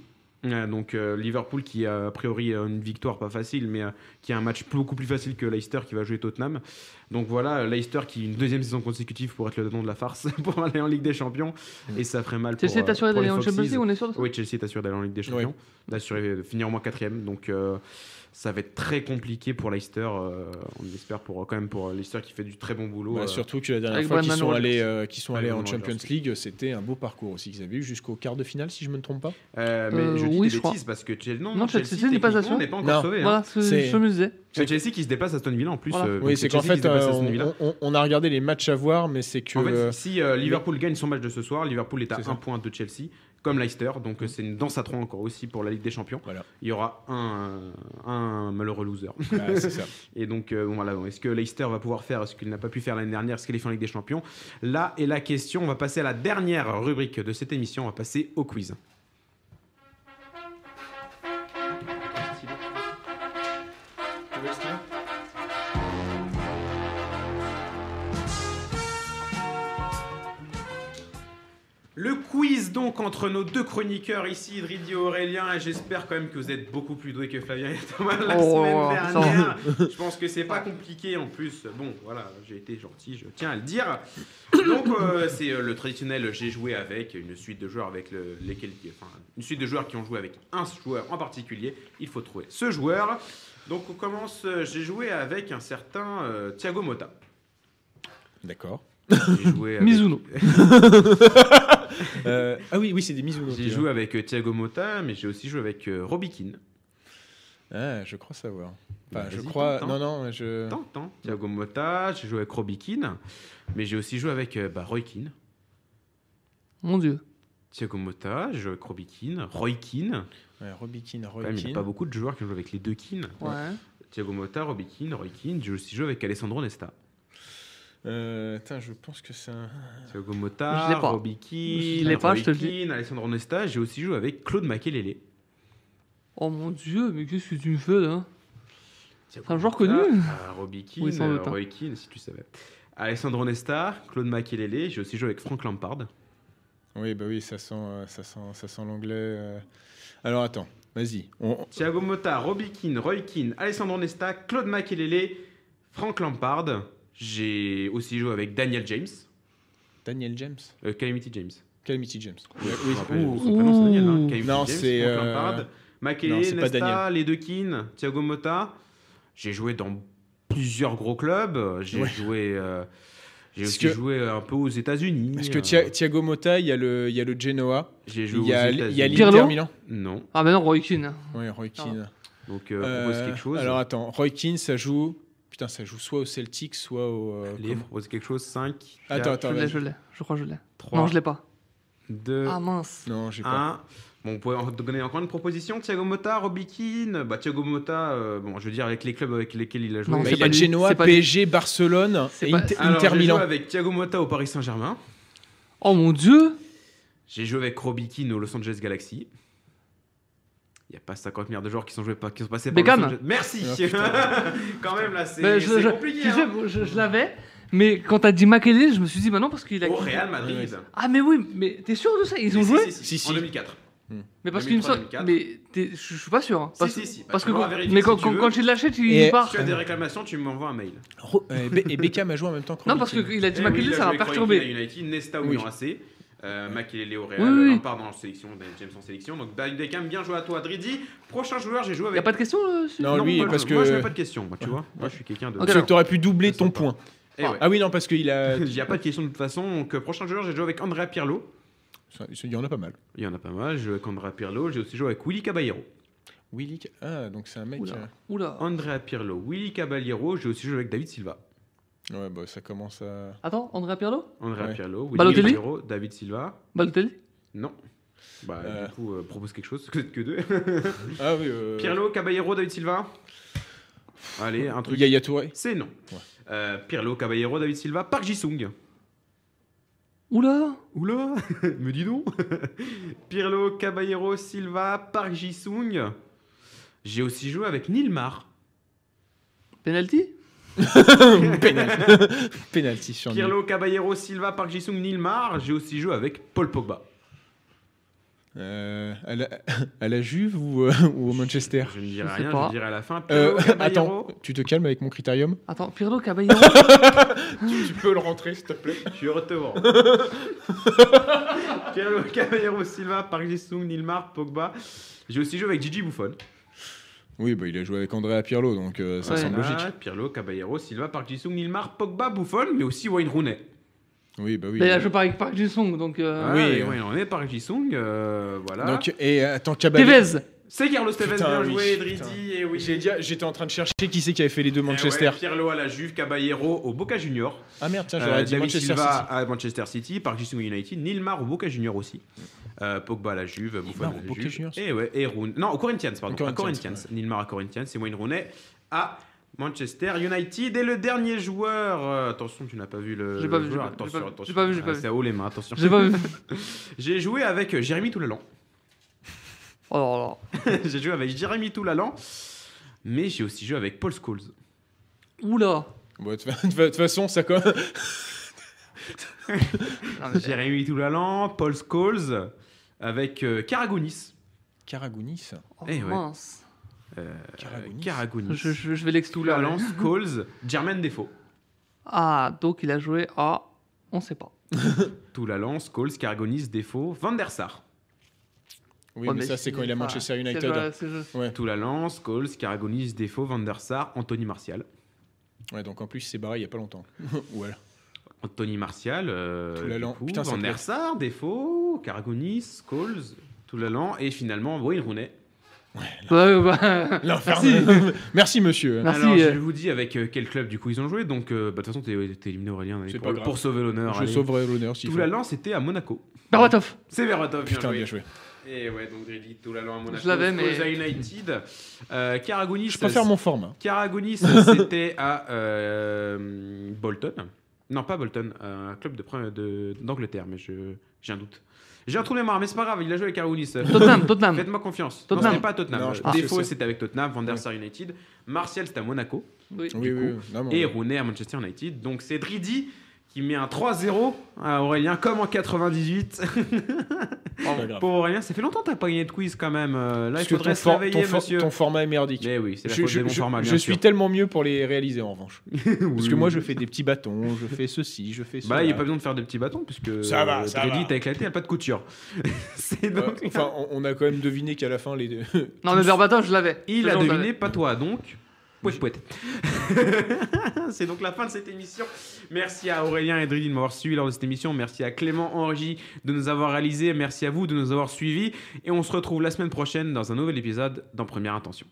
B: Ouais, donc euh, Liverpool qui a a priori euh, une victoire pas facile, mais euh, qui a un match beaucoup plus facile que Leicester qui va jouer Tottenham. Donc voilà, Leicester qui une deuxième saison consécutive pour être le nom de la farce pour aller en Ligue des Champions, et ça ferait mal pour,
C: Chelsea est
B: euh,
C: assuré d'aller en Champions. League, on est sûr de ça
B: Oui, Chelsea est assuré d'aller en Ligue des Champions, d'assurer de finir au moins quatrième. Donc euh, ça va être très compliqué pour Leicester. euh, on espère pour quand même pour Leicester qui fait du très bon boulot.
A: Voilà,
B: euh,
A: surtout que la dernière fois qu'ils sont allés, euh, sont allés en Champions. League, c'était un beau parcours aussi qu'ils avaient eu jusqu'au quart de finale, si je me trompe pas.
B: euh, mais
C: Euh,
B: je dis
C: oui,
B: des
C: je crois.
B: parce que Chelsea, non,
C: Non, Chelsea n'est pas
B: encore
A: Non.
B: sauvé. hein.
C: Voilà ce que
A: C'est-
B: Chelsea qui se dépasse à Aston Villa en plus.
C: Voilà.
B: euh,
A: Oui, c'est qu'en
B: Chelsea qui
A: fait,
B: se dépasse à
A: euh,
B: Aston Villa.
A: on, on- on a regardé les matchs à voir, mais c'est que.
B: En fait, si euh, Liverpool gagne son match de ce soir, Liverpool est à
A: C'est
B: un
A: ça.
B: point de Chelsea, comme Leicester. Donc euh, c'est une danse à trois encore aussi pour la Ligue des Champions.
A: Voilà.
B: Il y aura un, un malheureux loser.
A: ça.
B: Et donc euh, bon, voilà, est-ce que Leicester va pouvoir faire ce qu'il n'a pas pu faire l'année dernière, ce qu'il est fait en Ligue des Champions? Là est la question. On va passer à la dernière rubrique de cette émission. On va passer au quiz. Le quiz donc entre nos deux chroniqueurs ici, Dridi et Aurélien, et j'espère quand même que vous êtes beaucoup plus doués que Flavien et Thomas la
C: Oh,
B: semaine
C: ça va.
B: dernière. Je pense que c'est pas compliqué en plus. Bon, voilà, j'ai été gentil, je tiens à le dire. Donc euh, c'est euh, le traditionnel j'ai joué avec une suite de joueurs avec le- lesquels, enfin une suite de joueurs qui ont joué avec un joueur en particulier. Il faut trouver ce joueur. Donc on commence. euh, J'ai joué avec un certain euh, Thiago Motta.
A: D'accord.
B: J'ai joué avec-
C: Mizuno.
A: Euh, ah oui, oui, c'est des Mizuno.
B: J'ai joué avec euh, Thiago Motta, mais j'ai aussi joué avec euh, Robbie Keane.
A: Ah, je crois savoir. Enfin,
B: Bah,
A: je crois. Non, non, je.
B: Tant, tant. Thiago Motta, j'ai joué avec Robbie Keane, mais j'ai aussi joué avec euh, bah, Roy Keane.
C: Mon dieu.
B: Thiago Motta, j'ai joué avec Robbie Keane, Roy Keane.
A: Ouais, Robbie Keane, Roy
B: il n'y a pas beaucoup de joueurs qui ont joué avec les deux Keane.
C: Ouais.
B: Thiago Motta, Robbie Keane, Roy Keane. J'ai aussi joué avec Alessandro Nesta.
A: Euh, je pense que c'est un.
B: Thiago
C: Je
B: Motta, Keane,
C: Je l'ai pas,
B: Roy
C: je te le dis.
B: Keane, Alessandro Nesta. J'ai aussi joué avec Claude Makelele.
C: Oh mon dieu, mais qu'est-ce que tu me fais là? C'est un joueur connu
B: euh, Keane,
C: Oui,
B: euh,
C: doute.
B: Roy Keane, si tu savais. Alessandro Nesta, Claude Makelele. J'ai aussi joué avec Frank Lampard.
A: Oui, bah oui, ça sent, euh, ça sent, ça sent l'anglais. Alors attends, vas-y. On-
B: Thiago Motta, Robbie Keane, Roy Keane, Alessandro Nesta, Claude Makelele, Frank Lampard. J'ai aussi joué avec Daniel James,
A: Daniel James,
B: euh, Calamity James.
A: Calamity James.
B: Oui,
A: oui. ouh.
B: son prénom, c'est Daniel, hein. Calamity
A: Non,
B: James,
A: c'est,
B: Frank
A: euh, non, c'est pas
B: Nesta,
A: Daniel.
B: les deux Keane, Thiago Motta. J'ai joué dans plusieurs gros clubs. J'ai
A: Ouais.
B: joué. euh, j'ai
A: Parce
B: aussi
A: que-
B: joué un peu aux États-Unis.
A: Parce que
B: euh,
A: Thia- Thiago Motta, il y a le, il y a le Genoa,
B: J'ai
A: il
B: joué
A: y a,
B: aux
A: il y a
B: États-Unis.
A: l'Inter
C: Pirlo
A: Milan.
B: Non.
C: Ah ben non, Roy Keane.
A: Oui, Roy Keane.
B: Donc euh,
A: Euh,
B: propose quelque chose.
A: Alors attends, Roy Keane, ça joue. Putain, ça joue soit au Celtic, soit au. euh,
B: Allez,
A: comment-
B: propose quelque chose. 5,
A: Attends,
B: 4,
A: attends,
C: Je l'ai, je l'ai. Je crois que je l'ai.
B: 3,
C: Non, je l'ai pas.
B: 2,
C: Ah mince.
A: Non, j'ai pas.
B: 1. Bon, vous pouvez en donner encore une proposition. Thiago Motta, Robbie Keane. Bah, Thiago Motta, euh, bon, je veux dire, avec les clubs avec lesquels il a joué.
C: Non,
A: Bah,
C: c'est
A: il
C: pas
A: a Genoa,
C: c'est pas lui.
A: PSG, Barcelone
C: C'est
A: et
C: pas-
A: Inter,
B: Alors,
A: Inter
B: j'ai
A: Milan.
B: joué avec Thiago Motta au Paris Saint-Germain.
C: Oh mon dieu.
B: J'ai joué avec Robbie Keane au Los Angeles Galaxy. Il n'y a pas 50 milliards de joueurs qui sont, joués, par- qui sont passés par
C: Beckham.
B: Los Angeles. Merci
A: Ah,
B: Quand même, là, c'est
C: Mais je-
B: compliqué. Hein.
C: je, je l'avais, mais quand t'as dit Makelele, je me suis dit bah non parce qu'il a.
B: Au Real Madrid.
C: Ah mais oui, mais t'es sûr de ça? Ils ont
B: Si,
C: joué?
B: si, si,
A: Si, si.
B: En 2004.
C: Mais parce qu'il me semble. Mais je suis pas sûr. hein.
B: Si,
C: Parce,
B: si, si. Bah,
C: parce
B: tu
C: que.
B: vérifier
C: Mais
B: si
C: quand,
B: tu
C: quand,
B: veux.
C: quand tu l'achètes, tu
A: Et-
C: il part.
B: Si tu as des réclamations, tu m'envoies un mail.
A: Euh, et Beckham a joué en même temps que
C: Non, parce qu'il a dit
B: il a
C: ça
B: Roy
C: perturber.
B: Keane à United, Nesta ou
A: Oui.
B: AC. Euh, Makelele au Real,
C: Oui, oui.
B: Lampard en sélection, Ben James en sélection. Donc David Beckham, bien joué à toi, Dridi. Prochain joueur, j'ai joué
C: Y
B: avec.
C: a pas de question là dessus
A: Non, lui,
B: moi,
A: parce
B: je- Moi, je
A: que-
B: n'ai pas de questions, moi, tu vois. Moi, je suis quelqu'un de.
C: Ok,
A: Parce que t'aurais pu doubler ton point.
B: Eh ouais.
A: Ah oui, non, parce qu'il a.
B: Il n'y a pas de question de toute façon. Donc, euh, prochain joueur, j'ai joué avec Andrea Pirlo.
A: Il y en a pas mal.
B: Il y en a pas mal. J'ai joué avec Andrea Pirlo. J'ai aussi joué avec Willy Caballero.
A: Willy. Ah, donc c'est un mec.
C: Oula.
A: euh,
C: Oula.
B: Andrea Pirlo, Willy Caballero. J'ai aussi joué avec David Silva.
A: Ouais, bah ça commence à.
C: Attends, Andrea Pirlo?
B: Andrea
A: Ouais.
B: Pirlo, Willy
C: Balotelli?
B: Caballero, David Silva.
C: Balotelli?
B: Non. Bah,
A: Euh.
B: du coup, euh, propose quelque chose, que que deux.
A: Ah oui. Euh...
B: Pirlo, Caballero, David Silva? Allez, un truc.
A: Yaya Touré?
B: C'est non.
A: Ouais.
B: Euh, Pirlo, Caballero, David Silva, Park Ji-sung.
C: Oula
B: Oula, me dis donc. Pirlo, Caballero, Silva, Park Ji-sung. J'ai aussi joué avec Nilmar.
C: Penalty?
A: Penalty. Penalty sur.
B: Pirlo, Caballero, Silva, Park Ji-sung, Nilmar. J'ai aussi joué avec Paul Pogba.
A: Euh, à, la, à la Juve ou, euh, ou au Manchester
B: Je ne dirai
C: Je sais
B: rien,
C: pas.
B: je dirai à la fin.
A: Euh,
B: Pirlo.
A: Attends, tu te calmes avec mon critérium
C: Attends, Pirlo, Caballero
A: Tu peux le rentrer, s'il te plaît
B: Je suis recevant. Pirlo, Caballero, Silva, Park Ji-sung, Nilmar, Pogba. J'ai aussi joué avec Gigi Buffon.
A: Oui, bah, il a joué avec Andrea Pirlo, donc euh, ça
C: Ouais.
A: semble logique.
B: Pirlo, Caballero, Silva, Park Ji-sung, Nilmar, Pogba, Buffon, mais aussi Wayne Rooney.
A: Oui, bah oui.
C: Là, je parle avec Park Ji-sung, donc. euh,
B: Ah,
A: Oui, euh.
B: Wayne Rooney, Park Ji-sung, euh, voilà.
A: Donc, et euh, attends, Caballero.
C: Tevez
B: C'est Carlos Tevez, bien
A: oui,
B: joué. Dridi, et oui.
A: J'ai dit- J'étais en train de chercher qui c'est qui avait fait les deux
B: Eh ouais,
A: Manchester.
B: Pirlo à la Juve, Caballero au Boca Junior.
A: Ah merde, tiens,
B: Euh,
A: j'aurais dit
B: David
A: Manchester
B: Silva
A: City.
B: à Manchester City, Park Ji-sung United, Nilmar au Boca Junior aussi. Euh, Pogba à la Juve, Buffon à
A: au
B: la
A: Boca
B: Juve.
A: Juniors.
B: Et ouais, et Rooney. Non, au Corinthians, pardon.
A: Au
B: à
A: Corinthians,
B: Corinthians. Nilmar à Corinthians et Wayne Rooney à Manchester United. Et le dernier joueur, euh, attention, tu n'as pas vu le.
C: J'ai pas vu, j'ai
B: joueur,
C: pas- j'ai
B: attention,
C: pas vu,
B: attention.
C: j'ai pas vu, j'ai pas
B: Ah,
C: vu.
B: C'est à haut les mains, attention.
C: J'ai pas vu.
B: J'ai joué avec euh, Jérémy Toulalan.
C: Là là.
B: j'ai joué avec Jérémy Toulalan. Mais j'ai aussi joué avec Paul Scholes.
C: Oula
A: Bon, de toute façon, ça
C: mais-
B: Jérémy Toulalan, Paul Scholes, avec euh, Karagounis.
A: Karagounis.
C: Oh,
B: Eh ouais.
C: mince.
B: Euh,
A: Karagounis.
B: Karagounis.
C: Je, je, je vais l'exclure.
B: Toulalan, Scholes, Jermaine Defoe.
C: Ah, donc il a joué à. On sait pas.
B: Toulalan, Scholes, Karagounis, Defoe, Van der Sar.
A: Oui,
C: Ouais,
A: mais ça, c'est quand il a Manchester United.
C: c'est joué-
A: Ouais.
B: Toulalan, Scholes, Karagounis, Defoe, Van der Sar, Anthony Martial.
A: ouais, donc en plus, il s'est barré il y a pas longtemps. voilà.
B: Anthony Martial, euh,
A: Toulalan.
B: du coup,
A: Putain,
B: Van der Sar, Defoe, Karagounis, Scholes, Toulalan et finalement Wayne Rooney.
C: Ouais, ouais, bah. Merci.
A: Merci, monsieur.
C: Merci,
B: Alors,
C: euh.
B: je vous dis avec euh, quel club du coup ils ont joué. Donc, euh, bah, de toute façon, t'es t'es éliminé Aurélien. allez,
A: C'est
B: pour,
A: pas grave.
B: pour sauver l'honneur.
A: Je
B: allez.
A: sauverai l'honneur faut.
B: Toulalan, c'était à Monaco.
C: Berbatov.
B: C'est bien
A: Putain,
B: joué.
A: bien joué.
B: Et ouais, donc à Monaco.
C: Je l'avais, mais-
B: United. Euh.
A: Je préfère mon format.
B: Karagounis, c'était à euh, Bolton. Non, pas Bolton, un club de pre- de- d'Angleterre, mais je- j'ai un doute. J'ai un trou de mémoire, mais c'est pas grave, il a joué avec Karagounis.
C: Tottenham, Tottenham.
B: Faites-moi confiance.
C: Tottenham.
B: Non, c'était pas à Tottenham.
A: Non,
B: Défaut, c'était avec Tottenham. Van der Sar United. Martial, c'était à Monaco.
C: Oui.
A: Oui,
B: Du
A: oui,
B: coup.
A: oui. Non, mais
B: Et
A: on-
B: Rooney à Manchester United. Donc c'est Dridi qui met un 3-0 à Aurélien, comme en 98.
A: c'est pas grave.
B: Pour Aurélien, ça fait longtemps que t'as pas gagné de quiz quand même. Euh, Là,
A: Parce
B: il
A: que
B: faudrait
A: ton,
B: se réveiller,
A: ton for-
B: monsieur.
A: ton format est merdique.
B: Mais oui, c'est la
A: Je,
B: faute
A: je-
B: des bons
A: je-
B: formats,
A: je
B: bien
A: suis tellement mieux pour les réaliser en revanche. Parce que moi, je fais des petits bâtons, je fais ceci, je fais
B: Bah là, il n'y a pas besoin de faire de petits bâtons, puisque
A: Ça va, ça
B: Dridi
A: va.
B: t'a éclaté, il n'y a pas de couture. c'est
A: Euh,
B: donc...
A: enfin, on, on a quand même deviné qu'à la fin, les deux.
C: Non, mais Berbatov, je l'avais.
B: Il a deviné, pas toi, donc. Pouet, pouet. C'est donc la fin de cette émission. Merci à Aurélien et Dridi de m'avoir suivi lors de cette émission. Merci à Clément Henri de nous avoir réalisé. Merci à vous de nous avoir suivis. Et on se retrouve la semaine prochaine dans un nouvel épisode dans Première Intention.